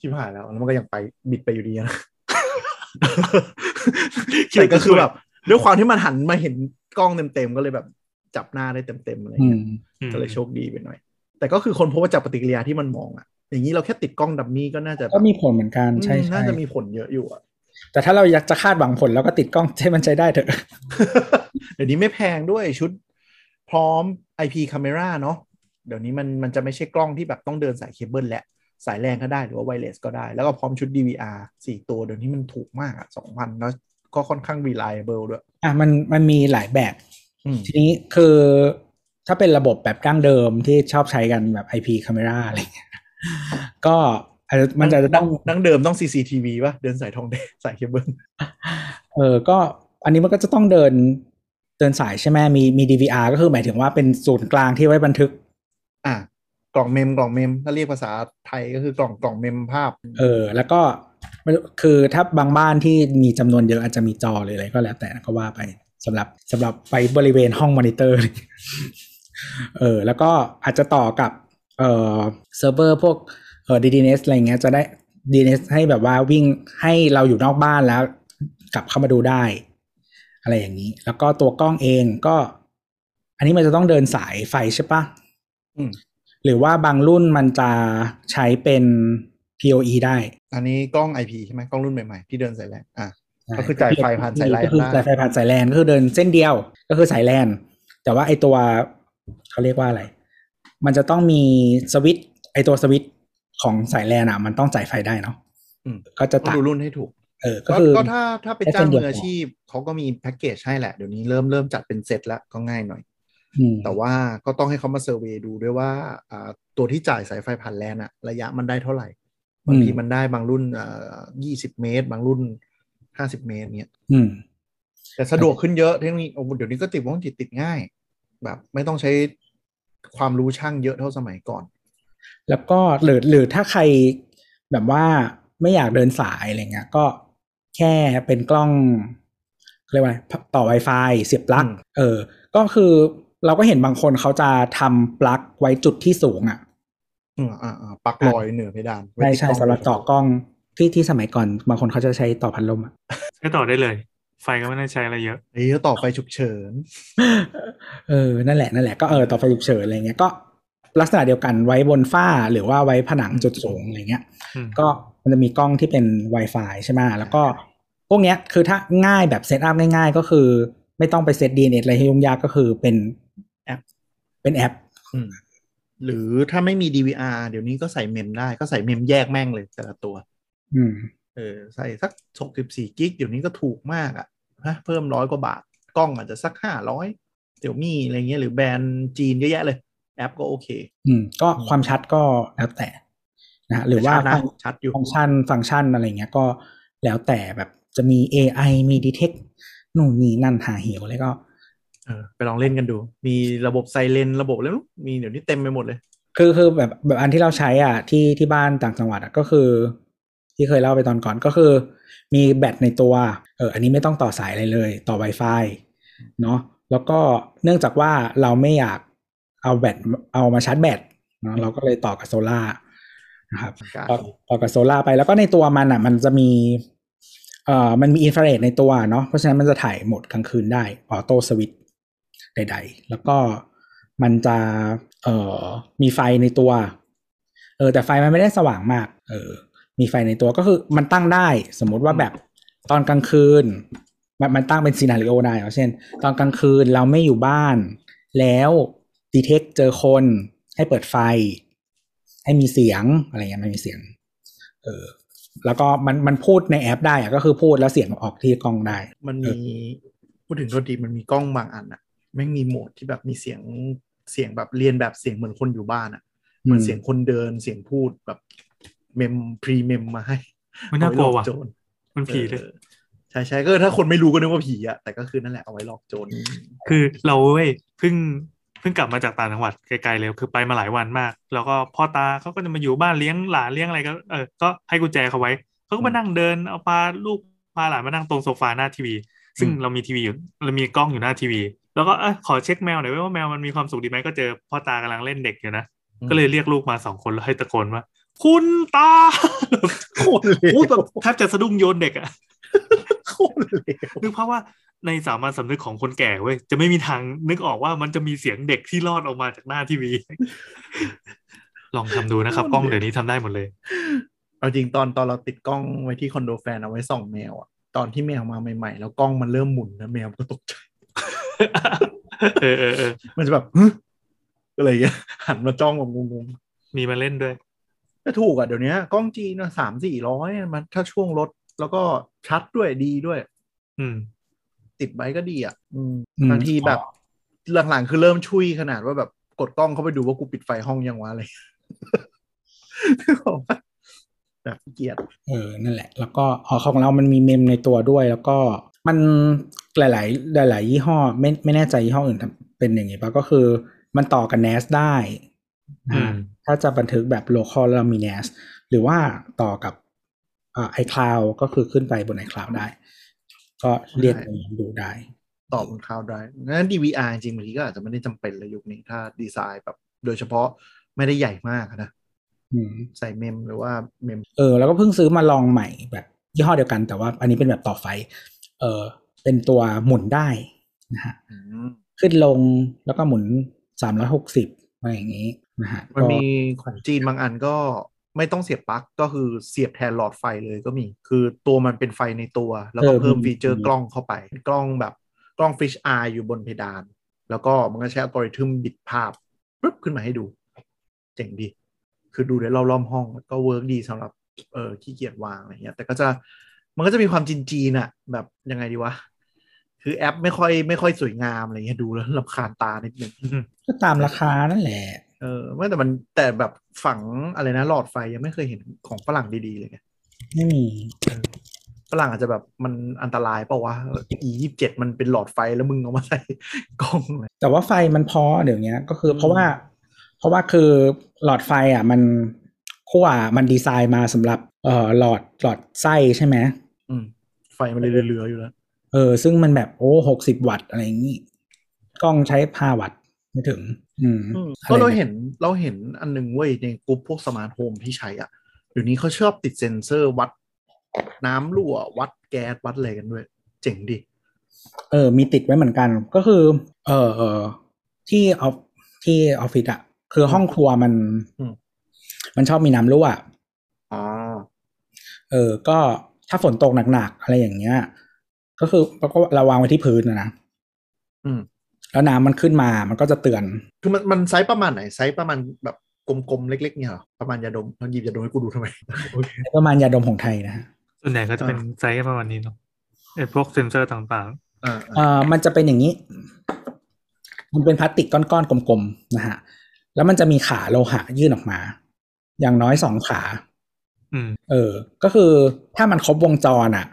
ชิบหายแล้ว แล้วมันก็ยังไปบิดไปอยู่ดีนะแต่ก็คือแบบด้วยความที่มันหันมาเห็นกล้องเต็มๆก็เลยแบบ จับหน้าได้เต็มๆอะไรอืเงี้มยอืมก็เลยโชคดีไปหน่อย แต่ก็คือคนพบว่าจากปฏิกิริยาที่มันมองอะ่ะ อย่างนี้เราแค่ติดกล้องดัมมี่ก็น่าจะแบบก็มีผลเหมือนกันใช่อืมใช่น่าจะมีผลเยอะอยู่อะแต่ถ้าเราอยากจะคาดหวังผลแล้วก็ติดกล้องให้มันใช้ได้เถอะ เดี๋ยวนี้ไม่แพงด้วยชุด พร้อม IP Camera เนาะเดี๋ยวนี้มันมันจะไม่ใช่กล้องที่แบบต้องเดินสายเคเบิลแหละสายแรงก็ได้หรือว่าไวเลสก็ได้ แล้วก็พร้อมชุด DVR สี่ตัวเดี๋ยวนี้มันถูกมากอะสองพันแล้วก็ค่อนข้าง reliable ด้วย อะมันมันมีหลายแบบอืม ทีนี้คือถ้าเป็นระบบแบบดั้งเดิมที่ชอบใช้กันแบบ IP camera อะไรเงี้ยก็อาจจะมันจะต้องดั้งเดิมต้อง CCTV ป่ะ เดินสายทองแดงสายเคเบิลเออก็อันนี้มันก็จะต้องเดินเดินสายใช่ไหมมีมี DVR ก็คือหมายถึงว่าเป็นศูนย์กลางที่ไว้บันทึก อะกล่อง mem กล่อง mem ถ้าเรียกภาษาไทยก็คือกล่องกล่อง mem ภาพ เออ แล้วก็ไม่รู้คือถ้าบางบ้านที่มีจำนวนเยอะอาจจะมีจอหรืออะไรก็แล้วแต่ก็ว่าไป สำหรับสำหรับไปบริเวณห้องมอนิเตอร์เออแล้วก็อาจจะต่อกับเอ่อเซิร์ฟเวอร์พวกเอ่อ DNS อะไรเงี้ยจะได้ DNS ให้แบบว่าวิ่งให้เราอยู่นอกบ้านแล้ว กลับเข้ามาดูได้ อะไรอย่างนี้ แล้วก็ตัวกล้องเองก็ อันนี้มันจะต้องเดินสายไฟใช่ปะอืมหรือว่าบางรุ่นมันจะใช้เป็น PoE ได้ อันนี้กล้อง IP ใช่ไหมกล้องรุ่นใหม่ๆ ที่เดินสายแลนอะ ก็คือจ่ายไฟผ่านสายแลนก็คือได้จ่ายไฟผ่านสายแลนก็คือเดินเส้นเดียวก็คือสายแลนแต่ว่าไอตัวเขาเรียกว่าอะไร มันจะต้องมีสวิตช์ไอตัวสวิตช์ของสายแลนอะ มันต้องจ่ายไฟได้เนาะอืมก็จะต้องตัดดูรุ่นให้ถูก เออ ก็ก็คือก็ถ้าถ้าไปแค่จ้างเส้นเดียวมืออาชีพเขาก็มีแพ็กเกจให้แหละ เดี๋ยวนี้เริ่มเริ่มจัดเป็นเซตแล้วก็ง่ายหน่อยอืมแต่ว่าก็ต้องให้เขามาเซอร์เวยดูด้วยว่าอ่าตัวที่จ่ายสายไฟผ่านแลนอะระยะมันได้เท่าไหร่บางทีมันได้บางรุ่นอ่ายี่สิบเมตร บางรุ่น ห้าสิบเมตรเนี่ยอืมแต่สะดวกขึ้นเยอะเทคโนโลยีโอ้โหเดี๋ยวนี้ก็ติดวงจรติดง่าย แบบ ไม่ต้องใช้ความรู้ช่างเยอะเท่าสมัยก่อน แล้วก็หรือหรือถ้าใครแบบว่าไม่อยากเดินสายอะไรเงี้ยก็แค่เป็นกล้องเรียกว่าอะไรต่อ Wi-Fi เสียบปลั๊กอืมเออ ก็คือเราก็เห็นบางคนเขาจะทำปลั๊กไว้จุดที่สูงอะอืมอ่าอ่าปลักลอยเหนือเพดานไว้ใช่ที่ใช่กล้องสำหรับต่อกล้อง ที่ที่สมัยก่อนบางคนเขาจะใช้ต่อพัดลมอะใช้ต่อได้เลย ไฟก็ไม่ได้ใช้อะไรเยอะเอ้ยต่อไฟฉุกเฉิน เออ นั่นแหละนั่นแหละก็เออต่อไฟฉุกเฉินอะไรเงี้ยก็ลักษณะเดียวกันไว้บนฝ้าหรือว่าไว้ผนังจุดสูงอะไรเงี้ยอืมก็มันจะมีกล้องที่เป็น Wi-Fi ใช่ไหมแล้วก็พวกเนี้ยคือถ้าง่ายแบบเซตอัพง่ายๆ ก็คือ ไม่ต้องไปเซต DNS อะไรให้ยุ่งยากก็คือเป็นแอป เป็นแอปอืมหรือถ้าไม่มี DVR เดี๋ยวนี้ก็ใส่เมมได้ก็ใส่เมมแยกแม่งเลยแต่ละตัวอืม เออใส่สักหกสิบสี่กิกเดี๋ยวนี้ก็ถูกมากอะ่ะฮะเพิ่มร้อยกว่าบาท กล้องอาจจะสักห้าร้อยเดี๋ยวมีอะไรเงี้ยหรือแบรนด์จีนเยอะแยะเลย แอปก็โอเค อืม ก็ความชัดก็แล้วแต่นะฮะหรือว่าชัดนะฟังชัดอยู่ฟังก์ชันฟังก์ชันอะไรเงี้ยก็แล้วแต่แบบจะมี AI มี detect นู่นนี่นั่นหาเหวอะไรก็เออไปลองเล่นกันดู มีระบบไซเรนระบบแล้วมีเดี๋ยวนี้เต็มไปหมดเลย คือคือแบบแบบอันที่เราใช้อะที่ที่บ้านต่างจังหวัดอะก็คือ ที่เคยเล่าไปตอนก่อนก็คือ มีแบตในตัวเอออันนี้ไม่ต้องต่อสายอะไรเลย ต่อ Wi-Fi เนาะแล้วก็เนื่องจากว่าเราไม่อยากเอาแบตเอามาชาร์จแบตเนาะเราก็เลยต่อกับโซล่านะครับการต่อต่อกับโซล่าไปแล้วก็ในตัวมันอะ มันจะมีเอ่อมันมีอินฟราเรดในตัวเนาะเพราะฉะนั้นมันจะถ่ายโหมดกลางคืนได้ออโต้สวิตใด ๆ แล้วก็มันจะเอ่อมีไฟในตัว เออแต่ไฟมันไม่ได้สว่างมาก เออ มีไฟในตัวก็คือมันตั้งได้ สมมุติว่าแบบตอนกลางคืน มันมันตั้งเป็น scenario ได้เช่น ตอนกลางคืนเราไม่อยู่บ้าน แล้ว detect เจอคนให้เปิดไฟ ให้มีเสียงอะไรเงี้ยมันมีเสียง เออ แล้วก็มันมันพูดในแอปได้อะก็คือพูดแล้วเสียงออกที่กล้องได้ มันมีพูดถึงโทษทีมันมีกล้องบางอันอะแม่งมีโหมดที่แบบมีเสียงเสียงแบบเลียนแบบเสียงเหมือนคนอยู่บ้านอะเหมือนเสียงคนเดินเสียงพูดแบบ เมมพรีเมมมาให้ไม่น่ากลัวว่ะเอาไหอโจรมันผีเลยออใช่ใช่ก็ถ้าคนไม่รู้ก็นึกว่าผีอะแต่ก็คือนั่นแหละเอาไว้หลอกโจรคือเราเว้ยเพิ่งเพิ่งกลับมาจากต่างจังหวัดไกลๆเลยคือไปมาหลายวันมาก แล้วก็พ่อตาเขาก็จะมาอยู่บ้านเลี้ยงหลานเลี้ยงอะไรก็เออก็ให้กุญแจเขาไว้เขาก็มานั่งเดินเอาพาลูกพาหลานมานั่งตรงโซฟาหน้าทีวี ซึ่งเรามีทีวีอยู่เรามีกล้องอยู่หน้าทีวี แล้วก็เออขอเช็คแมวหน่อยว่าแมวมันมีความสุขดีไหมก็เจอพ่อตากำลังเล่นเด็กอยู่นะก็เลยเรียกลูกมาสองคนแล้วให้ตะโกนว่า คุณตาโคตรเลวโอ้แบบแทบจะสะดุ้งโยนเด็กอะโคตรเลวนึกภาพว่าในสามัญสำนึกของคนแก่เว้ยจะไม่มีทางนึกออกว่ามันจะมีเสียงเด็กที่รอดออกมาจากหน้าทีวี ลองทำดูนะครับ กล้องเดี๋ยวนี้ทำได้หมดเลย เอาจริงตอนตอนเราติดกล้องไว้ที่คอนโดแฟนเอาไว้ส่องแมวอะตอนที่แมวมาใหม่ ๆ แล้วกล้องมันเริ่มหมุนนะแมวก็ตกใจเออเออเออมันจะแบบฮึอะไรอย่างเงี้ยหันมาจ้องแบบงงมีมาเล่นด้วยๆ ก็ถูกอะเดี๋ยวนี้กล้องจีนสามสี่ร้อยมันถ้าช่วงลดแล้วก็ชัดด้วยดีด้วย อืม ติดไว้ก็ดีอะ อืมอืมบางทีแบบ หลังๆคือเริ่มชุยขนาดว่าแบบกดกล้องเข้าไปดูว่ากูปิดไฟห้องยังวะอะไรแบบขี้เกียดเออ นั่นแหละ แล้วก็อ๋อของเรามันมีเมมในตัวด้วย แล้วก็มันหลาย ๆ หลาย ๆ ยี่ห้อ ไม่ไม่แน่ใจยี่ห้ออื่นทำเป็นอย่างงี้ปะก็คือ มันต่อกับ NAS ได้นะอืฮะม ถ้าจะบันทึกแบบ local แล้วเรามี NAS หรือว่าต่อกับอ่า iCloud ก็คือขึ้นไปบน iCloud ได้ ก็เรียกอย่างนี้ดูได้ตอบบนคลาวด์ไดรฟ์งั้น DVR จริงๆบางทีก็อาจจะไม่ได้จำเป็นเลยยุคนี้ ถ้าดีไซน์แบบโดยเฉพาะไม่ได้ใหญ่มากอะนะอืมใส่เมมหรือว่าเมม เออ แล้วก็เพิ่งซื้อมาลองใหม่แบบยี่ห้อเดียวกันแต่ว่าอันนี้เป็นแบบต่อไฟ เออเป็นตัวหมุนได้นะฮะอืมขึ้นลงแล้วก็หมุนสามร้อยหกสิบอะไรอย่างนี้ นะฮะมันก็มีของจีนบางอันก็ไม่ต้องเสียบปลั๊กก็คือเสียบแทนหลอดไฟเลยก็มี คือตัวมันเป็นไฟในตัว แล้วก็เพิ่มฟีเจอร์กล้องเข้าไป กล้องแบบกล้อง fisheye อยู่บนเพดาน แล้วก็มันก็ใช้อัลกอริทึมบิดภาพปุ๊บขึ้นมาให้ดู เจ๋งดี คือดูได้รอบๆห้องก็ work ดีสำหรับเออขี้เกียจวางอะไรเงี้ย แต่ก็จะมันก็จะมีความจีนๆอะแบบยังไงดีวะ คือแอปไม่ค่อยไม่ค่อยสวยงามอะไรเงี้ยดูแล้วรำคาญตานิดนึงก็ตามราคานั่นแหละ เออไม่แต่มันแต่แบบฝั่งอะไรนะหลอดไฟยังไม่เคยเห็นของฝรั่งดีๆเลยไงไม่มีฝรั่งอาจจะแบบมันอันตรายเปล่าวะ E ยี่สิบเจ็ดมันเป็นหลอดไฟแล้วมึงเอามาใส่กล้องเลยแต่ว่าไฟมันพอเดี๋ยวนี้ก็คืออมเพราะว่า เพราะว่าคือหลอดไฟอะมันขั้วมันดีไซน์มาสำหรับเอ่อหลอดหลอดไส้ใช่ไหมอืม ไฟมันเลยเหลือๆอยู่แล้ว เออ ซึ่งมันแบบโอ้หกสิบวัตต์อะไรอย่างนี้ กล้องใช้ห้าวัตต์ ไม่ถึง อืมอืมอะไรก็เราเนี่ยเห็นเราเห็นอันหนึ่งเว้ยในกลุ่มพวก smart home ที่ใช้อะเดี๋ยวนี้เขาชอบติดเซ็นเซอร์วัด น้ำรั่ววัดแก๊สวัดอะไรกันด้วย เจ๋งดิเออ มีติดไว้เหมือนกัน ก็คือ เออเออที่ออฟที่ออฟฟิศอะคือห้องครัวมันอืมมันชอบมีน้ำรั่วอ๋อเออ ก็ถ้าฝนตกหนักๆอะไรอย่างเงี้ย ก็คือก็เราวางไว้ที่พื้นนะนะอืม แล้วน้ำมันขึ้นมามันก็จะเตือน คือมันมันไซส์ประมาณไหนไซส์ประมาณแบบกลมๆเล็กๆเนี่ยเหรอประมาณยาดมเราหยิบยาดมให้กูดูทำไมโอเคประมาณยาดมของไทยนะฮะส่วนใหญ่ก็จะเป็นไซส์ประมาณนี้เนาะไอ้พวกเซนเซอร์ต่างอ่าเอ่อมันจะเป็นอย่างนี้ มันเป็นพลาสติกก้อนๆกลมๆนะฮะแล้วมันจะมีขาโลหะยื่นออกมา อย่างน้อยสองขาๆอืมเออ ก็คือถ้ามันครบวงจรอะ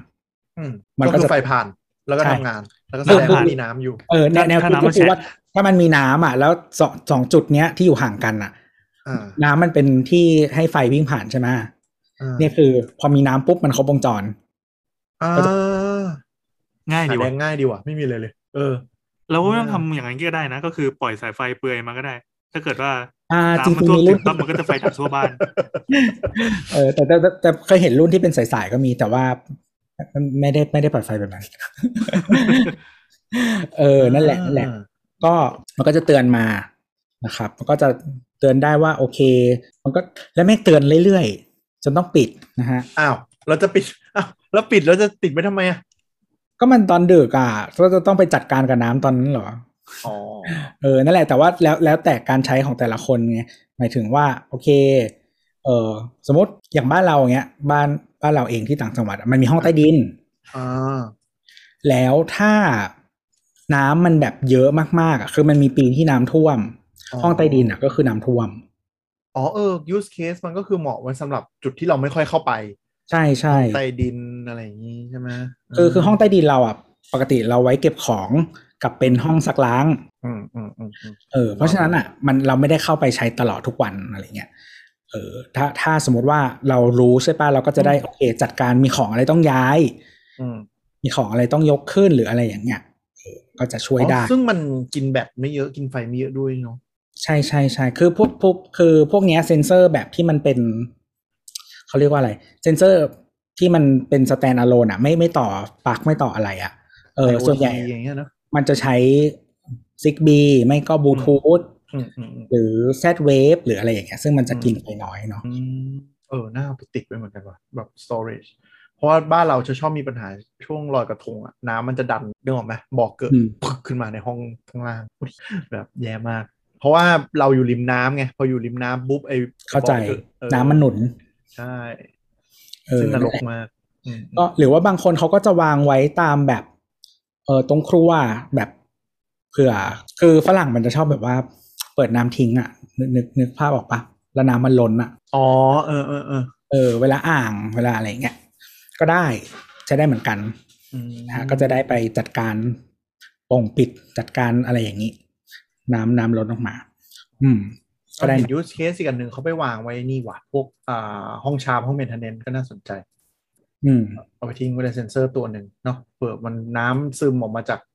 อืมมันก็ก็คือจะไฟผ่าน แล้วก็ใช่ทำงาน แล้วก็แสคือดงคือว่ามีน้ำอยู่ เออแนวแนวถ้าคิดน้ำมัก็นคือแฉะว่าถ้ามันมีน้ำอะ แล้วสองสองจุดเนี้ยที่อยู่ห่างกันอะอ่าน้ำมันเป็นที่ให้ไฟวิ่งผ่านใช่ไหมอ่าเนี่ยคือ พอมีน้ำปุ๊บมันครบวงจรอ่าก็จะง่ายหาดีแดว่ะงง่ายดีว่ะไม่มีเลยเลย เออ เราก็ไม่ต้องทำอย่างนั้นก็ได้นะ ก็คือปล่อยสายไฟเปลือยมาก็ได้ ถ้าเกิดว่าอ่าจริน้ำมันงๆท่วมมีถึรุ่นงปั๊บมันก็จะไฟดับทั่วบ้าน เออแต่แต่แต่แต่เคยเห็นรุ่นที่เป็นสายๆก็มีแต่ว่า ไม่ได้ไม่ได้ปล่อยไฟแบบนั้น เออ นั่นแหละนั่นแหละ ก็มันก็จะเตือนมานะครับ มันก็จะเตือนได้ว่าโอเค มันก็แล้วแม่งเตือนเรื่อยๆ จนต้องปิดนะฮะ อ้าว เราจะปิด อ้าว แล้วปิดแล้วจะติดไว้ทำไมอะ ก็มันตอนดึกอะก็จะต้องไปจัดการกับน้ำตอนนั้นเหรอ อ๋อ เออ นั่นแหละ แต่ว่าแล้วแล้วแต่การใช้ของแต่ละคนไง หมายถึงว่า โอเค เออสมมติอย่างบ้านเราเงี้ย บ้านบ้านเราเองที่ต่างจังหวัดอะมันมีห้องใต้ดินอ่าแล้วถ้าน้ำมันแบบเยอะมากๆอะคือมันมีปีที่น้ำท่วมอ๋อห้องใต้ดินอะก็คือน้ำท่วม อ๋อเออ use case มันก็คือเหมาะไว้สำหรับจุดที่เราไม่ค่อยเข้าไป ใช่ใช่ใต้ดินอะไรอย่างนี้ใช่ไหมคือคือห้องใต้ดินเราอะปกติเราไว้เก็บของกับเป็นห้องซักล้าง อืมอืมอืมอือืมเออเพราะฉะนั้นอะ มันเราไม่ได้เข้าไปใช้ตลอดทุกวันอะไรเงี้ย เออถ้าถ้าสมมติว่าเรารู้ใช่ป่ะเราก็จะได้โอเค จัดการมีของอะไรต้องย้ายอืมมีของอะไรต้องยกขึ้นหรืออะไรอย่างเงี้ยเออก็จะช่วยได้อ๋อซึ่งมันกินแบตไม่เยอะกินไฟไม่เยอะด้วยเนาะใช่ใช่ใช่คือพวกพวกคือพวกเนี้ยเซนเซอร์แบบที่มันเป็นเขาเรียกว่าอะไร เซนเซอร์ที่มันเป็น standalone อะ ไม่ไม่ต่อปลั๊กไม่ต่ออะไรอะเออ IoT ส่วนใหญ่อย่างเงี้ยเนอะมันจะใช้ซิกบีไม่ก็บลูทูธ อืมอืมอืมหรือ Z Wave หรืออะไรอย่างเงี้ยซึ่งมันจะอืมกินไปน้อยเนาะอืมเออน่าเอาไปติดไว้เหมือนกันว่ะแบบ storage เพราะว่าบ้านเราจะชอบมีปัญหาช่วงลอยกระทงอะน้ำมันจะดันนึกออกไหมบอกเกิดปึ๊กขึ้นมาในห้องข้างล่างแบบแย่มาก เพราะว่าเราอยู่ริมน้ำไงพออยู่ริมน้ำปุ๊บไอ้เข้าใจบอกกิดเออน้ำมันหนุน ใช่เออซึ่งนรกนั่นแหละมากอืมก็หรือว่าบางคนเขาก็จะวางไว้ตามแบบ เออตรงครัวแบบเผื่อ คือฝรั่งมันจะชอบแบบว่าเปิดน้ำทิ้งอะนึกนึกนึกภาพออกปะแล้วน้ำมันล้นอะอ๋อเออเออเออเออ เวลาอ่างเวลาอะไรเงี้ยก็ได้ใช้ได้เหมือนกันอืมนะฮะก็จะได้ไปจัดการโป่งปิดจัดการอะไรอย่างนี้ น้ำน้ำล้นออกมา อืมก็ก็ได้ได้ use case อีกอันหนึ่งเขาไปวางไว้นี่ว่ะพวกอ่าห้อง shaft ห้อง maintenance ก็น่าสนใจ อืมเอาไปทิ้งไว้ในเซ็นเซอร์ตัวหนึ่งเนาะเผื่อมันน้ำซึมออกมาจากจุด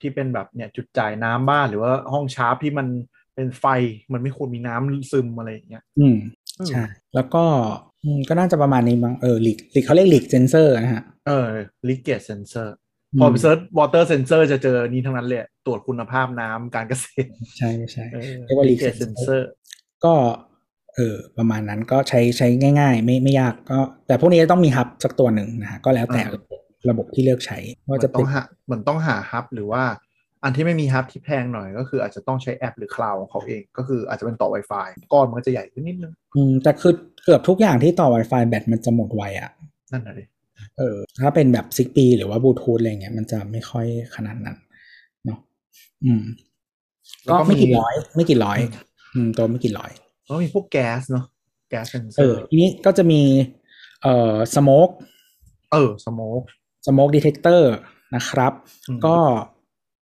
ที่เป็นแบบเนี่ยจุดจ่ายน้ำบ้านหรือว่าห้องชาร์ปที่มันเป็นไฟมันไม่ควรมีน้ำซึมอะไรอย่างเงี้ยอืมอืมใช่แล้วก็อืมก็น่าจะประมาณนี้มั้งเออ leak leak เขาเรียก leak sensor นะฮะเออ leakage sensor พอไป search water sensor จะเจอนี้ทั้งนั้นเลยตรวจคุณภาพน้ำการเกษตร ใช่ใช่เออเรียกว่า leakage leakage sensor ก็เออประมาณนั้นก็ใช้ใช้ง่าย ๆ ไม่ไม่ยากก็ แต่พวกนี้ต้องมีฮับสักตัวหนึ่งนะฮะก็แล้วแต่อ่า ระบบระบบที่เลือกใช้มัว่านจะต้เป็อนงหามันต้องหาฮับหรือว่าอันที่ไม่มีฮับที่แพงหน่อยก็คืออาจจะต้องใช้แอปหรือคลาวของเขาเอง ก็คืออาจจะเป็นต่อ Wi-Fi ก้อนมันก็จะใหญ่ขึ้นนิดนึงอืมแต่คือเกือบทุกอย่างที่ต่อ Wi-Fi แบตมันจะหมดไวอะ นั่นแหละดิเออถ้าเป็นแบบ Zigbee หรือว่าบลูทูธอะไรเงี้ยมันจะไม่ค่อยขนาดนั้นเนาะอืมก็ไม่กี่ร้อย ไม่กี่ร้อย อืมตัวไม่กี่ร้อยแล้วก็มีพวกแก๊สเนาะแก๊สเซนเซเอออร์ทีนี้ก็จะมีเอ่อ smoke เออ smoke smoke detector นะครับอืมก็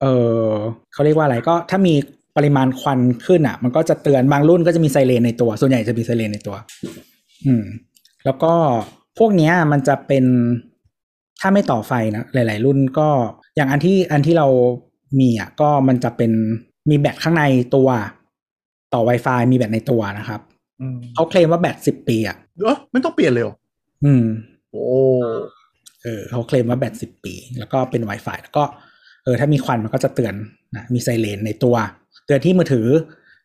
เออเขาเรียกว่าอะไรก็ถ้ามีปริมาณควันขึ้นอะ มันก็จะเตือนบางรุ่นก็จะมี siren ในตัว ส่วนใหญ่จะมี siren ในตัว อืม แล้วก็พวกเนี้ยมันจะเป็นถ้าไม่ต่อไฟนะหลาย ๆ รุ่นก็อย่างอันที่อันที่เรามีอะก็มันจะเป็นมีแบตข้างในตัว ต่อ Wi-Fi มีแบตในตัวนะครับอืมเขาเคลมว่าแบตสิบปีอะเออไม่ต้องเปลี่ยนเลยเหรออืม โอ้ เออเขาเคลมว่าแบตสิบปี แล้วก็เป็น Wi-Fi แล้วก็เออถ้ามีควันมันก็จะเตือนนะมีไซเรนในตัว เตือนที่มือถือ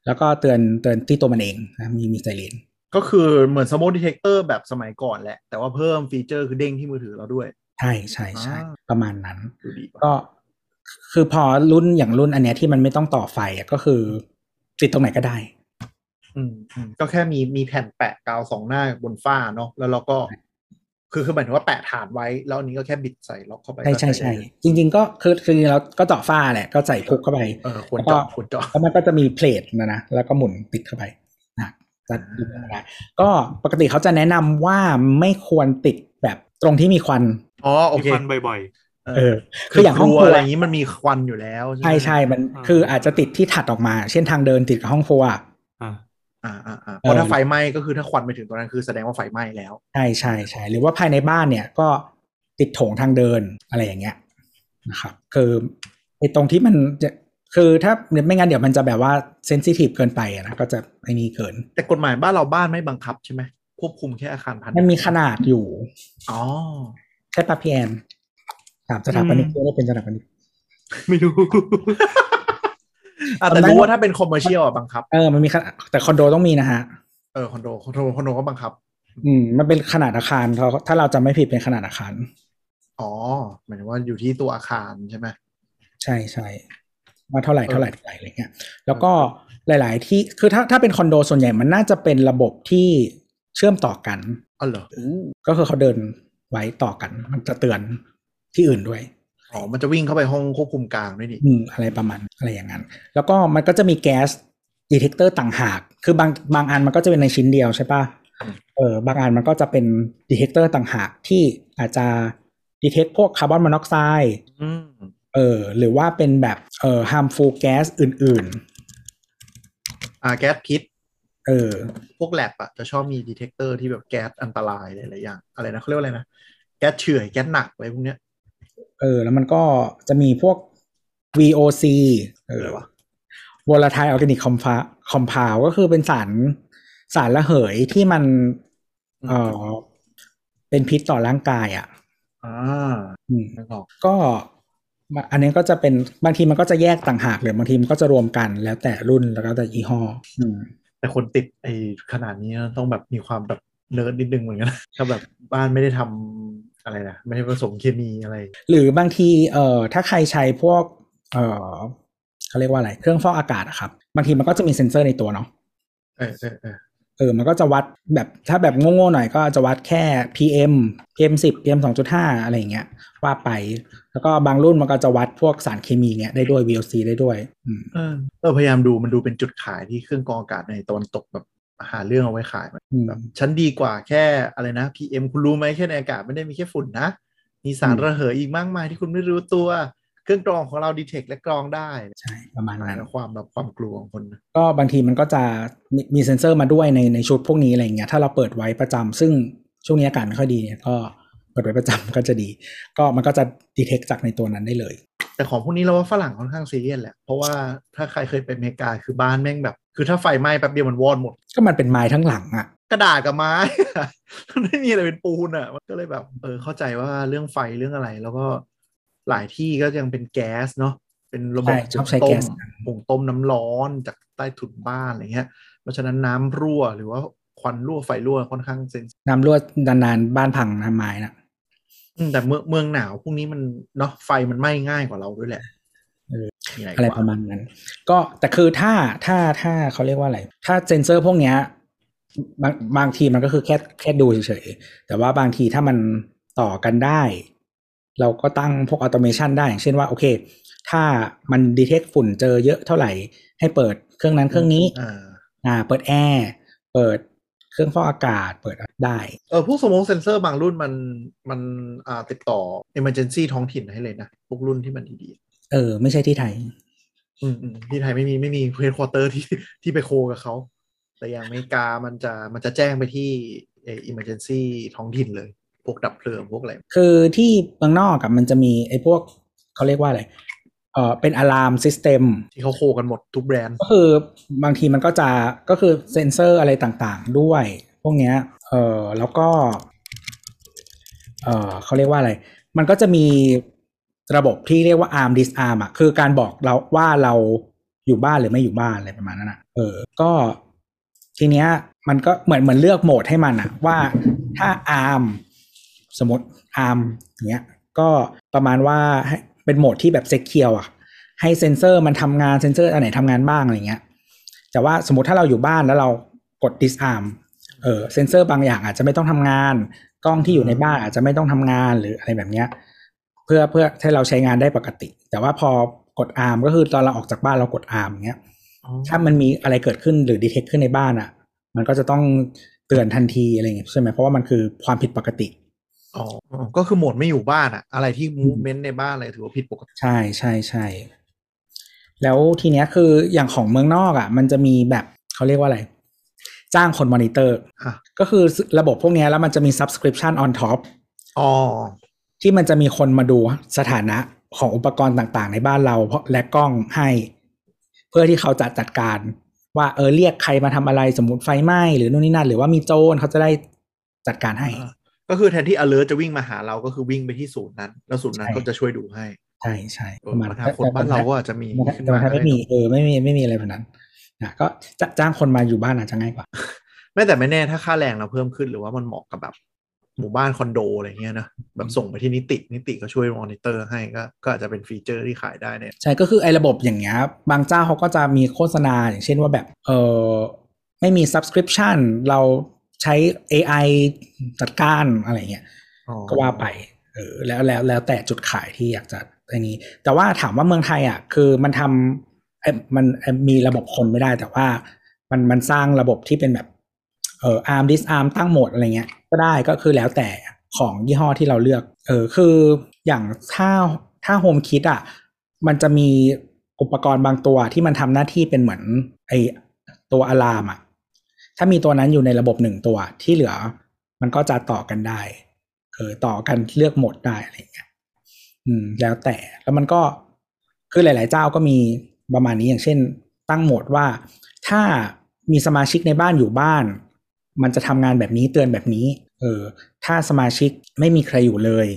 แล้วก็เตือนเตือนที่ตัวมันเองนะมีมี sirenก็คือเหมือน smoke detector แบบสมัยก่อนแหละ แต่ว่าเพิ่ม feature คือเด้งที่มือถือเราด้วย ใช่ใช่ใช่อ่าประมาณนั้นดูดีป่ะก็คือพอรุ่นอย่างรุ่นอันเนี้ยที่มันไม่ต้องต่อไฟอะก็คือ ติดตรงไหนก็ได้อืมอืมก็แค่มีมีแผ่นแปะกาวสองหน้าบนฝ้าเนาะแล้วเราก็ คือคือหมายถึงว่าแปะฐานไว้ แล้วอันนี้ก็แค่บิดใส่ล็อกเข้าไปใช่ใช่ก็ใช่ได้เลยจริง ๆ ก็คือคือจริงๆแล้วก็เจาะฝ้าแหละก็ใส่พุกเข้าไปเออควรแล้วก็เจาะควรเจาะแล้วมันก็จะมี plate นะนะแล้วก็หมุนติดเข้าไปนะจะดูได้ก็ปกติเขาจะแนะนำว่าไม่ควรติดแบบตรงที่มีควันอ๋อโอมีเคควันบ่อยเออคืคืออออย่างคห้องรัวครัวอะไรอย่างนี้มันมีควันอยู่แล้ว ใช่ไหมใช่ใช่มันอ่าคืออาจจะติดที่ถัดออกมา เช่นทางเดินติดกับห้องครัวๆ อ่าอ่าอ่าอ่าเพราะถ้าไฟไหม้ก็คือถ้าควันไปถึงตรงนั้นคือแสดงว่าไฟไหม้แล้ว ใช่ใช่ใช่หรือว่าภายในบ้านเนี่ยก็ติดโถงทางเดินอะไรอย่างเงี้ยนะครับคือไอ้ตรงที่มันจะคือถ้าไม่งั้นเดี๋ยวมันจะแบบว่า sensitive เกินไปอะนะก็จะไอ้นี่เกิน แต่กฎหมายบ้านเราบ้านไม่บังคับใช่ไหมควบคุมแค่อาคารพาณิชย์มันมีขนาดอยู่อ๋อใช่ปะพี่แอนถามสถาปนิกอืมเผื่อได้เป็นสถาปนิกไม่รู้อะ แต่จำได้รู้ว่าถ้าเป็น commercial อะบังคับ เออมันมีขนาดแต่คอนโดต้องมีนะฮะ เออคอนโดคอนโดคอนโดก็บังคับ อืมมันเป็นขนาดอาคารเขาถ้าเราจะไม่ผิดเป็นขนาดอาคาร อ๋อหมายถึงว่าอยู่ที่ตัวอาคารใช่ไหมใช่ใช่ว่าเท่าไหร่เออเท่าไหร่เท่าไหร่อะไรเงี้ย แล้วก็หลาย ๆ ที่คือถ้าถ้าเป็นคอนโดส่วนใหญ่มันน่าจะเป็นระบบที่เชื่อมต่อกันอ๋อเหรอก็คือเขาเดินไว้ต่อกัน มันจะเตือนที่อื่นด้วย อ๋อ มันจะวิ่งเข้าไปห้องควบคุมกลางด้วยนี่อืมอะไรประมาณอะไรอย่างนั้น แล้วก็มันก็จะมีแก๊ส detector ต่างหาก คือบางบางอันมันก็จะเป็นในชิ้นเดียวใช่ปะเออบางอันมันก็จะเป็น detector ต่างหากที่อาจจะ detect พวกคาร์บอนมอนอกไซด์อืมเออ หรือว่าเป็นแบบเอ่อ harmful gas อื่นอ่าแก๊สพิษๆเออ พวกแลบอะจะชอบมี detector ที่แบบแก๊สอันตรายหลายๆอย่าง อะไรนะเขาเรียกว่าอะไรนะ แก๊สเฉื่อยแก๊สหนักอะไรพวกเนี้ย เออ แล้วมันก็จะมีพวก VOC เอออะไรวะ volatile organic compound compound ก็คือเป็นสารสารระเหยที่มัน เออเป็นพิษต่อร่างกายอะอ่าอืมนึกออกก็มาอันนี้ก็จะเป็นบางทีมันก็จะแยกต่างหากหรือบางทีมันก็จะรวมกันแล้วแต่รุ่นแล้วก็แต่ยี่ห้ออืมแต่คนติดไอ้ขนาดนี้ต้องแบบมีความแบบเนิร์ดนิดนึงเหมือนกันนะถ้าแบบบ้านไม่ได้ทำ อะไรนะไม่ได้ผสมเคมีอะไร หรือบางทีเอ่อถ้าใครใช้พวกเอ่อเขาเรียกว่าอะไรเครื่องฟอกอากาศอะครับบางทีมันก็จะมีเซ็นเซอร์ในตัวเนาะเออเออเออเออ มันก็จะวัดแบบถ้าแบบโง่ๆหน่อยก็จะวัดแค่ PM PM 10 PM 2.5 อะไรอย่างเงี้ย ว่าไป แล้วก็บางรุ่นมันก็จะวัดพวกสารเคมีเงี้ยได้ด้วย VOC ได้ด้วย อืมเออเออพยายามดูมันดูเป็นจุดขายที่เครื่องกรองอากาศในตะวันตกแบบ หาเรื่องเอาไว้ขายอืมแบบฉันดีกว่าแค่อะไรนะ PM คุณรู้ไหมแค่ในอากาศไม่ได้มีแค่ฝุ่นนะ มีสารระเหยอีกมากมายที่คุณไม่รู้ตัว เครื่องกรองของเราดีเทคและกรองได้ ใช่ ประมาณนั้นความแบบความกลัวของคนนะก็บางทีมันก็จะมีมีเซ็นเซอร์มาด้วยในในชุดพวกนี้อะไรอย่างเงี้ยถ้าเราเปิดไว้ประจำซึ่งช่วงนี้อากาศไม่ค่อยดีเนี่ยก็เปิดไว้ประจำก็จะดี ก็มันก็จะดีเทคจากในตัวนั้นได้เลย แต่ของพวกนี้เราว่าฝรั่งค่อนข้างซีเรียสแหละ เพราะว่าถ้าใครเคยไปอเมริกาคือบ้านแม่งแบบ คือถ้าไฟไหม้แป๊บเดียวมันวอดหมด ก็มันเป็นไม้ทั้งหลังอะกระดาษกับไม้มันไม่มีอะไรเป็นปูนอะมันก็เลยแบบเออเข้าใจว่าเรื่องไฟเรื่องอะไร แล้วก็หลายที่ก็ยังเป็นแก๊สเนาะเป็นระบบใช่ชอบใช้ต้แก๊มสหุงต้มน้ำร้อนจากใต้ถุนบ้านอะไรเงี้ย เพราะฉะนั้นน้ำรั่วหรือว่าควันรั่วไฟรั่วค่อนข้างเซนซิน้ำรั่วนานๆบ้านพังน้ำไม้นะอืม แต่เมืองเมืองหนาวพวกนี้มันเนาะไฟมันไหม้ง่ายกว่าเราด้วยแหละเออมีอะไรอะไรกปว่าระมาณนั้น ก็แต่คือถ้าถ้าถ้าเขาเรียกว่าอะไร ถ้าเซนเซอร์พวกเนี้ยบางบางทีมันก็คือแค่แค่ดูเฉยๆ แต่ว่าบางทีถ้ามันต่อกันได้ เราก็ตั้งพวก automation ได้ อย่างเช่นว่า โอเค ถ้ามัน detect ฝุ่นเจอเยอะเท่าไหร่ ให้เปิดเครื่องนั้นเครื่องนี้ อ่าอ่าเปิดแอร์ เปิด เครื่องฟอกอากาศเปิดได้เออพวก smoke sensor บางรุ่นมันมันอ่าติดต่อ emergency ท้องถิ่นให้เลยนะพวกรุ่นที่มันดีเออ ไม่ใช่ที่ไทยๆอืมอืมที่ไทยไม่มีไม่มี headquarter ที่ที่ไป co กับเขาแต่อย่างอเมริกามันจะมันจะแจ้งไปที่เออ emergency ท้องถิ่นเลย พวกดับเพลิงพวกอะไร คือที่เมืองนอกกับมันจะมีไอ้พวกเขาเรียกว่าอะไร เออเป็น alarm system ที่เขา co กันหมดทุกแบรนด์ก็คือบางทีมันก็จะก็คือเซ็นเซอร์อะไรต่างๆ ด้วย พวกเนี้ยเออแล้วก็เออเขาเรียกว่าอะไร มันก็จะมีระบบที่เรียกว่า arm disarm อะคือการบอกเราว่าเราอยู่บ้านหรือไม่อยู่บ้านอะไรประมาณนั้นอะเออก็ทีเนี้ยมันก็เหมือนเหมือนเลือกโหมดให้มันอะว่าถ้า arm สมมติ arm อย่างเงี้ยก็ประมาณว่าให้ เป็นโหมดที่แบบ secure อะ ให้เซ็นเซอร์มันทำงานเซ็นเซอร์อันไหนทำงานบ้างอะไรเงี้ย แต่ว่าสมมติถ้าเราอยู่บ้านแล้วเรากด disarm เออเซ็นเซอร์บางอย่างอาจจะไม่ต้องทำงาน กล้องที่อยู่ในบ้านอาจจะไม่ต้องทำงานหรืออะไรแบบเนี้ย เพื่อเพื่อให้เราใช้งานได้ปกติ แต่ว่าพอกด arm ก็คือตอนเราออกจากบ้านเรากด arm อย่างเงี้ยถ้ามันมีอะไรเกิดขึ้นหรือดีเทคขึ้นในบ้านอะ มันก็จะต้องเตือนทันทีอะไรเงี้ยใช่ไหมเพราะว่ามันคือความผิดปกติ อ๋อ ก็คือโหมดไม่อยู่บ้านอะอะไรที่ movement ในบ้านอะไรถือว่าผิดปกติ ใช่ใช่ใช่ แล้วทีเนี้ยคืออย่างของเมืองนอกอะมันจะมีแบบเขาเรียกว่าอะไร จ้างคนมอนิเตอร์อะก็คือระบบพวกเนี้ยแล้วมันจะมี subscription on top อ๋อ ที่มันจะมีคนมาดูสถานะของอุปกรณ์ต่างๆ ในบ้านเราเพราะและกล้องให้ เพื่อที่เขาจะจัดการว่าเออเรียกใครมาทำอะไรสมมติไฟไหม้หรือนู่นนี่นั่นหรือว่ามีโจรเขาจะได้จัดการให้ ก็คือแทนที่ alert จะวิ่งมาหาเราก็คือวิ่งไปที่ศูนย์นั้น แล้วศูนย์นั้นใช่ก็จะช่วยดูให้ใช่ใช่เอออนาคตบ้านเราก็อาจจะมีแต่ขึ้นแต่มาถ้าไม่มีเออไม่มีไม่มีอะไรแบบนั้นนะก็จะจ้างคนมาอยู่บ้านอาจจะง่ายกว่าไม่แต่ไม่แน่ถ้าค่าแรงเราเพิ่มขึ้นหรือว่ามันเหมาะกับแบบหมู่บ้านคอนโดอะไรเงี้ยนะแบบส่งไปที่นิตินิติก็ช่วยมอนิเตอร์ให้ก็ก็อาจจะเป็น feature ที่ขายได้เนี่ยใช่ก็คือไอ้ระบบอย่างเงี้ยบางเจ้าเขาก็จะมีโฆษณาอย่างเช่นว่าแบบเออไม่มี subscription เรา ใช้ AI จัดการอะไรเงี้ยอ๋อก็ว่าไปเออแล้วแล้วแล้วแต่จุดขายที่อยากจะไอ้นี้ แต่ว่าถามว่าเมืองไทยอะคือมันทำเอ้ยมันเอ้ยมีระบบคนไม่ได้แต่ว่ามันมันสร้างระบบที่เป็นแบบเออ arm disarm ตั้งโหมดอะไรเงี้ย ก็ได้ก็คือแล้วแต่ของยี่ห้อที่เราเลือก เออคืออย่างถ้าถ้าโฮมคิดอะมันจะมีอุปกรณ์บางตัวที่มันทำหน้าที่เป็นเหมือนไอตัวอะลามอะ ถ้ามีตัวนั้นอยู่ในระบบหนึ่งตัวที่เหลือ มันก็จะต่อกันได้เออต่อกันเลือกโหมดได้อะไรเงี้ยอืม แล้วแต่แล้วมันก็คือหลาย ๆ เจ้าก็มีประมาณนี้อย่างเช่น ตั้งโหมดว่าถ้ามีสมาชิกในบ้านอยู่บ้าน มันจะทำงานแบบนี้เตือนแบบนี้ เออ ถ้าสมาชิกไม่มีใครอยู่เลย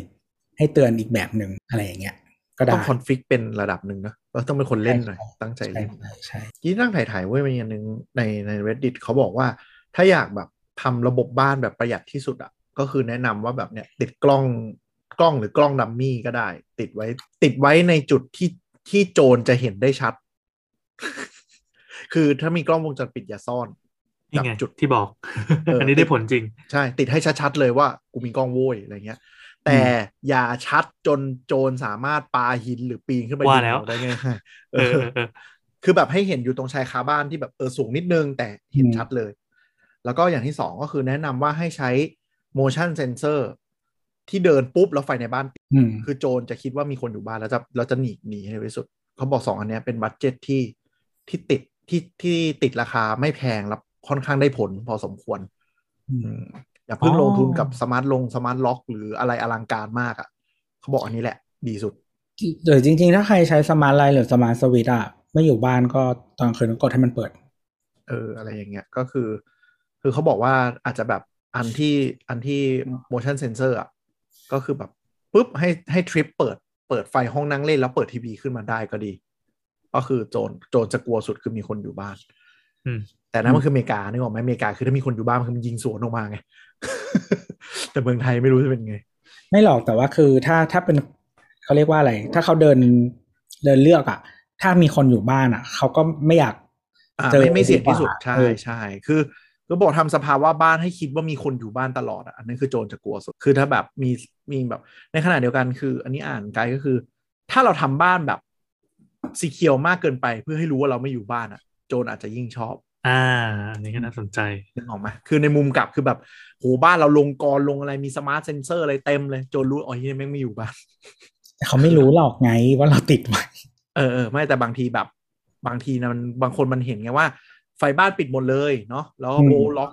ให้เตือนอีกแบบหนึ่งอะไรอย่างเงี้ย ก็ได้ต้องคอนฟิกเป็นระดับหนึ่งนะเราต้องเป็นคนเล่นหน่อยใช่ตั้งใจใช่เล่นใช่ใช่ยี่นั่งถ่ายๆเว้ยมันอย่างหนึ่งในใน reddit เขาบอกว่า ถ้าอยากแบบทำระบบบ้านแบบประหยัดที่สุดอะก็คือแนะนำว่าแบบเนี้ยติดกล้องกล้องหรือกล้องดัมมี่ก็ได้ ติดไว้ ติดไว้ในจุดที่ที่โจรจะเห็นได้ชัด คือถ้ามีกล้องวงจรปิดอย่าซ่อนนี่ไงจับจุดที่บอกเอออัอันนี้ได้ผลจริง ใช่ ติดให้ชัดๆเลยว่า กูมีกล้องโว้ยอะไรเงี้ย แต่อย่าชัดจนโจรสามารถปาหินหรือปีนขึ้นไปว่ายิงแล้วเราได้ง่ายๆเออเออเออคือแบบให้เห็นอยู่ตรงชายคาบ้านที่แบบเออสูงนิดนึง แต่เห็นชัดเลย แล้วก็อย่างที่สองก็คือแนะนำว่าให้ใช้ motion sensor ที่เดินปุ๊บแล้วไฟในบ้านติดอืมคือโจรจะคิดว่ามีคนอยู่บ้านแล้วจะแล้วจะหนีหนีให้เร็วที่สุด เขาบอกสองอันเนี้ยเป็น budget ที่ที่ติดที่ที่ติดราคาไม่แพงแล้วค่อนข้างได้ผลพอสมควร อืมอืมอย่าเพิ่งอ๋อลงทุนกับ smart ลง smart lock หรืออะไรอลังการมากอะ่ะเขาบอกอันนี้แหละ ดีสุดหรือจริง ๆ ถ้าใครใช้ smart light หรือ smart switch อะไม่อยู่บ้านก็ตอนคืนก็กดให้มันเปิด เออ อะไรอย่างเงี้ยก็คือ คือเขาบอกว่าอาจจะแบบอันที่อันที่ motion sensor อะก็คือแบบปุ๊บให้ให้ trigger เปิดไฟห้องนั่งเล่นแล้วเปิดทีวีขึ้นมาได้ก็ดี ก็คือโจรโจรจะกลัวสุดคือมีคนอยู่บ้านอืม แต่นั้นมันคืออเมริกานึกออกไหมอเมริกาคือถ้ามีคนอยู่บ้านมันคือมันยิงสวนออกมาไง แต่เมืองไทยไม่รู้จะเป็นไง ไม่หรอกแต่ว่าคือถ้าถ้าเป็นเขาเรียกว่าอะไร ถ้าเขาเดินเดินเลือกอะ ถ้ามีคนอยู่บ้านอะ เขาก็ไม่อยากอ่าเจอไม่ไม่เสี่ยงที่สุดดีกว่าใช่เออใช่คือก็บอกทำสภาวะบ้านให้คิดว่ามีคนอยู่บ้านตลอดอะอันนั้นคือโจรจะกลัวสุดคือถ้าแบบมีมีแบบ ในขณะเดียวกันคือ อันนี้อ่านไกด์ก็คือ ถ้าเราทำบ้านแบบสีเขียวมากเกินไปเพื่อให้รู้ว่าเราไม่อยู่บ้านอะ โจรอาจจะยิ่งชอบ อ่าอันนี้ก็น่าสนใจนึกออกไหมคือในมุมกลับคือแบบโหบ้านเราลงกลอนลงอะไรมี smart sensor อะไรเต็มเลยโจรรู้อ๋อที่นี่แม่งไม่อยู่บ้านแต่เขาไม่รู้หรอกไงว่าเราติดไว้เออเออไม่แต่บางทีแบบ บางทีนะมันบางคนมันเห็นไงว่า ไฟบ้านปิดหมดเลยเนาะแล้ว bolt lock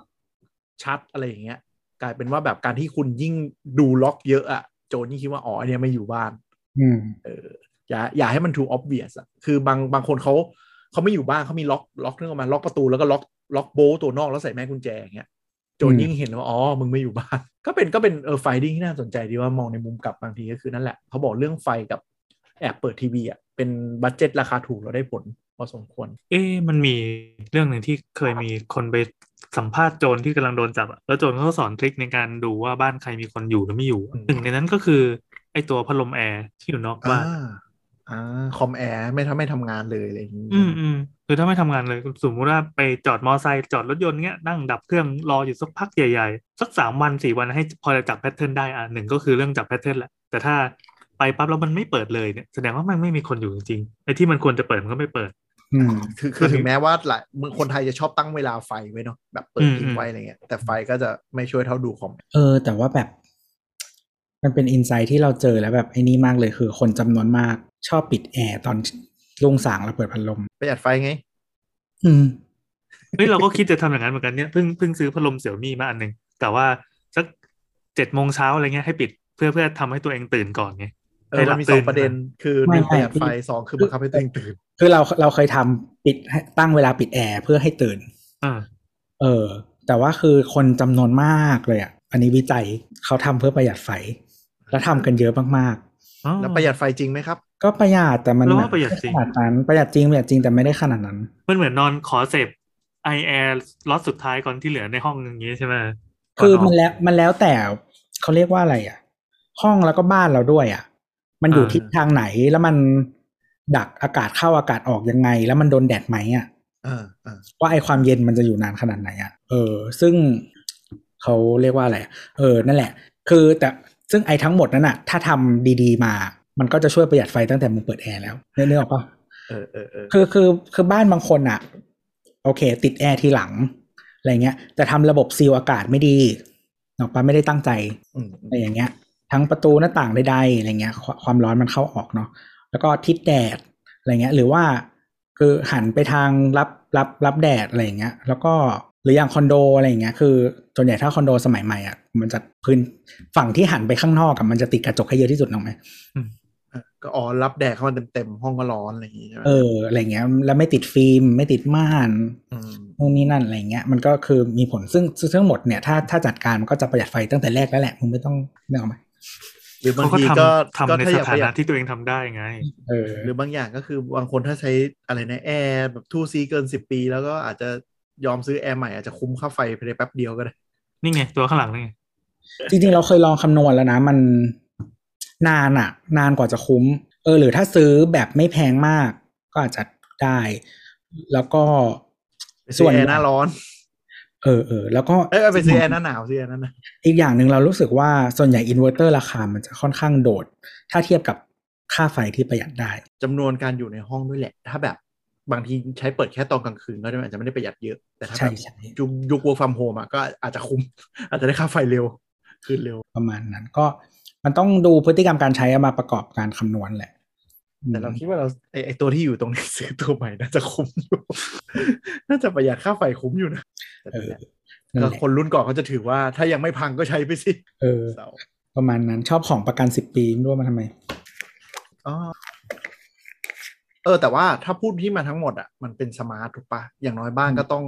ชัดอะไรอย่างเงี้ย กลายเป็นว่าแบบการที่คุณยิ่งดูล็อกเยอะอะโจรยิ่งคิดว่าอ๋ออันเนี้ยไม่อยู่บ้าน อืมเอออย่าอย่าให้มัน too obvious อะคือบางบางคนเขา เขาไม่อยู่บ้านเขามีล็อกล็อกนึกออกมะล็อกประตูแล้วก็ล็อกล็อกโบว์ตัวนอกแล้วใส่แม่กุญแจอย่างเงี้ยโจรอืมยิ่งเห็นว่าอ๋อมึงไม่อยู่บ้าน ก็เป็นก็เป็นเออ finding ที่น่าสนใจดีว่ามองในมุมกลับบางทีก็คือนั่นแหละเขาบอกเรื่องไฟกับแอบเปิดทีวีอะเป็น budget ราคาถูกเราได้ผลพอสมควร เอ๊ะมันมีเรื่องหนึ่งที่เคยมีคนไปสัมภาษณ์โจรที่กำลังโดนจับอะแล้วโจรเขาก็สอน trick ในการดูว่าบ้านใครมีคนอยู่หรือไม่อยู่อืมหนึ่งในนั้นก็คือไอตัวพัดลมแอร์ที่อยู่นอกบ้าน อ่าอ่าคอมแอร์ไม่ทำไม่ทำงานเลยอะไรอย่างนี้อืมอืมคือถ้าไม่ทำงานเลยสมมติว่าไปจอดมอไซค์จอดรถยนต์เงี้ยนั่งดับเครื่องรออยู่สักพักใหญ่ๆ สักสามวันสี่วันให้พอจะจับ pattern ได้อะหนึ่งก็คือเรื่องจับ pattern แหละ แต่ถ้าไปปั๊บแล้วมันไม่เปิดเลยเนี่ยแสดงว่ามันไม่มีคนอยู่จริงๆไอ้ที่มันควรจะเปิดมันก็ไม่เปิดอืมคือคือถึงแม้ว่าหลายมึงคนไทยจะชอบตั้งเวลาไฟไว้เนาะแบบเปิดอืมทิ้งไว้อะไรเงี้ยแต่ไฟก็จะไม่ช่วยเท่าดูคอมเออ แต่ว่าแบบ มันเป็น insight ที่เราเจอแล้วแบบไอ้นี่มากเลยคือคนจำนวนมาก ชอบปิดแอร์ตอนรุ่งสางแล้วเปิดพัดลมประหยัดไฟไง อืมเฮ้ยเราก็คิดจะทำอย่างนั้นเหมือนกันเนี่ยเพิ่งเพิ่งซื้อพัดลมเสี่ยวมี่มาอันหนึ่งแต่ว่าสักเจ็ดโมงเช้าอะไรเงี้ยให้ปิดเพื่อเพื่อทำให้ตัวเองตื่นก่อนไงเออให้หลับตื่น มันมีสองประเด็นคือไม่หนึ่งประหยัดไม่ไฟสองคือบังคับให้ตัวเองตื่น คือเราเราเคยทำปิดให้ตั้งเวลาปิดแอร์เพื่อให้ตื่นอ่าเออ แต่ว่าคือคนจำนวนมากเลยอะอันนี้วิจัยเขาทำเพื่อประหยัดไฟ แล้วทำกันเยอะมากอ๋อแล้วประหยัดไฟจริงไหมครับๆ ก็ประหยัดแต่มันเราว่าประหยัดจริงขนาดนั้นประหยัดจริงประหยัดจริงแต่ไม่ได้ขนาดนั้น มันเหมือนนอนขอเสพไอแอร์ล็อตสุดท้ายก่อนที่เหลือในห้องอย่างงี้ใช่ไหมคือก่มันนแล้วมันแล้วแต่เขาเรียกว่าอะไรอะ ห้องแล้วก็บ้านเราด้วย อะ มันอยู่อ่าทิศทางไหนแล้วมันดักอากาศเข้าอากาศออกยังไง แล้วมันโดนแดดไหมอะอ่าอ่าว่าไอความเย็นมันจะอยู่นานขนาดไหนอะเออ ซึ่งเขาเรียกว่าอะไรอะเออ นั่นแหละ คือแต่ซึ่งไอทั้งหมดนั้นอะ ถ้าทำดี ๆ มา มันก็จะช่วยประหยัดไฟตั้งแต่มึงเปิดแอร์แล้วเนื้ออกปะเออเออเออคือคือคือบ้านบางคนอะโอเค ติดแอร์ทีหลังอะไรเงี้ย แต่ทำระบบซีลอากาศไม่ดีออกปะไม่ได้ตั้งใจอืมอะไรอย่างเงี้ย ทั้งประตูหน้าต่างใดๆอะไรเงี้ยควความร้อนมันเข้าออกเนาะแล้วก็ทิศแดดอะไรเงี้ย หรือว่าคือหันไปทางรับรับรับแดดอะไรอย่างเงี้ย แล้วก็หรืออย่างคอนโดอะไรอย่างเงี้ยคือส่วนใหญ่ถ้าคอนโดสมัยใหม่อะมันจะพื้นฝั่งที่หันไปข้างนอกกับมันจะติดกระจกให้เยอะที่สุดถูกไหมเออ ก็อ๋อรับแดดเข้ามาเต็มๆห้องก็ร้อนอะไรอย่างงี้ใช่ไหมเอออะไรเงี้ย แล้วไม่ติดฟิล์มไม่ติดม่านมนู่นนี่นั่นอะไรเงี้ย มันก็คือมีผลซึ่งซึ่งทั้งหมดเนี่ยถ้าถ้าจัดการมันก็จะประหยัดไฟตั้งแต่แรกแล้วแหละมึงไม่ต้องนึกออกไหมหรือบางเขาก็ทีทก็ำทำก็ในถ้าสอยากถาประหนะยัดที่ตัวเองทำได้ไงเออหรือบางอย่างก็คือบางคนถ้าใช้อะไรนะแอร์แบบทูซีเกินสิบปี แล้วก็อาจจะยอมซื้อแอร์ใหม่อาจจะคุ้มค่าไฟภายในแป๊บเดียวก็ได้ นี่ไงตัวข้างหลังนี่ไงจริงๆเราเคยลองคำนวณแล้วนะมัน นานอะนานกว่าจะคุ้ม เออ หรือถ้าซื้อแบบไม่แพงมาก ก็อาจจะได้ แล้วก็ไปซื้อแอร์หน้าร้อน เออเออแล้วก็เอ้ยเอาไปซื้อแอร์หน้าหนาวซื้อแอร์หน้าหนาวอีกอย่างหนึ่งเรารู้สึกว่าส่วนใหญ่อินเวอร์เตอร์ราคามันจะค่อนข้างโดด ถ้าเทียบกับค่าไฟที่ประหยัดได้จำนวนการอยู่ในห้องด้วยแหละ ถ้าแบบบางทีใช้เปิดแค่ตอนกลางคืนก็อาจจะไม่ได้ประหยัดเยอะ แต่ถ้าใช่แบบใช่ยุคยุค work from home อะก็อาจจะคุ้ม อาจจะได้ค่าไฟเร็วคืนเร็วประมาณนั้นก็ มันต้องดูพฤติกรรมการใช้เอามาประกอบการคำนวณแหละ แต่เราคิดว่าเราไอไอตัวที่อยู่ตรงนี้ซื้อตัวใหม่น่าจะคุ้มอยู่ น่าจะประหยัดค่าไฟคุ้มอยู่นะแต่เออนั่นแหละนั่นก็แหละคนรุ่นก่อนเขาจะถือว่าถ้ายังไม่พังก็ใช้ไปสิ เออเสาประมาณนั้นชอบของประกันสิบปีไม่รู้ว่ามันทำไมอ๋อเออแต่ว่าถ้าพูดที่มาทั้งหมดอะมันเป็น smart ถูกปะอย่างน้อยบ้านก็ต้อง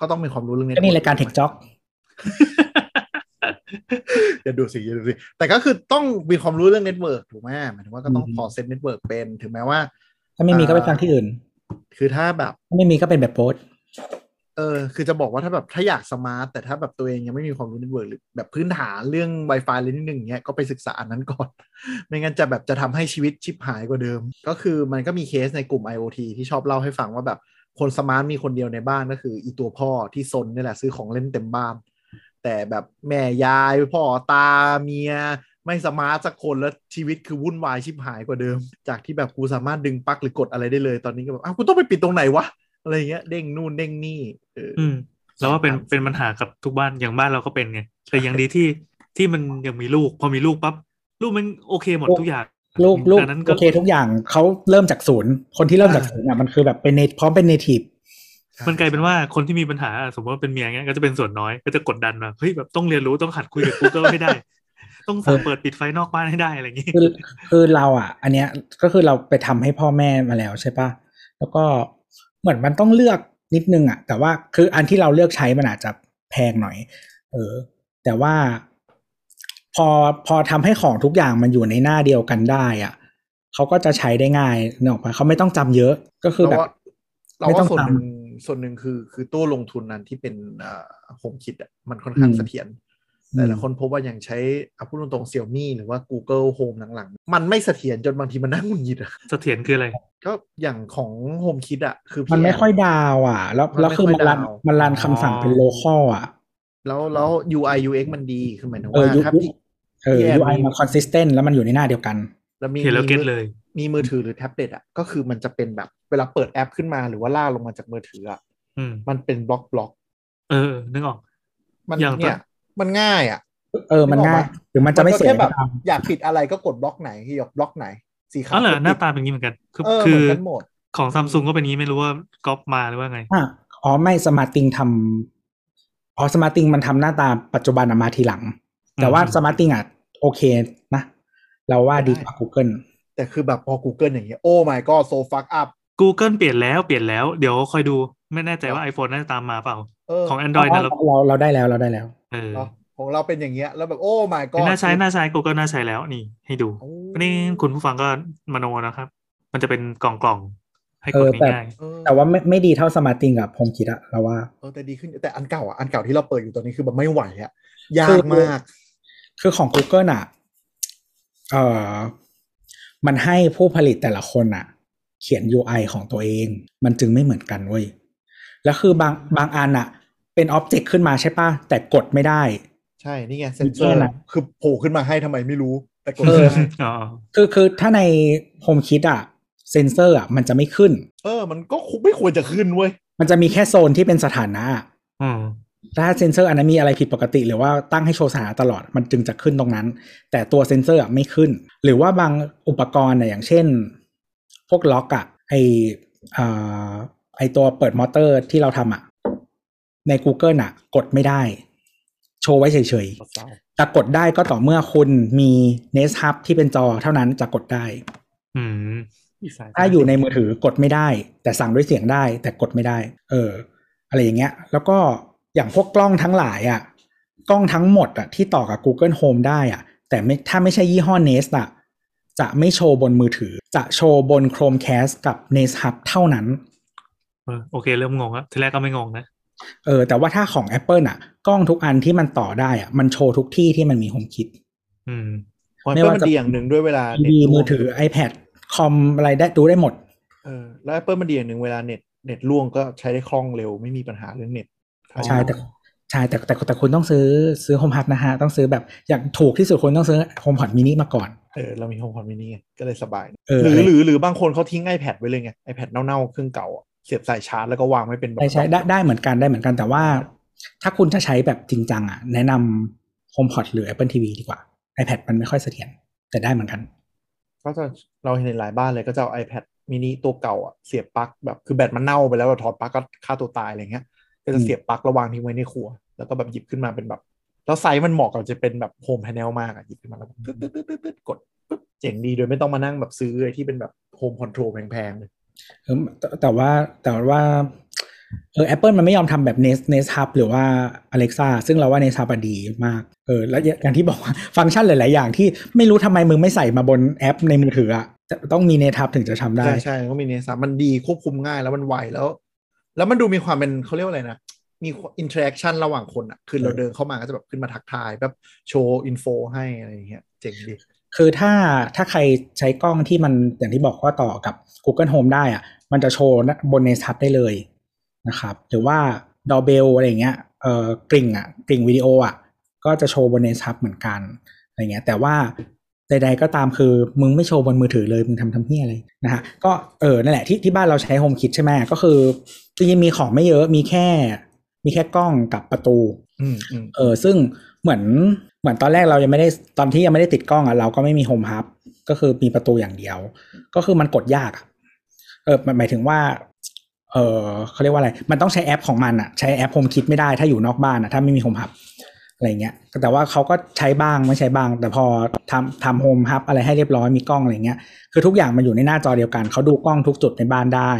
ก็ต้องมีความรู้เรื่องนี้ก็นี่รายการ TechJock อย่าดูสิอย่าดูสิ แต่ก็คือต้องมีความรู้เรื่อง network ถูกไหมหมายถึงว่าก็ต้องพอ set network เป็นถึงแม้ว่า ถ้าไม่มีก็ไปฟังที่อื่น คือถ้าแบบถ้าไม่มีก็เป็นแบบโพสต์เออคือจะบอกว่าถ้าแบบถ้าอยาก smart แต่ถ้าแบบตัวเองยังไม่มีความรู้ network หรือแบบพื้นฐานเรื่อง Wi-Fi อะไรนิดนึงเนี้ยก็ไปศึกษาอันนั้นก่อน ไม่งั้นจะแบบจะทำให้ชีวิตชิบหายกว่าเดิม ก็คือมันก็มีเคสในกลุ่ม IoT ที่ชอบเล่าให้ฟังว่าแบบคน smart มีคนเดียวในบ้านก็คือ อีตัวพ่อที่ซนนี่แหละซื้อของเล่นเต็มบ้าน แต่แบบแม่ยายพ่อตาเมียไม่ smart สักคนแล้วชีวิตคือวุ่นวายชิบหายกว่าเดิม จากที่แบบกูสามารถดึงปลั๊กหรือกดอะไรได้เลยตอนนี้ก็แบบอ้าวกูต้องไปปิดตรงไหนวะอะไรเงี้ยเด้งนู่นเด้งนี่เอออืมแล้วว่าเป็นเป็นปัญหากับทุกบ้านอย่างบ้านเราก็เป็นไงแต่ยังดีที่ที่มันยังมีลูก พอมีลูกปั๊บลูกมันโอเคหมดทุกอย่างลูกลูกดังนั้นก็โอเคทุกอย่างเขาเริ่มจากศูนย์คนที่เริ่มจากศูนย์อะมันคือแบบเป็นเนพร้อมเป็นเนทีฟ มันกลายเป็นว่าคนที่มีปัญหาสมมติว่าเป็นเมียเงี้ยก็จะเป็นส่วนน้อยก็จะกดดันมาเฮ้ยแบบต้องเรียนรู้ต้องหัดคุยกับ Google ให้ได้ ต้องสั่งเปิดปิดไฟนอกบ้านให้ได้อะไรอย่างงี้คือคือเราอะ อันเนี้ยก็คือเราไปทำให้พ่อแม่มาแล้วใช่ปะแล้วก็เหมือนมันต้องเลือกนิดนึงอะ แต่ว่าคืออันที่เราเลือกใช้มันอาจจะแพงหน่อย เออ แต่ว่าพอพอทำให้ของทุกอย่างมันอยู่ในหน้าเดียวกันได้อะเขาก็จะใช้ได้ง่ายเนกออกปะเขาไม่ต้องจำเยอะก็คือเราแบบว่าเราไม่ต้ว่าองส่วนหนึ่งท ส่วนหนึ่งคือคือตู้ลงทุนนั้นที่เป็นHomeKit อะมันค่อนข้างอืมเสถียรแต่เราค้นพบว่าอย่างใช้เอาพูดตรงๆ Xiaomi หรือว่า Google Home หลังๆ มันไม่เสถียรจนบางทีมันน่าหงุดหงิดอะเสถียรคืออะไร ก็อย่างของ HomeKit อะคือมันพี่ไม่แนค่อย down อะแล้วมันแล้วไม่คือค่อยมัน run down มัน run คำสั่งเป็น local อะแล้วแล้ว UI UX มันดีคือหมายถึงเออว่ายุถ้ายุพี่เออพี่แอน UI มีมัน consistent แล้วมันอยู่ในหน้าเดียวกัน แล้วมีเห็นแล้วมีเก็ตมือเลย มีมือถือหรือแท็บเล็ตอะก็คือมันจะเป็นแบบเวลาเปิดแอปขึ้นมาหรือว่าลากลงมาจากมือถืออะอืมมันเป็นบล็อกบล็อก เออ นึกออก มันอย่างเนี่ย มันง่ายอะ เออ มันง่ายหรือมันจะไม่ก็เสียแค่แบบก็ตามอยากปิดอะไรก็กดบล็อกไหนที่อยากบล็อกไหน สีขาวอ๋อเหรอกดหน้าปิดตาเป็นอย่างนี้เหมือนกัน คือเออคืเหมือนกันหมดของซัมซุงก็เป็นอย่างนี้ไม่รู้ว่าก๊อปมาหรือว่าไงอะอ๋อไม่ SmartThings ทำอ๋อ SmartThings มันทำหน้าตาปัจจุบันอะมาทีหลัง แต่ว่าอืม SmartThings อะโอเคนะ เราว่าดีกว่า Google แต่คือแบบพอ Google อย่างเงี้ยโอ้ my god so fuck up Google เปลี่ยนแล้วเปลี่ยนแล้วเดี๋ยวคอยดูไม่แน่ใจว่า iPhone น่าจะตามมาเปล่าเออของ Android นะเราเราเราได้แล้วเราได้แล้วเออเนาะของเราเป็นอย่างเงี้ยแล้วแบบโอ้ my god น่าใช้น่าใช้ Google น่าใช้แล้วนี่ให้ดูโอ้นี่คุณผู้ฟังก็มโนนะครับ มันจะเป็นกล่องกล่องๆให้กดเออแต่ง่ายเออแต่ว่าไม่ไม่ดีเท่าสมาร์ติงกับ HomeKit อะเราว่าเออแต่ดีขึ้นแต่อันเก่าอะอันเก่าที่เราเปิดอยู่ตอนนี้คือแบบไม่ไหวอะยาคืกอมาก คือของ Google อะเอ่อ มันให้ผู้ผลิตแต่ละคนอะเขียน UI ของตัวเอง มันจึงไม่เหมือนกันเว้ยแล้วคือบางบางอันอะเป็น object ขึ้นมาใช่ปะแต่กดไม่ได้ ใช่ นี่ไงเซนเซอร์แค่นั้นคือโผล่ขึ้นมาให้ทำไมไม่รู้ แต่กดเออไม่ได้ๆอ๋อคือคือถ้าใน HomeKit อะเซนเซอร์อะมันจะไม่ขึ้น เออ มันก็ไม่ควรจะขึ้นเว้ยมันจะมีแค่โซนที่เป็นสถานะอะอืม ถ้าเซนเซอร์อันนั้นมีอะไรผิดปกติ หรือว่าตั้งให้โชว์สถานะตลอดมันจึงจะขึ้นตรงนั้น แต่ตัวเซนเซอร์อะไม่ขึ้น หรือว่าบางอุปกรณ์เนี่ยอย่างเช่น พวกล็อกอะไออ่าไอตัวเปิดมอเตอร์ที่เราทำอะใน Google อะกดไม่ได้ โชว์ไว้เฉยๆแต่กดได้ก็ต่อเมื่อคุณมี Nest Hub ที่เป็นจอเท่านั้นจะกดได้อืมถ้าอยู่ในมือถือกดไม่ได้ แต่สั่งด้วยเสียงได้ แต่กดไม่ได้ เออ อะไรอย่างเงี้ย แล้วก็ อย่างพวกกล้องทั้งหลายอะกล้องทั้งหมดอะที่ต่อกับ Google Home ได้อะ แต่ไม่ถ้าไม่ใช่ยี่ห้อ Nest อะจะไม่โชว์บนมือถือ จะโชว์บน Chromecast กับ Nest Hub เท่านั้นเออโอเค เริ่มงงแล้วทีแรกก็ไม่งงนะเออแต่ว่าถ้าของ Apple อะ กล้องทุกอันที่มันต่อได้อะมันโชว์ทุกที่ที่มันมี HomeKit อืมมันไม่ก็ว่ามันจะดีอย่างหนึ่งด้วยเวลาทีเน็ตวีร่วงมือถือ iPad คอมอะไรได้ดูได้หมดเออแล้ว Apple มันดีอย่างหนึ่งเวลาเน็ตเน็ตล่วงก็ใช้ได้คล่องเร็วไม่มีปัญหาเรื่องเน็ต ใช่แต่ใช่แต่แต่แต่คุณต้องซื้อซื้อโฮมฮับนะฮะ ต้องซื้อแบบอย่างถูกที่สุดคุณต้องซื้อโฮมพอดมินิมาก่อน เออ เรามี Home Pod mini ไงก็เลยสบายเออหรืออะไรหรือหรือบางคนเขาทิ้ง iPad ไว้เลยไง iPad เน่าๆเครื่องเก่าอะเสียบสายชาร์จแล้วก็วางไว้เป็นแบบใช่ใช่ได้ได้เหมือนกันได้เหมือนกันแต่ว่า ถ้าคุณจะใช้แบบจริงจังอะแนะนำ HomePod หรือ Apple TV ดีกว่า iPad มันไม่ค่อยเสถียรแต่ได้เหมือนกัน ก็จะเราเห็นในหลายบ้านเลยก็จะเอา iPad mini ตัวเก่าอะเสียบปลั๊กแบบคือแบตมันเน่าไปแล้วเราถอดปลั๊กก็ฆ่าตัวตายอะไรเงี้ย ก็จะเสียบปลั๊กระวางทิ้งไว้ในครัว แล้วก็แบบหยิบขึ้นมาเป็นแบบ แล้วไซส์มันเหมาะกับจะเป็นแบบ home panel มากอะหยิบขึ้นมาแล้วตึ๊ดตึ๊ดตึ๊ดตึ๊ดตึ๊ดกดปึ๊บเจ๋งดีโดยไม่ต้องมานั่งแบบซื้อไอ้ที่เป็นแบบ home control แพงๆเลยเออแต่แต่ว่าแต่ว่าเออ Apple มันไม่ยอมทำแบบ Nest Nest Hub หรือว่า Alexa ซึ่งเราว่า Nest Hub อะดีมาก เออ แล้วอย่างที่บอกว่าฟังก์ชันหลาย ๆ อย่างที่ไม่รู้ทำไมมึงไม่ใส่มาบนแอปในมือถืออะจะต้องมี Nest Hub ถึงจะทำได้ ใช่ใช่ก็มี Nest มันดีควบคุมง่ายแล้วมันไวแล้ว แล้วมันดูมีความเป็นเขาเรียกว่าอะไรนะ มี interaction ระหว่างคนอะคือเราเดินเข้ามาก็จะแบบขึ้นมาทักทายแบบโชว์ info ให้อะไรอย่างเงี้ยเจ๋งดีคือถ้าถ้าใครใช้กล้องที่มันอย่างที่บอกว่าต่อกับ Google Home ได้อะมันจะโชว์บน Nest Hub ได้เลยนะครับ หรือว่า Doorbell อะไรเงี้ยเอ่อกริ่งอะกริ่งวิดีโออะก็จะโชว์บน Nest Hub เหมือนกันอะไรเงี้ยแต่ว่า ใดๆก็ตามคือมึงไม่โชว์บนมือถือเลยมึงทำทำเพี้ยอะไรนะฮะก็เออนั่นแหละที่ที่บ้านเราใช้ Home Kit ใช่ไหมก็คือจริงๆมีของไม่เยอะมีแค่ มีแค่กล้องกับประตูอืมอืมเออซึ่งเหมือนเหมือนตอนแรกเรายังไม่ได้ตอนที่ยังไม่ได้ติดกล้องอะเราก็ไม่มีโฮมฮับก็คือมีประตูอย่างเดียว ก็คือมันกดยากอะเออหมายถึงว่า เออเขาเรียกว่าอะไร มันต้องใช้แอปของมันอะ ใช้แอป HomeKit ไม่ได้ถ้าอยู่นอกบ้านอะถ้าไม่มี home hub อะไรเงี้ยแต่ว่าเขาก็ใช้บ้างไม่ใช้บ้าง แต่พอทำทำ home hub อะไรให้เรียบร้อยมีกล้องอะไรเงี้ยคือทุกอย่างมันอยู่ในหน้าจอเดียวกันเขาดูกล้องทุกจุดในบ้านได้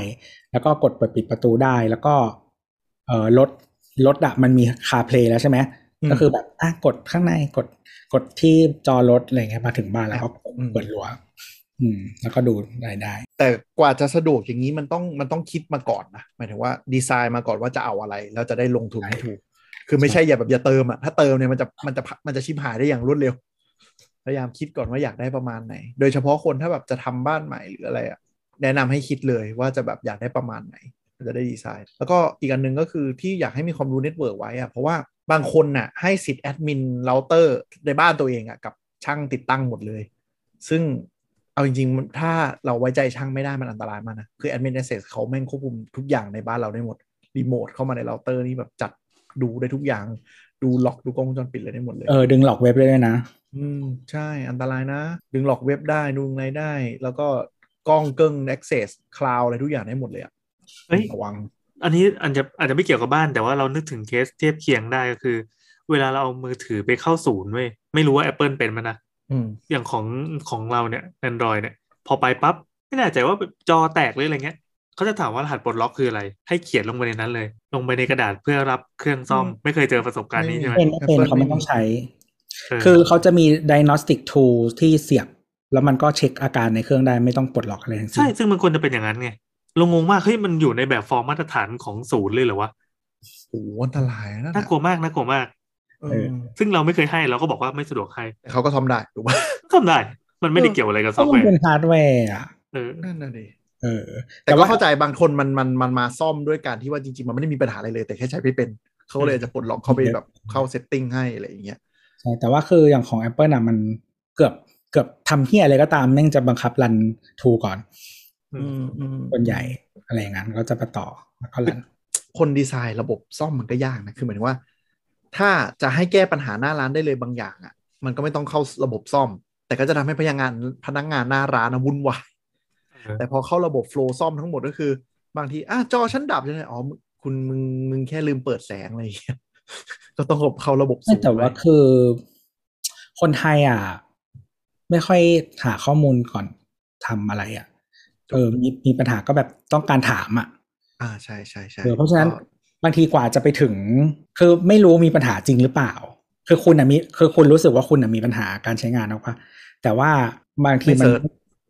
แล้วก็กดเปิดปิดประตูได้ แล้วก็เออรถรถอะมันมี CarPlay แล้วใช่ไหมอืมก็คือแบบอะกดข้างในกดกดที่จอรถอะไรเงี้ยมาถึงบ้านแล้วก็อืมเปิดรั้วอืมแล้วก็ดูอะไรได้ แต่กว่าจะสะดวกอย่างนี้มันต้องมันต้องคิดมาก่อนนะหมายถึงว่าดีไซน์มาก่อนว่าจะเอาอะไร แล้วจะได้ลงทุนให้ถูก คือไม่ใช่อย่าแบบอย่าเติมอะถ้าเติมเนี่ยมันจะมันจะมันจะชิบหายได้อย่างรวดเร็ว พยายามคิดก่อนว่าอยากได้ประมาณไหน โดยเฉพาะคนถ้าแบบจะทำบ้านใหม่หรืออะไรอะแนะนำให้คิดเลยว่าจะแบบอยากได้ประมาณไหนจะได้ดีไซน์ แล้วก็อีกอันหนึ่งก็คือที่อยากให้มีความรู้เน็ตเวิร์กไว้อะเพราะว่าบางคนน่ะให้สิทธิ์แอดมินเราเตอร์ในบ้านตัวเองอะกับช่างติดตั้งหมดเลย ซึ่งเอาจริงๆมันถ้าเราไว้ใจช่างไม่ได้มันอันตรายมากนะ คือ Admin Access เขาแม่งควบคุมทุกอย่างในบ้านเราได้หมด รีโมทเข้ามาในเราเตอร์นี่แบบจัด ดูได้ทุกอย่าง ดู log ดูกล้องวงจรปิดเลยได้หมดเลย เออ ดึง log เว็บได้ด้วยนะ อืม ใช่ อันตรายนะ ดึง log เว็บได้ดูอะไรได้ แล้วก็กล้องเกิ้ง Access Cloud อะไรทุกอย่างได้หมดเลยอะเฮ้ยระวัง อันนี้อาจจะอาจจะไม่เกี่ยวกับบ้าน แต่ว่าเรานึกถึงเคสเทียบเคียงได้ก็คือ เวลาเราเอามือถือไปเข้าศูนย์เว้ยไม่รู้ว่า Apple เป็นมั้ยนะอืมอย่างของของเราเนี่ย Android เนี่ย พอไปปั๊บไม่แน่ใจว่าจอแตกหรืออะไรเงี้ย เขาจะถามว่ารหัสปลดล็อกคืออะไร ให้เขียนลงไปในนั้นเลย ลงไปในกระดาษเพื่อรับเครื่องซ่อมอืมไม่เคยเจอประสบการณ์นี้ใช่ไหมเป็นไม่เป็น Apple เขาไม่ต้องใช้เออคือเขาจะมี diagnostic tool ที่เสียบ แล้วมันก็เช็คอาการในเครื่องได้ไม่ต้องปลดล็อกอะไรทั้งสิ้ใช่ซึ่งมันควรจะเป็นอย่างนั้นไงเรางงมากเฮ้ยมันอยู่ในแบบฟอร์มมาตรฐานของศูนย์เลยเหรอวะโอ้โหอันตรายนะน่ากลัวมากน่ากลัวมากเออซึ่งเราไม่เคยให้เราก็บอกว่าไม่สะดวกให้แต่เขาก็ทำได้ถูกป่ะทำได้ มันไม่ได้เกี่ยวอะไรกับซอฟต์แวร์ก็มัแวนเป็นฮาร์ดแวร์อะเออนั่นน่ะดิ เออ แต่แต่ก็ว่าเข้าใจบางคนมันมันมันมาซ่อมด้วยการที่ว่าจริงๆ มันไม่ได้มีปัญหาอะไรเลย แต่แค่ใช้ไม่เป็น เขาก็เลยจะปลดล็อกเข้าไปแบบเข้า setting ให้อะไรอย่างเงี้ยใช่แต่ว่าคืออย่างของ Apple อะมันเกือบเกือบทำที่อะไรก็ตามแม่งจะบังคับรันทูก่อนอืมอืมส่วนใหญ่อะไรอย่างนั้นก็จะไปต่อแล้วก็รันคนดีไซน์ระบบซ่อมมันก็ยากนะคือหมายถึงว่า ถ้าจะให้แก้ปัญหาหน้าร้านได้เลยบางอย่างอะ มันก็ไม่ต้องเข้าระบบซ่อม แต่ก็จะทำให้พนักงานพนักงานหน้าร้านนะวุ่นวายเออ แต่พอเข้าระบบโฟล์ซ่อมทั้งหมดก็คือ บางทีอะจอฉันดับใช่ไหมอ๋อมึงคุณมึงมึงแค่ลืมเปิดแสงอะไรอย่างเงี้ยก็ต้องเข้าระบบไม่สูงแต่ว่าไปคือ คนไทยอะ ไม่ค่อยหาข้อมูลก่อนทำอะไรอะเออมีมีปัญหาก็แบบต้องการถามอะ อ่าใช่ใช่ใช่เออเพราะฉะนั้นก็บางทีกว่าจะไปถึง คือไม่รู้มีปัญหาจริงหรือเปล่า คือคุณอะมีคือคุณรู้สึกว่าคุณอะมีปัญหาการใช้งานหรอกปะแต่ว่าบางทีมัน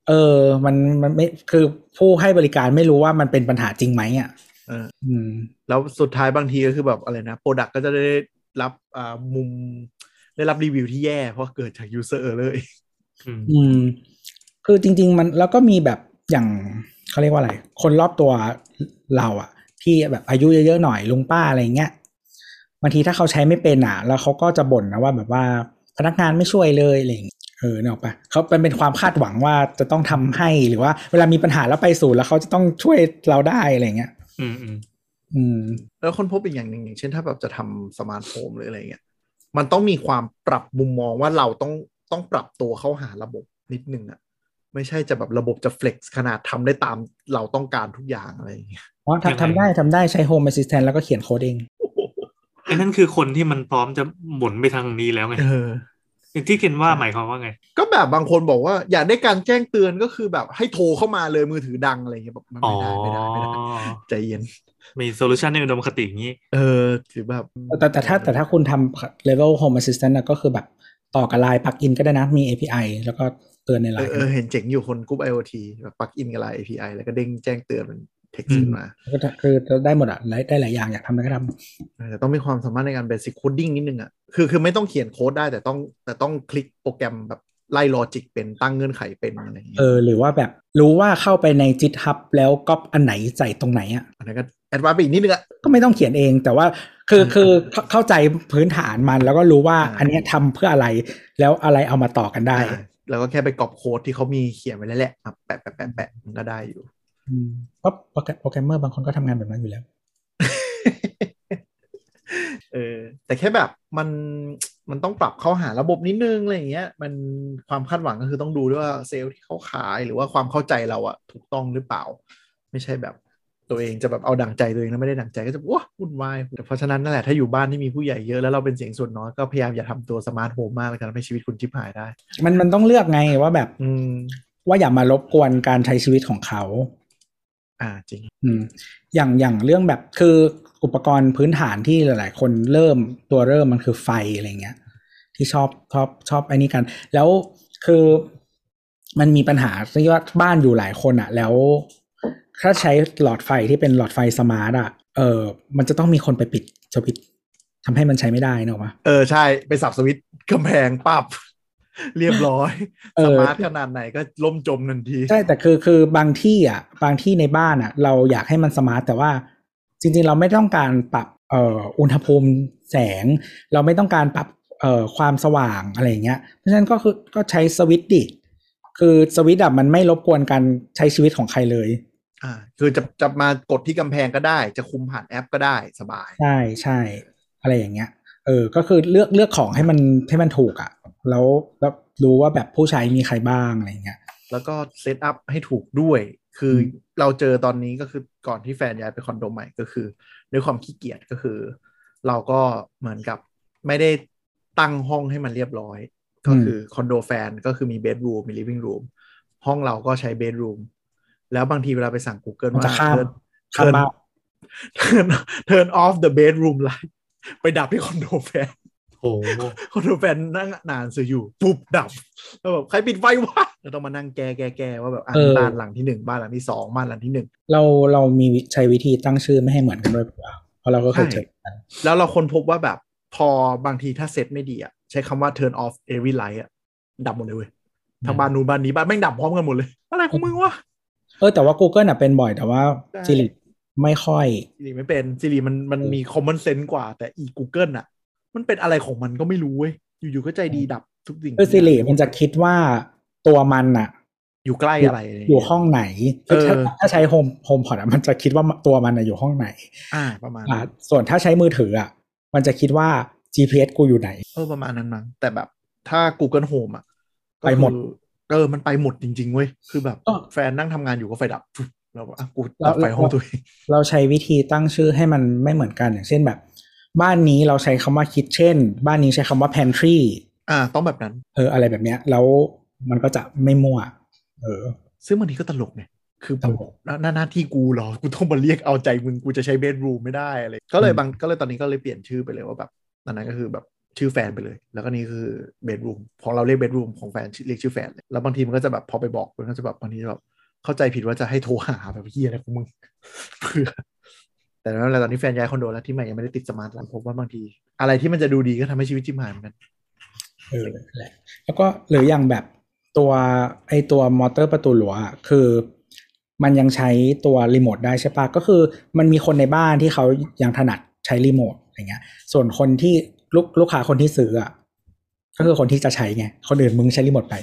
เออ มันมันไม่คือผู้ให้บริการไม่รู้ว่ามันเป็นปัญหาจริงไหมอะเอออืม แล้วสุดท้ายบางทีก็คือแบบอะไรนะโปรดักก็จะได้รับอ่ามุม ได้รับรีวิวที่แย่ เพราะเกิดจาก user error เองอืมอืม คือจริง ๆ มันแล้วก็มีแบบอย่างเขาเรียกว่าอะไร คนรอบตัวเราอะที่แบบอายุเยอะๆหน่อยลุงป้าอะไรเงี้ยบางทีถ้าเขาใช้ไม่เป็นอะแล้วเขาก็จะบ่นนะว่าแบบว่าพนักงานไม่ช่วยเลยอะไรอย่างเงี้ย เออเนี่ยออกปะเขาเป็นเป็นความคาดหวังว่าจะต้องทำให้หรือว่า เวลามีปัญหาแล้วไปศูนย์แล้วเขาจะต้องช่วยเราได้อะไรเงี้ย อืมอืมอืมแล้วค้นพบอีกอย่างหนึ่งอย่างเช่นถ้าแบบจะทำ smart home หรืออะไรเงี้ยมันต้องมีความปรับมุมมองว่าเราต้องต้องปรับตัวเข้าหาระบบนิดนึงอะไม่ใช่จะแบบระบบจะ flex ขนาดทำได้ตามเราต้องการทุกอย่างอะไรอย่างเงี้ยอ๋อทำทำได้ทำได้ใช้ Home Assistant แล้วก็เขียนโค้ดเองไอ้นั่นคือคนที่มันพร้อมจะหมุนไปทางนี้แล้วไงเอออย่างที่เคนว่าหมายความว่าไง ก็แบบบางคนบอกว่าอยากได้การแจ้งเตือนก็คือแบบให้โทรเข้ามาเลยมือถือดังอะไรเงี้ยแบบมันอ๋อไม่ได้ไม่ได้ไม่ได้ใจเย็น มี solution ในอุดมคติอย่างนี้ เออหรือแบบแต่แต่ถ้าแต่ถ้าคุณทำ level home assistant นะก็คือแบบต่อกับไลน์ plug-in ก็ได้นะมี API แล้วก็เตือนในไลน์เออเออเห็นเจ๋งอยู่คนกรุ๊ป IoT แบบ plug-in กับไลน์ API แล้วก็เด้งแจ้งเตือนมัน เท็กซ์ขึ้นมาก็คือได้หมดอะได้ได้หลายอย่างอยากทำอะไรก็ทแต่ต้องมีความสามารถในการเบสิ c โคดดิ้งนิดนึงอะคือคือไม่ต้องเขียนโค้ดได้แต่ต้องแต่ต้องคิดโปรแกรมแบบไล่ logic เป็นตั้งเงื่อนไขเป็นอะไรอย่างเงี้ยเออยอหรือว่าแบบรู้ว่าเข้าไปใน GitHub แล้วก๊อปอันไหนใส่ตรงไหนอะอันนั้นก็ advance ไปอีกนิดนึงอะก็ไม่ต้องเขียนเองแต่ว่าคือคือเข้าเข้าใจพื้นฐานมันแล้วก็รู้ว่าอ่าอันเนี้ยทำเพื่ออะไรแล้วอะไรเอามาต่อกันได้อ่าแล้วก็แค่ไปก๊อปโค้ดที่เขามีเขียนไว้แล้วแหละอะแปะแปะแปะแปะมันก็ได้อยู่อืม เพราะโปรแกรมโปรแกรมเมอร์บางคนก็ทำงานแบบนั้นอยู่แล้วเออแต่แค่แบบมันมันต้องปรับเข้าหาระบบนิดนึงอะไรอย่างเงี้ย มันความคาดหวังก็คือต้องดูด้วยว่าเซลล์ที่เขาขายหรือว่าความเข้าใจเราอะถูกต้องหรือเปล่า ไม่ใช่แบบตัวเองจะแบบเอาดังใจตัวเองแล้วไม่ได้ดังใจก็จะว้าวุ่นวายแต่เพราะฉะนั้นนั่นแหละถ้าอยู่บ้านที่มีผู้ใหญ่เยอะแล้วเราเป็นเสียงส่วนน้อยก็พยายามอย่าทำตัว smart home มากเลยกันให้ชีวิตคุณชิบหายได้ มันมันต้องเลือกไงว่าแบบ อืมว่าอย่ามารบกวนการใช้ชีวิตของเขา อ่าจริงอืมอย่างอย่างเรื่องแบบคืออุปกรณ์พื้นฐานที่หลาย ๆ คนเริ่มตัวเริ่มมันคือไฟอะไรเงี้ย ที่ชอบชอบชอบไอ้นี่กัน แล้วคือมันมีปัญหาที่ว่าบ้านอยู่หลายคนอะแล้วถ้าใช้หลอดไฟที่เป็นหลอดไฟ smart อะเออมันจะต้องมีคนไปปิดสวิตช์ทำให้มันใช้ไม่ได้เนอะวะเออใช่ไปสับสวิตช์กำแพงปับ เรียบร้อยเออ smart ขนาดไหนก็ล่มจมทันทีใช่แต่คือคือบางที่อะ บางที่ในบ้านอะ เราอยากให้มันสมาร์ทแต่ว่า จริง ๆ เราไม่ต้องการปรับเอ่ออุณหภูมิแสง เราไม่ต้องการปรับเอ่อความสว่างอะไรอย่างเงี้ยเพราะฉะนั้นก็คือก็ใช้สวิตช์ดิคือสวิตช์อะมันไม่รบกวนการใช้ชีวิตของใครเลย อ่า คือจะจะมากดที่กำแพงก็ได้ จะคุมผ่านแอปก็ได้สบาย ใช่ใช่อะไรอย่างเงี้ย เออ ก็คือเลือกเลือกของให้มันให้มันถูกอะ แล้วแล้วรู้ว่าแบบผู้ใช้มีใครบ้างอะไรอย่างเงี้ย แล้วก็เซตอัพให้ถูกด้วย คืออมเราเจอตอนนี้ก็คือก่อนที่แฟนย้ายไปคอนโดใหม่ก็คือด้วยความขี้เกียจก็คือ เราก็เหมือนกับไม่ได้ตั้งห้องให้มันเรียบร้อย ก็คือคอนโดแฟนก็คือมีเบดรูมมีลิฟ i ิ g งรูมห้องเราก็ใช้เบดรูมแล้วบางทีเวลาไปสั่ง Google มันว่าจะข้าม turn ข้ามบ้าน turn turn off the bedroom light ไปดับที่คอนโดแฟนโอ้โหคอนโดแฟนนั่งนานสื่ออยู่ปุ๊บดับแล้วแบบใครปิดไฟวะเราต้องมานั่งแก้แก้แก้ว่าแบบอะเออบ้านหลังที่หนึ่งบ้านหลังที่สองบ้านหลังที่หนึ่งเราเรามีวิใช้วิธีตั้งชื่อไม่ให้เหมือนกันด้วยเปล่าเพราะเราก็เคยเจอกันแล้วเราค้นพบว่าแบบพอบางทีถ้าเซตไม่ดีอะใช้คำว่า turn off every light อะดับหมดเลยเว้ยทั้งบ้านนู้นบ้านนี้บ้านแม่งดับพร้อมกันหมดเลย อะไรของมึงวะเออแต่ว่า Google อะเป็นบ่อยแต่ว่าใช่ Siri ไม่ค่อย Siri ไม่เป็น Siri มันมันมี common sense กว่าแต่อี Google อะ มันเป็นอะไรของมันก็ไม่รู้เว้ยอยู่ๆก็ใจดีดับทุกสิ่งคือ Siri มันจะคิดว่าตัวมันอะ อยู่ใกล้อะไระไรอยู่ห้องไหนเออถ้าถ้าใช้ Home HomePod มันจะคิดว่าตัวมันอะอยู่ห้องไหน อ่าประมาณอ่านั้นส่วนถ้าใช้มือถืออะ มันจะคิดว่า GPS กูอยู่ไหนเออประมาณนั้นมั้งแต่แบบถ้า Google Home อะก็ไปหมดคือเออมันไปหมดจริงๆเว้ยคือแบบก็แฟนนั่งทำงานอยู่ก็ไฟดับ ฟึ๊บแล้วอะกูแล้ดัวบไฟห้องตัวเองเราใช้วิธีตั้งชื่อให้มันไม่เหมือนกันอย่างเช่นแบบ บ้านนี้เราใช้คำว่า kitchen บ้านนี้ใช้คำว่า pantry อ่า ต้องแบบนั้น เออ อะไรแบบเนี้ย แล้วมันก็จะไม่มั่ว เออ ซึ่งบางทีก็ตลกไงคือตลกหน้าหน้าหน้าที่กูเหรอ กูต้องมาเรียกเอาใจมึง กูจะใช้เบดรูมไม่ได้อะไร ก็เลยอืมบาง ก็เลยตอนนี้ก็เลยเปลี่ยนชื่อไปเลยว่าแบบตอนนั้นก็คือแบบชื่อแฟนไปเลย แล้วก็นี่คือ bedroom ของเราเรียก bedroom ของแฟนชื่อเรียกชื่อแฟนเลย แล้วบางทีมันก็จะแบบพอไปบอกมันก็จะแบบบางทีแบบ เข้าใจผิดว่าจะให้โทรหาแบบเหี้ยอะไรของมึงเพื่อแต่แล้วตอนนี้แฟนย้ายคอนโดแล้วที่ใหม่ยังไม่ได้ติด smart แล้วพบว่าบางที อะไรที่มันจะดูดีก็ทำให้ชีวิตชิบหายเหมือนกันเออแหละแล้วก็หรืออย่างแบบตัวไอตัวมอเตอร์ประตูรั้วอะคือมันยังใช้ตัวรีโมทได้ใช่ปะก็คือมันมีคนในบ้านที่เขายังถนัดใช้รีโมทอะไรเงี้ย ส่วนคนที่ลูกลูกค้าคนที่ซื้ออะก็คือคนที่จะใช้ไง คนอื่นมึงใช้รีโมทไป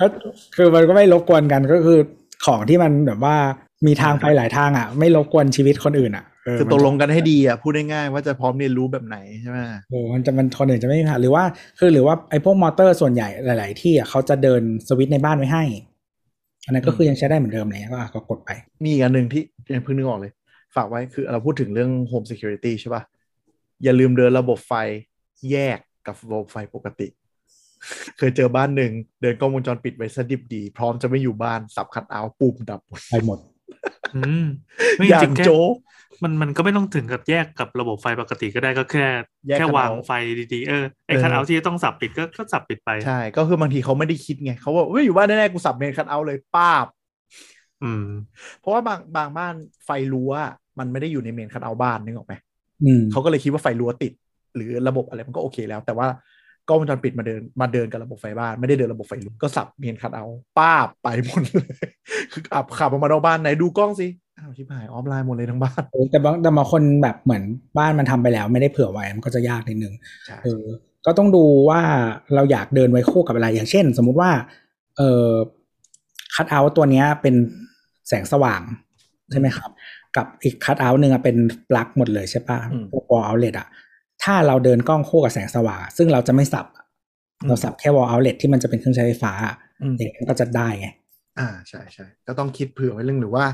ก็คือมันก็ไม่รบกวนกันก็คือของที่มันแบบว่ามีทางไปหลายทางอะ ไม่รบกวนชีวิตคนอื่นอะเคือตกลงกันให้ดีอะพูดง่ายๆว่าจะพร้อมเรียนรู้แบบไหนใช่ไหมโอ้มันจะมันคนอื่นจะไม่มีปัญหาหรือว่าคือหรือว่าไอ้พวกมอเตอร์ส่วนใหญ่หลาย ๆ ที่อะเขาจะเดินสวิตช์ในบ้านไว้ให้ อันนั้นก็คือยังใช้ได้เหมือนเดิมเลยก็อะก็กดไป มีอีกอันหนึ่งที่ยังเพิ่งนึกออกเลย ฝากไว้คือเราพูดถึงเรื่อง Home Security ใช่ป่ะอย่าลืมเดินระบบไฟแยกกับระบบไฟปกติ เคยเจอบ้านหนึ่งเดินกล้องวงจรปิดไว้สดิบดี พร้อมจะไม่อยู่บ้านสับคัดเอาท์ปุ่มดับหมดไปหมดอืมไม่อย่าจริงงๆแค่โจ๊กมันมันก็ไม่ต้องถึงกับแยกกับระบบไฟปกติก็ได้ก็แค่แยกแค่ cutout วางไฟดีๆเออไอ้เออ cutout ที่ต้องสับปิดก็ก็สับปิดไปใช่ก็คือบางทีเขาไม่ได้คิดไงเขาว่าเฮ้ยอยู่บ้านแน่ๆกูสับ main cutout เลยป้าบ อืม เพราะว่าบางบางบ้านไฟรั้วมันไม่ได้อยู่ใน main cutout บ้านนึกออกไหมอืมเขาก็เลยคิดว่าไฟรั้วติด หรือระบบอะไรมันก็โอเคแล้ว แต่ว่า กล้องวงจรปิดมาเดินมาเดินกับระบบไฟบ้านไม่ได้เดินระบบไฟรั้วก็สับ main cutout ป้าบไปหมดเลยคือขับขับออกมานอกบ้านไหนดูกล้องสิอ้าวชิบหายออฟไลน์หมดเลยทั้งบ้านเออแต่บางแต่บางคนแบบเหมือนบ้านมันทำไปแล้ว ไม่ได้เผื่อไว้มันก็จะยากนิดนึงใช่เออก็ต้องดูว่าเราอยากเดินไว้คู่กับอะไรอย่างเช่น สมมุติว่า เออ cutout ตัวเนี้ยเป็นแสงสว่างใช่ไหมครับ กับอีก cutout หนึ่งอะเป็นปลั๊กหมดเลยใช่ปะพวก wall outlet อะ ถ้าเราเดินกล้องคู่กับแสงสว่างอะซึ่งเราจะไม่สับอะเราสับแค่ wall outlet ที่มันจะเป็นเครื่องใช้ไฟฟ้าอะอืมอย่างนี้ก็จะได้ไงอ่าใช่ใช่ก็ต้องคิดเผื่อไว้เรื่องหรือว่า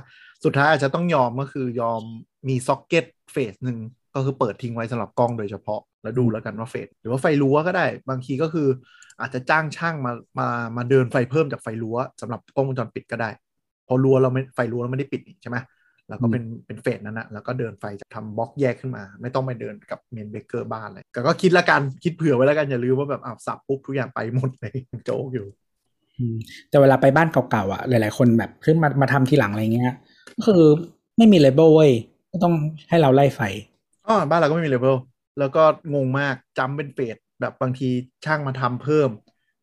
สุดท้ายอาจจะต้องยอมก็คือยอมมี socket phase หนึ่งก็คือเปิดทิ้งไว้สำหรับกล้องโดยเฉพาะ แล้วดูแล้วกันว่า phase หรือว่าไฟรั้วก็ได้ บางทีก็คืออาจจะจ้างช่างมามามาเดินไฟเพิ่มจากไฟรั้วสำหรับกล้องวงจรปิดก็ได้เพราะรั้วเราไม่ไฟรั้วเราไม่ได้ปิดนี่ใช่ไหม แล้วก็เป็นเป็น phase นั้นนะแล้วก็เดินไฟจากทำบล็อกแยกขึ้นมา ไม่ต้องไปเดินกับ main breaker บ้านเลยแต่ก็คิดละกันคิดเผื่อไว้แล้วกันอย่าลืมว่าแบบอ้าวสับปุ๊บทุกอย่างไปหมดเลยโจ๊กอยู่อืมแต่เวลาไปบ้านเก่าๆอะหลาย ๆ คนแบบขึ้นมามาทำทีหลังอะไรเงี้ยก็คือไม่มี label เว้ยก็ต้องให้เราไล่ไฟอ๋อบ้านเราก็ไม่มีเลเวลแล้วก็งงมากจำเป็น phase แบบบางทีช่างมาทำเพิ่ม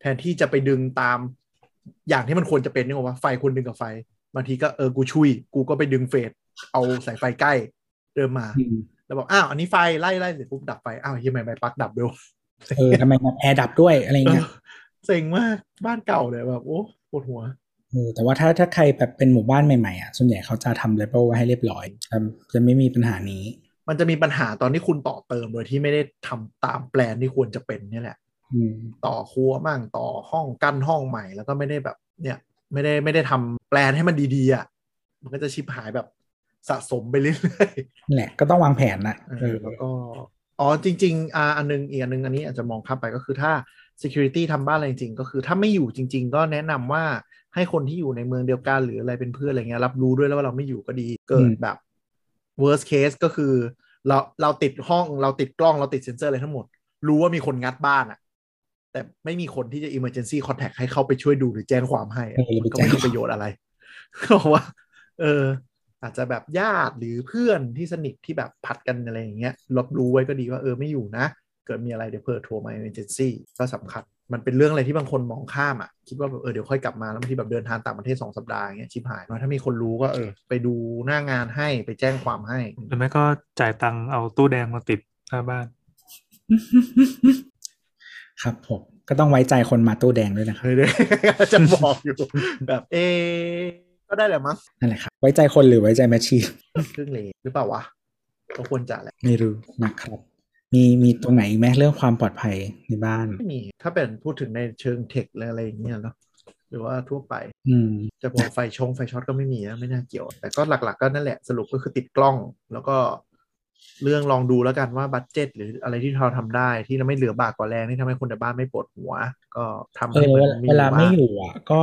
แทนที่จะไปดึงตามอย่างที่มันควรจะเป็นนี่ว่าไฟควรดึงกับไฟบางทีก็เออกูช่วย กูก็ไปดึง phase เอาสายไฟใกล้เดินมาอืมแล้วบอกอ้าวอันนี้ไฟไล่ไล่เสร็จปุ๊บดับไฟอ้าวยังไงไฟปลั๊กดับด้วยวะเออทำไมมันแอร์ดับด้วยอะไรเอเงี้อยเซ็งมากบ้านเก่าเลยแบบโอ้ปวดหัวเออแต่ว่าถ้าถ้าใครแบบเป็นหมู่บ้านใหม่ๆอะส่วนใหญ่เขาจะทำเลเบลไว้ให้เรียบร้อยจะจะไม่มีปัญหานี้ มันจะมีปัญหาตอนที่คุณต่อเติมโดยที่ไม่ได้ทำตามแปลนที่ควรจะเป็นเนี่ยแหละอืมต่อครัวมั่งต่อห้องกั้นห้องใหม่แล้วก็ไม่ได้แบบเนี่ย ไม่ได้ไม่ได้ทำแปลนให้มันดีๆอะมันก็จะชิบหายแบบ สะสมไปเรื่อยนั่นแหละก็ต้องวางแผนนะๆเออแล้วก็อ๋อจริงๆอ่าอันนึงอีกอันนึงอันนี้อาจจะมองข้ามไปก็คือถ้า security ทำบ้านอะไรจริงๆ ก็คือถ้าไม่อยู่จริง ๆ ก็แนะนำว่าให้คนที่อยู่ในเมืองเดียวกันหรืออะไรเป็นเพื่อนอะไรเงี้ยรับรู้ด้วยแล้วว่าเราไม่อยู่ก็ดีเกิดแบบ worst case ก็คือ เราเราติดห้องเราติดกล้องเราติดเซ็นเซอร์อะไรทั้งหมด รู้ว่ามีคนงัดบ้านอะแต่ไม่มีคนที่จะ emergency contact ให้เข้าไปช่วยดูหรือแจ้งความให้อะเออมันก็แจ้งไม่มีประโยชน์อะไรเพราะว่า เออ อาจจะแบบญาติหรือเพื่อนที่สนิทที่แบบพัดกันอะไรอย่างเงี้ยรับรู้ไว้ก็ดีว่าเออไม่อยู่นะ เกิดมีอะไรเดี๋ยวเพิ่โทรมา emergency ก็สำคัญ มันเป็นเรื่องอะไรที่บางคนมองข้ามอะคิดว่าแบบเออเดี๋ยวค่อยกลับมาแล้วบางทีแบบเดินทางต่างประเทศสองสัปดาห์อย่างเงี้ยชิบหายถ้ามีคนรู้ก็เออไปดูหน้างานให้ไปแจ้งความให้หรือไม่ก็จ่ายตังค์เอาตู้แดงมาติดหน้าบ้าน ครับผมก็ต้องไว้ใจคนมาตู้แดงด้วยนะครับเรื่อยๆจะบอกอยู่แบบเอะ ก็ได้แหละมั้งนั่นแหละครับไว้ใจคนหรือไว้ใจแมชชีนเครื่องเลหรือเปล่าวะก็ควรจะแหละไม่รู้นะครับ มีมีตรงไหนอีกไหมเรื่องความปลอดภัยในบ้านไม่มี ถ้าเป็นพูดถึงในเชิงเทคหรืออะไรอย่างเงี้ยเนาะหรือว่าทั่วไป อืมจะบอกไฟชงไฟช็อตก็ไม่มีนะไม่น่าเกี่ยว แต่ก็หลัก ๆ ก็นั่นแหละสรุปก็คือติดกล้อง แล้วก็ เรื่องลองดูแล้วกันว่าบัตเจ็ตหรืออะไรที่เราทำได้ที่ไม่เหลือบากกว่าแรงที่ทำให้คนในบ้านไม่ปวดหัว ก็ทำเอให้อมัเวนลามีเวลาไม่บ้งอยู่อะก็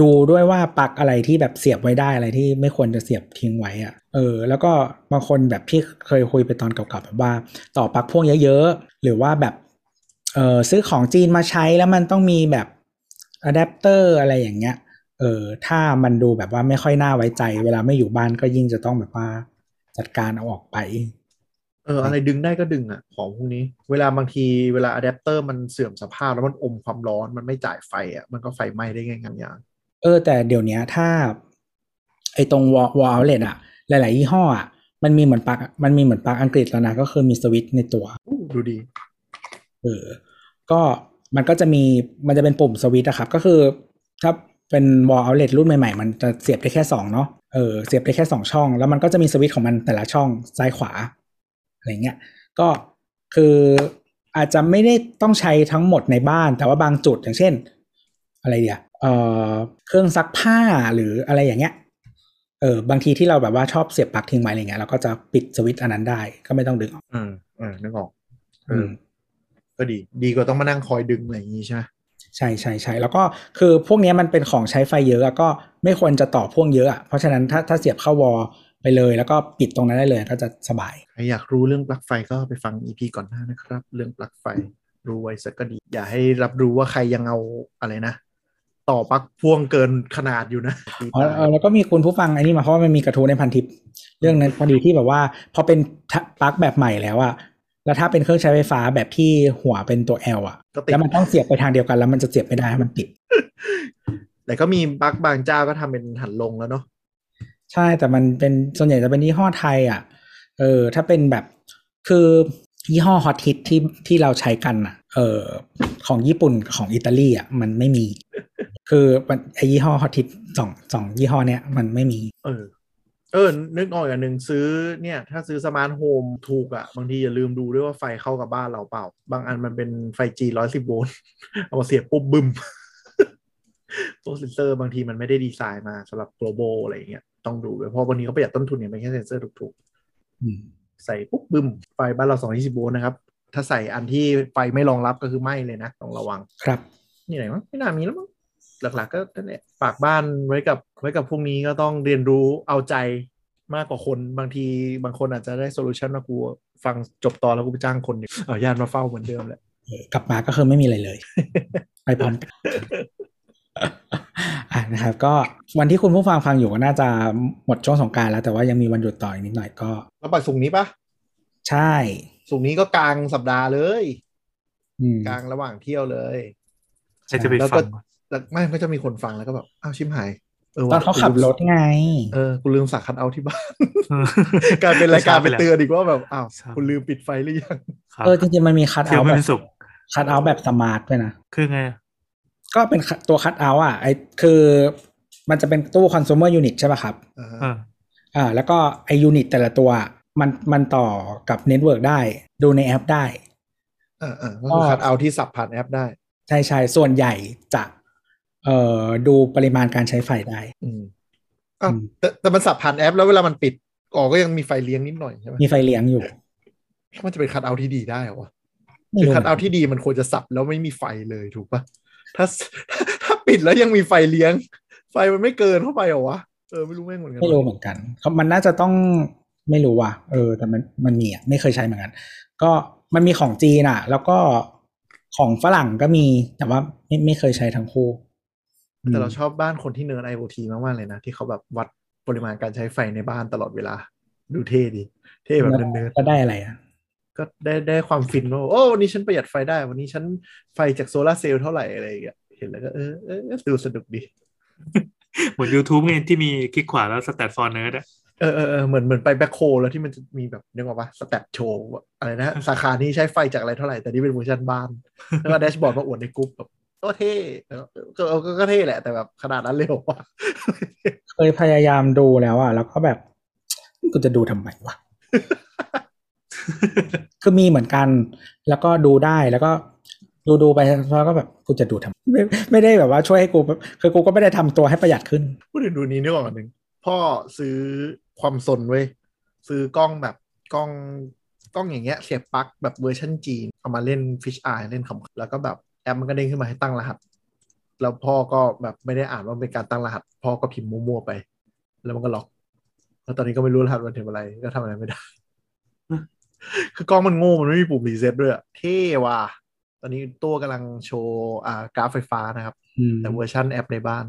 ดูด้วยว่าปลั๊กอะไรที่แบบเสียบไว้ได้อะไรที่ไม่ควรจะเสียบทิ้งไว้อะเออ แล้วก็บางคนแบบพี่เคยคุยไปตอนเก่าๆแบบว่า ต่อปลั๊กพ่วงเยอะๆหรือว่าแบบเออซื้อของจีนมาใช้แล้วมันต้องมีแบบอะแดปเตอร์อะไรอย่างเงี้ยเออถ้ามันดูแบบว่าไม่ค่อยน่าไว้ใจ เวลาไม่อยู่บ้านก็ยิ่งจะต้องแบบว่าจัดการเอาออกไปเอออะไรดึงได้ก็ดึงอะของพวกนี้ เวลาบางทีเวลาอะแดปเตอร์มันเสื่อมสภาพแล้วมันอมความร้อนมันไม่จ่ายไฟอะมันก็ไฟไหม้ได้ง่ายๆอย่างเออ แต่เดี๋ยวเนี้ยถ้า ไอ้ตรง wall wall outlet อะหลาย ๆ ยี่ห้ออะมันมีเหมือนปลั๊กมันมีเหมือนปลั๊กอังกฤษแล้วนะก็คือมีสวิตช์ในตัวอู้ดูดีเออก็มันก็จะมีมันจะเป็นปุ่มสวิตช์อะครับ ก็คือถ้าเป็น wall outlet รุ่นใหม่ๆ มันจะเสียบได้แค่สองเนาะเออเสียบได้แค่สองช่อง แล้วมันก็จะมีสวิตช์ของมันแต่ละช่องซ้ายขวา อะไรเงี้ยก็คืออาจจะไม่ได้ต้องใช้ทั้งหมดในบ้าน แต่ว่าบางจุดอย่างเช่น อะไรเดียเอ่อเครื่องซักผ้าหรืออะไรอย่างเงี้ยเออบางทีที่เราแบบว่าชอบเสียบปลั๊กทิ้งไว้อะไรเงี้ยเราก็จะปิดสวิตช์อันนั้นได้ก็ไม่ต้องดึงออกอืมเออนึกออกเออือมก็ดี ดีกว่าต้องมานั่งคอยดึงอะไรอย่างงี้ใช่ไหมใช่ใช่ใช่แล้วก็คือพวกเนี้ยมันเป็นของใช้ไฟเยอะอะก็ไม่ควรจะต่อพ่วงเยอะอะเพราะฉะนั้นถ้าถ้าเสียบเข้าวอล ไปเลย แล้วก็ปิดตรงนั้นได้เลยก็จะสบาย ใครอยากรู้เรื่องปลั๊กไฟก็ไปฟัง EP ก่อนหน้านะครับ เรื่องปลั๊กไฟรู้ไว้สักก็ดี อย่าให้รับรู้ว่าใครยังเอาอะไรนะ ต่อปลั๊กพ่วงเกินขนาดอยู่นะอ๋อเออแล้วก็มีคุณผู้ฟังไอ้นี่มาเพราะว่ามันมีกระทู้ในพันทิปเรื่องนั้นพอดีที่แบบว่าพอเป็นปลั๊กแบบใหม่แล้วอะแล้วถ้าเป็นเครื่องใช้ไฟฟ้าแบบที่หัวเป็นตัว L อะก็ติดแล้วมันต้องเสียบไปทางเดียวกันแล้วมันจะเสียบไม่ได้ให้มันติด แต่ก็มีปลั๊กบางเจ้าก็ทำเป็นหันลงแล้วเนาะ ใช่แต่มันเป็นส่วนใหญ่จะเป็นยี่ห้อไทยอะเออถ้าเป็นแบบคือยี่ห้อฮอตฮิตที่ที่เราใช้กันอะ เออของญี่ปุ่นกับของอิตาลีอะมันไม่มี คือมันไอยี่ห้อฮอตฮิตสองสองยี่ห้อเนี้ยมันไม่มี เออ เออ นึกออกอย่างหนึ่งซื้อเนี่ย ถ้าซื้อ smart home ถูกอะ่ะ บางทีอย่าลืมดูด้วยว่าไฟเข้ากับบ้านเราเปล่า บางอันมันเป็นไฟจีร้อยสิบโวลต์เอามาเสียบปุ๊บบึมตัวเซนเซอร์บางทีมันไม่ได้ดีไซน์มาสำหรับ global อะไรอย่างเงี้ย ต้องดูด้วยเพราะบางทีเขาประหยัดต้นทุนเนี่ยเป็นแค่เซนเซอร์ถูกอืมๆใส่ปุ๊บบึมไฟบ้านเราสองยี่สิบโวลต์นะครับ ถ้าใส่อันที่ไฟไม่รองรับก็คือไหม้เลยนะต้องระวังครับนี่ไหนมั้งไม่น่ามีแล้วมั้งหลักๆก็นั่นแหละฝากบ้านไว้กับไว้กับพวกนี้ก็ต้องเรียนรู้เอาใจมากกว่าคนบางทีบางคนอาจจะได้ solution ว่ากูฟังจบตอนแล้วกูไปจ้างคนอยู่เอาญาติมาเฝ้าเหมือนเดิมแหละเออกลับมาก็คือไม่มีอะไรเลย ไปพร้อมกั นอะนะครับก็วันที่คุณผู้ฟังฟังอยู่ก็น่าจะหมดช่วงสงกรารแล้วแต่ว่ายังมีวันหยุดต่ออีกนิดหน่อยก็แล้วปล่อยสุกร์นี้ปะใช่สุกร์นี้ก็กลางสัปดาห์เลยอืมกลางระหว่างเที่ยวเลยใครจะไปแล้วฟัก็งวะแล้วไม่ก็จะมีคนฟังแล้วก็แบบอ้าวชิมหายเออตอว่ะนเขาขับรถไง เออกูลืมสักคัดเอาท์ที่บ้านกลายเป็นรายการไปเตือนอีกว่าแบบอ้าวใช่คุณลืมปิดไฟหรือยังครับเออจริงๆมันมีคัทเที่ยเอาวท์ไม่แบเป็นบสุขคัทเอาท์แบบสมาร์ทด้วยนะคือไงอะ ก็เป็นตัวคัทเอาท์อะไอคือมันจะเป็นตู้ consumer unit ใช่ป่ะครับอ่าฮะอ่าอ่าแล้วก็ไอยูนิตแต่ละตัวมันมันต่อกับเน็ตเวิร์กได้ ดูในแอปได้เออเออก็คือคัดเอาท์ที่สับผ่านแอปได้ ใช่ใช่ส่วนใหญ่จะเอ่อดูปริมาณการใช้ไฟได้ อืมอ้าวอืมแต่แต่มันสับผ่านแอป แล้วเวลามันปิดออกก็ยังมีไฟเลี้ยงนิดหน่อยใช่ไหมมีไฟเลี้ยงอยู่ มันจะเป็นคัดเอาท์ที่ดีได้เหรอวะไม่คือรู้คัดเอาท์ที่ดีมันควรจะสับแล้วไม่มีไฟเลยถูกปะ ถ้าถ้าปิดแล้วยังมีไฟเลี้ยง ไฟมันไม่เกินเข้าไปเหรอวะเออไม่รู้แม่งเหมือนกันไม่รู้เหมือนกันเขามันน่าจะต้องไม่รู้ว่ะเออ แต่มันมันมีอะไม่เคยใช้เหมือนกัน ก็มันมีของจีนอะ แล้วก็ของฝรั่งก็มีแต่ว่าไม่ไม่เคยใช้ทั้งคู่ แต่เราชอบบ้านคนที่เนิร์ด IoT มากๆเลยนะ ที่เขาแบบวัดปริมาณการใช้ไฟในบ้านตลอดเวลา ดูเท่ดี เท่แบบเนิร์ดๆก็ได้อะไรอะ ก็ได้ได้ความฟินว่าโอ้วันนี้ฉันประหยัดไฟได้ วันนี้ฉันไฟจากโซลาร์เซลล์เท่าไหร่อะไรอย่างเงี้ยเห็นแล้วก็เออเออดูสนุกดีเหมือน YouTube ไงที่มีคลิกขวาแล้ว stats for nerds อะเออเออเออเหมือนเหมือนไปแบ็คโคแล้วที่มันจะมีแบบนึกออกปะสแตทโชว์อะไรนะ สาขานี้ใช้ไฟจากอะไรเท่าไหร่ แต่นี่เป็นเวอร์ชันบ้าน แล้วก็แดชบอร์ดมาอวดในกรุ๊ปแบบก็เท่เออก็ก็ก็ก็เท่แหละ แต่แบบขนาดนั้นเลยเหรอวะเคยพยายามดูแล้วอะแล้วก็แบบกูจะดูทำไมวะ คือมีเหมือนกัน แล้วก็ดูได้แล้วก็ดูดูไปแล้วก็แบบกูจะดูทำไม่ไม่ได้แบบว่าช่วยให้กูคือกูก็ไม่ได้ทำตัวให้ประหยัดขึ้นพูดถึงดูนี้นึกออกหนึ่งพ่อซื้อความสนเว้ยซื้อกล้องแบบกล้องกล้องอย่างเงี้ยเสียบปลั๊กแบบเวอร์ชันจีนเอามาเล่น fisheye เล่นคำแล้วก็แบบแอปมันก็เด้งขึ้นมาให้ตั้งรหัส แล้วพ่อก็แบบไม่ได้อ่านว่าเป็นการตั้งรหัส พ่อก็พิมพ์มั่วๆไป แล้วมันก็ล็อกแล้วตอนนี้ก็ไม่รู้รหัสมันถึงอะไรก็ทำอะไรไม่ได้ คือกล้องมันโง่มันไม่มีปุ่มรีเซ็ตด้วยอะเท่ว่ะ ตอนนี้ตัวกำลังโชว์อ่ากราฟไฟฟ้านะครับอืมแต่เวอร์ชันแอปในบ้าน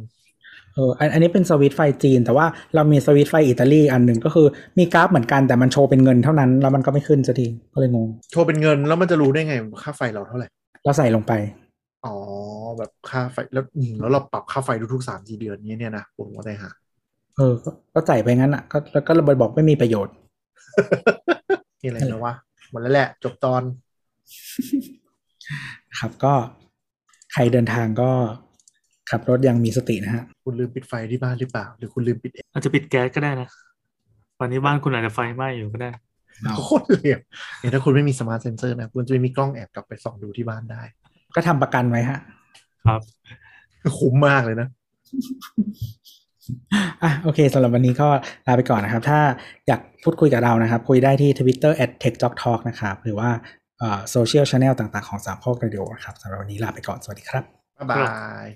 เอออันอันนี้เป็นสวิตช์ไฟจีน แต่ว่าเรามีสวิตช์ไฟอิตาลีอันหนึ่งก็คือมีกราฟเหมือนกันแต่มันโชว์เป็นเงินเท่านั้น แล้วมันก็ไม่ขึ้นสักทีก็เลยงง โชว์เป็นเงินแล้วมันจะรู้ได้ไงค่าไฟเราเท่าไหร่ เราใส่ลงไป อ๋อ แบบค่าไฟแล้วอืมแล้วเราปรับค่าไฟทุกๆสามสี่เดือนนี้เนี่ยนะผมว่าได้หาเออก็ก็ใส่ไปงั้นอะ ก็แล้วก็ระเบิดบอกไม่มีประโยชน์ นี่อะไรนะวะหมดแล้วแหละ จบตอนครับก็ใครเดินทางก็ขับรถยังมีสตินะฮะ คุณลืมปิดไฟที่บ้านหรือเปล่า หรือคุณลืมปิดแอร์อาจจะปิดแก๊สก็ได้นะวันนี้บ้านคุณอาจจะไฟไหม้อยู่ก็ได้เอาโคตรเหลี่ยมเนี่ยถ้าคุณไม่มี smart sensor นะ คุณจะไม่มีกล้องแอบกลับไปส่องดูที่บ้านได้ ก็ทำประกันไว้ฮะ ครับ คุ้มมากเลยนะ อะโอเคสำหรับวันนี้ก็ลาไปก่อนนะครับ ถ้าอยากพูดคุยกับเรานะครับ คุยได้ที่ Twitter at techjock talk นะครับ หรือว่า social channel ต่างๆ ของสามพกเรดิโอครับสำหรับวันนี้ลาไปก่อน สวัสดีครับ บ๊ายบาย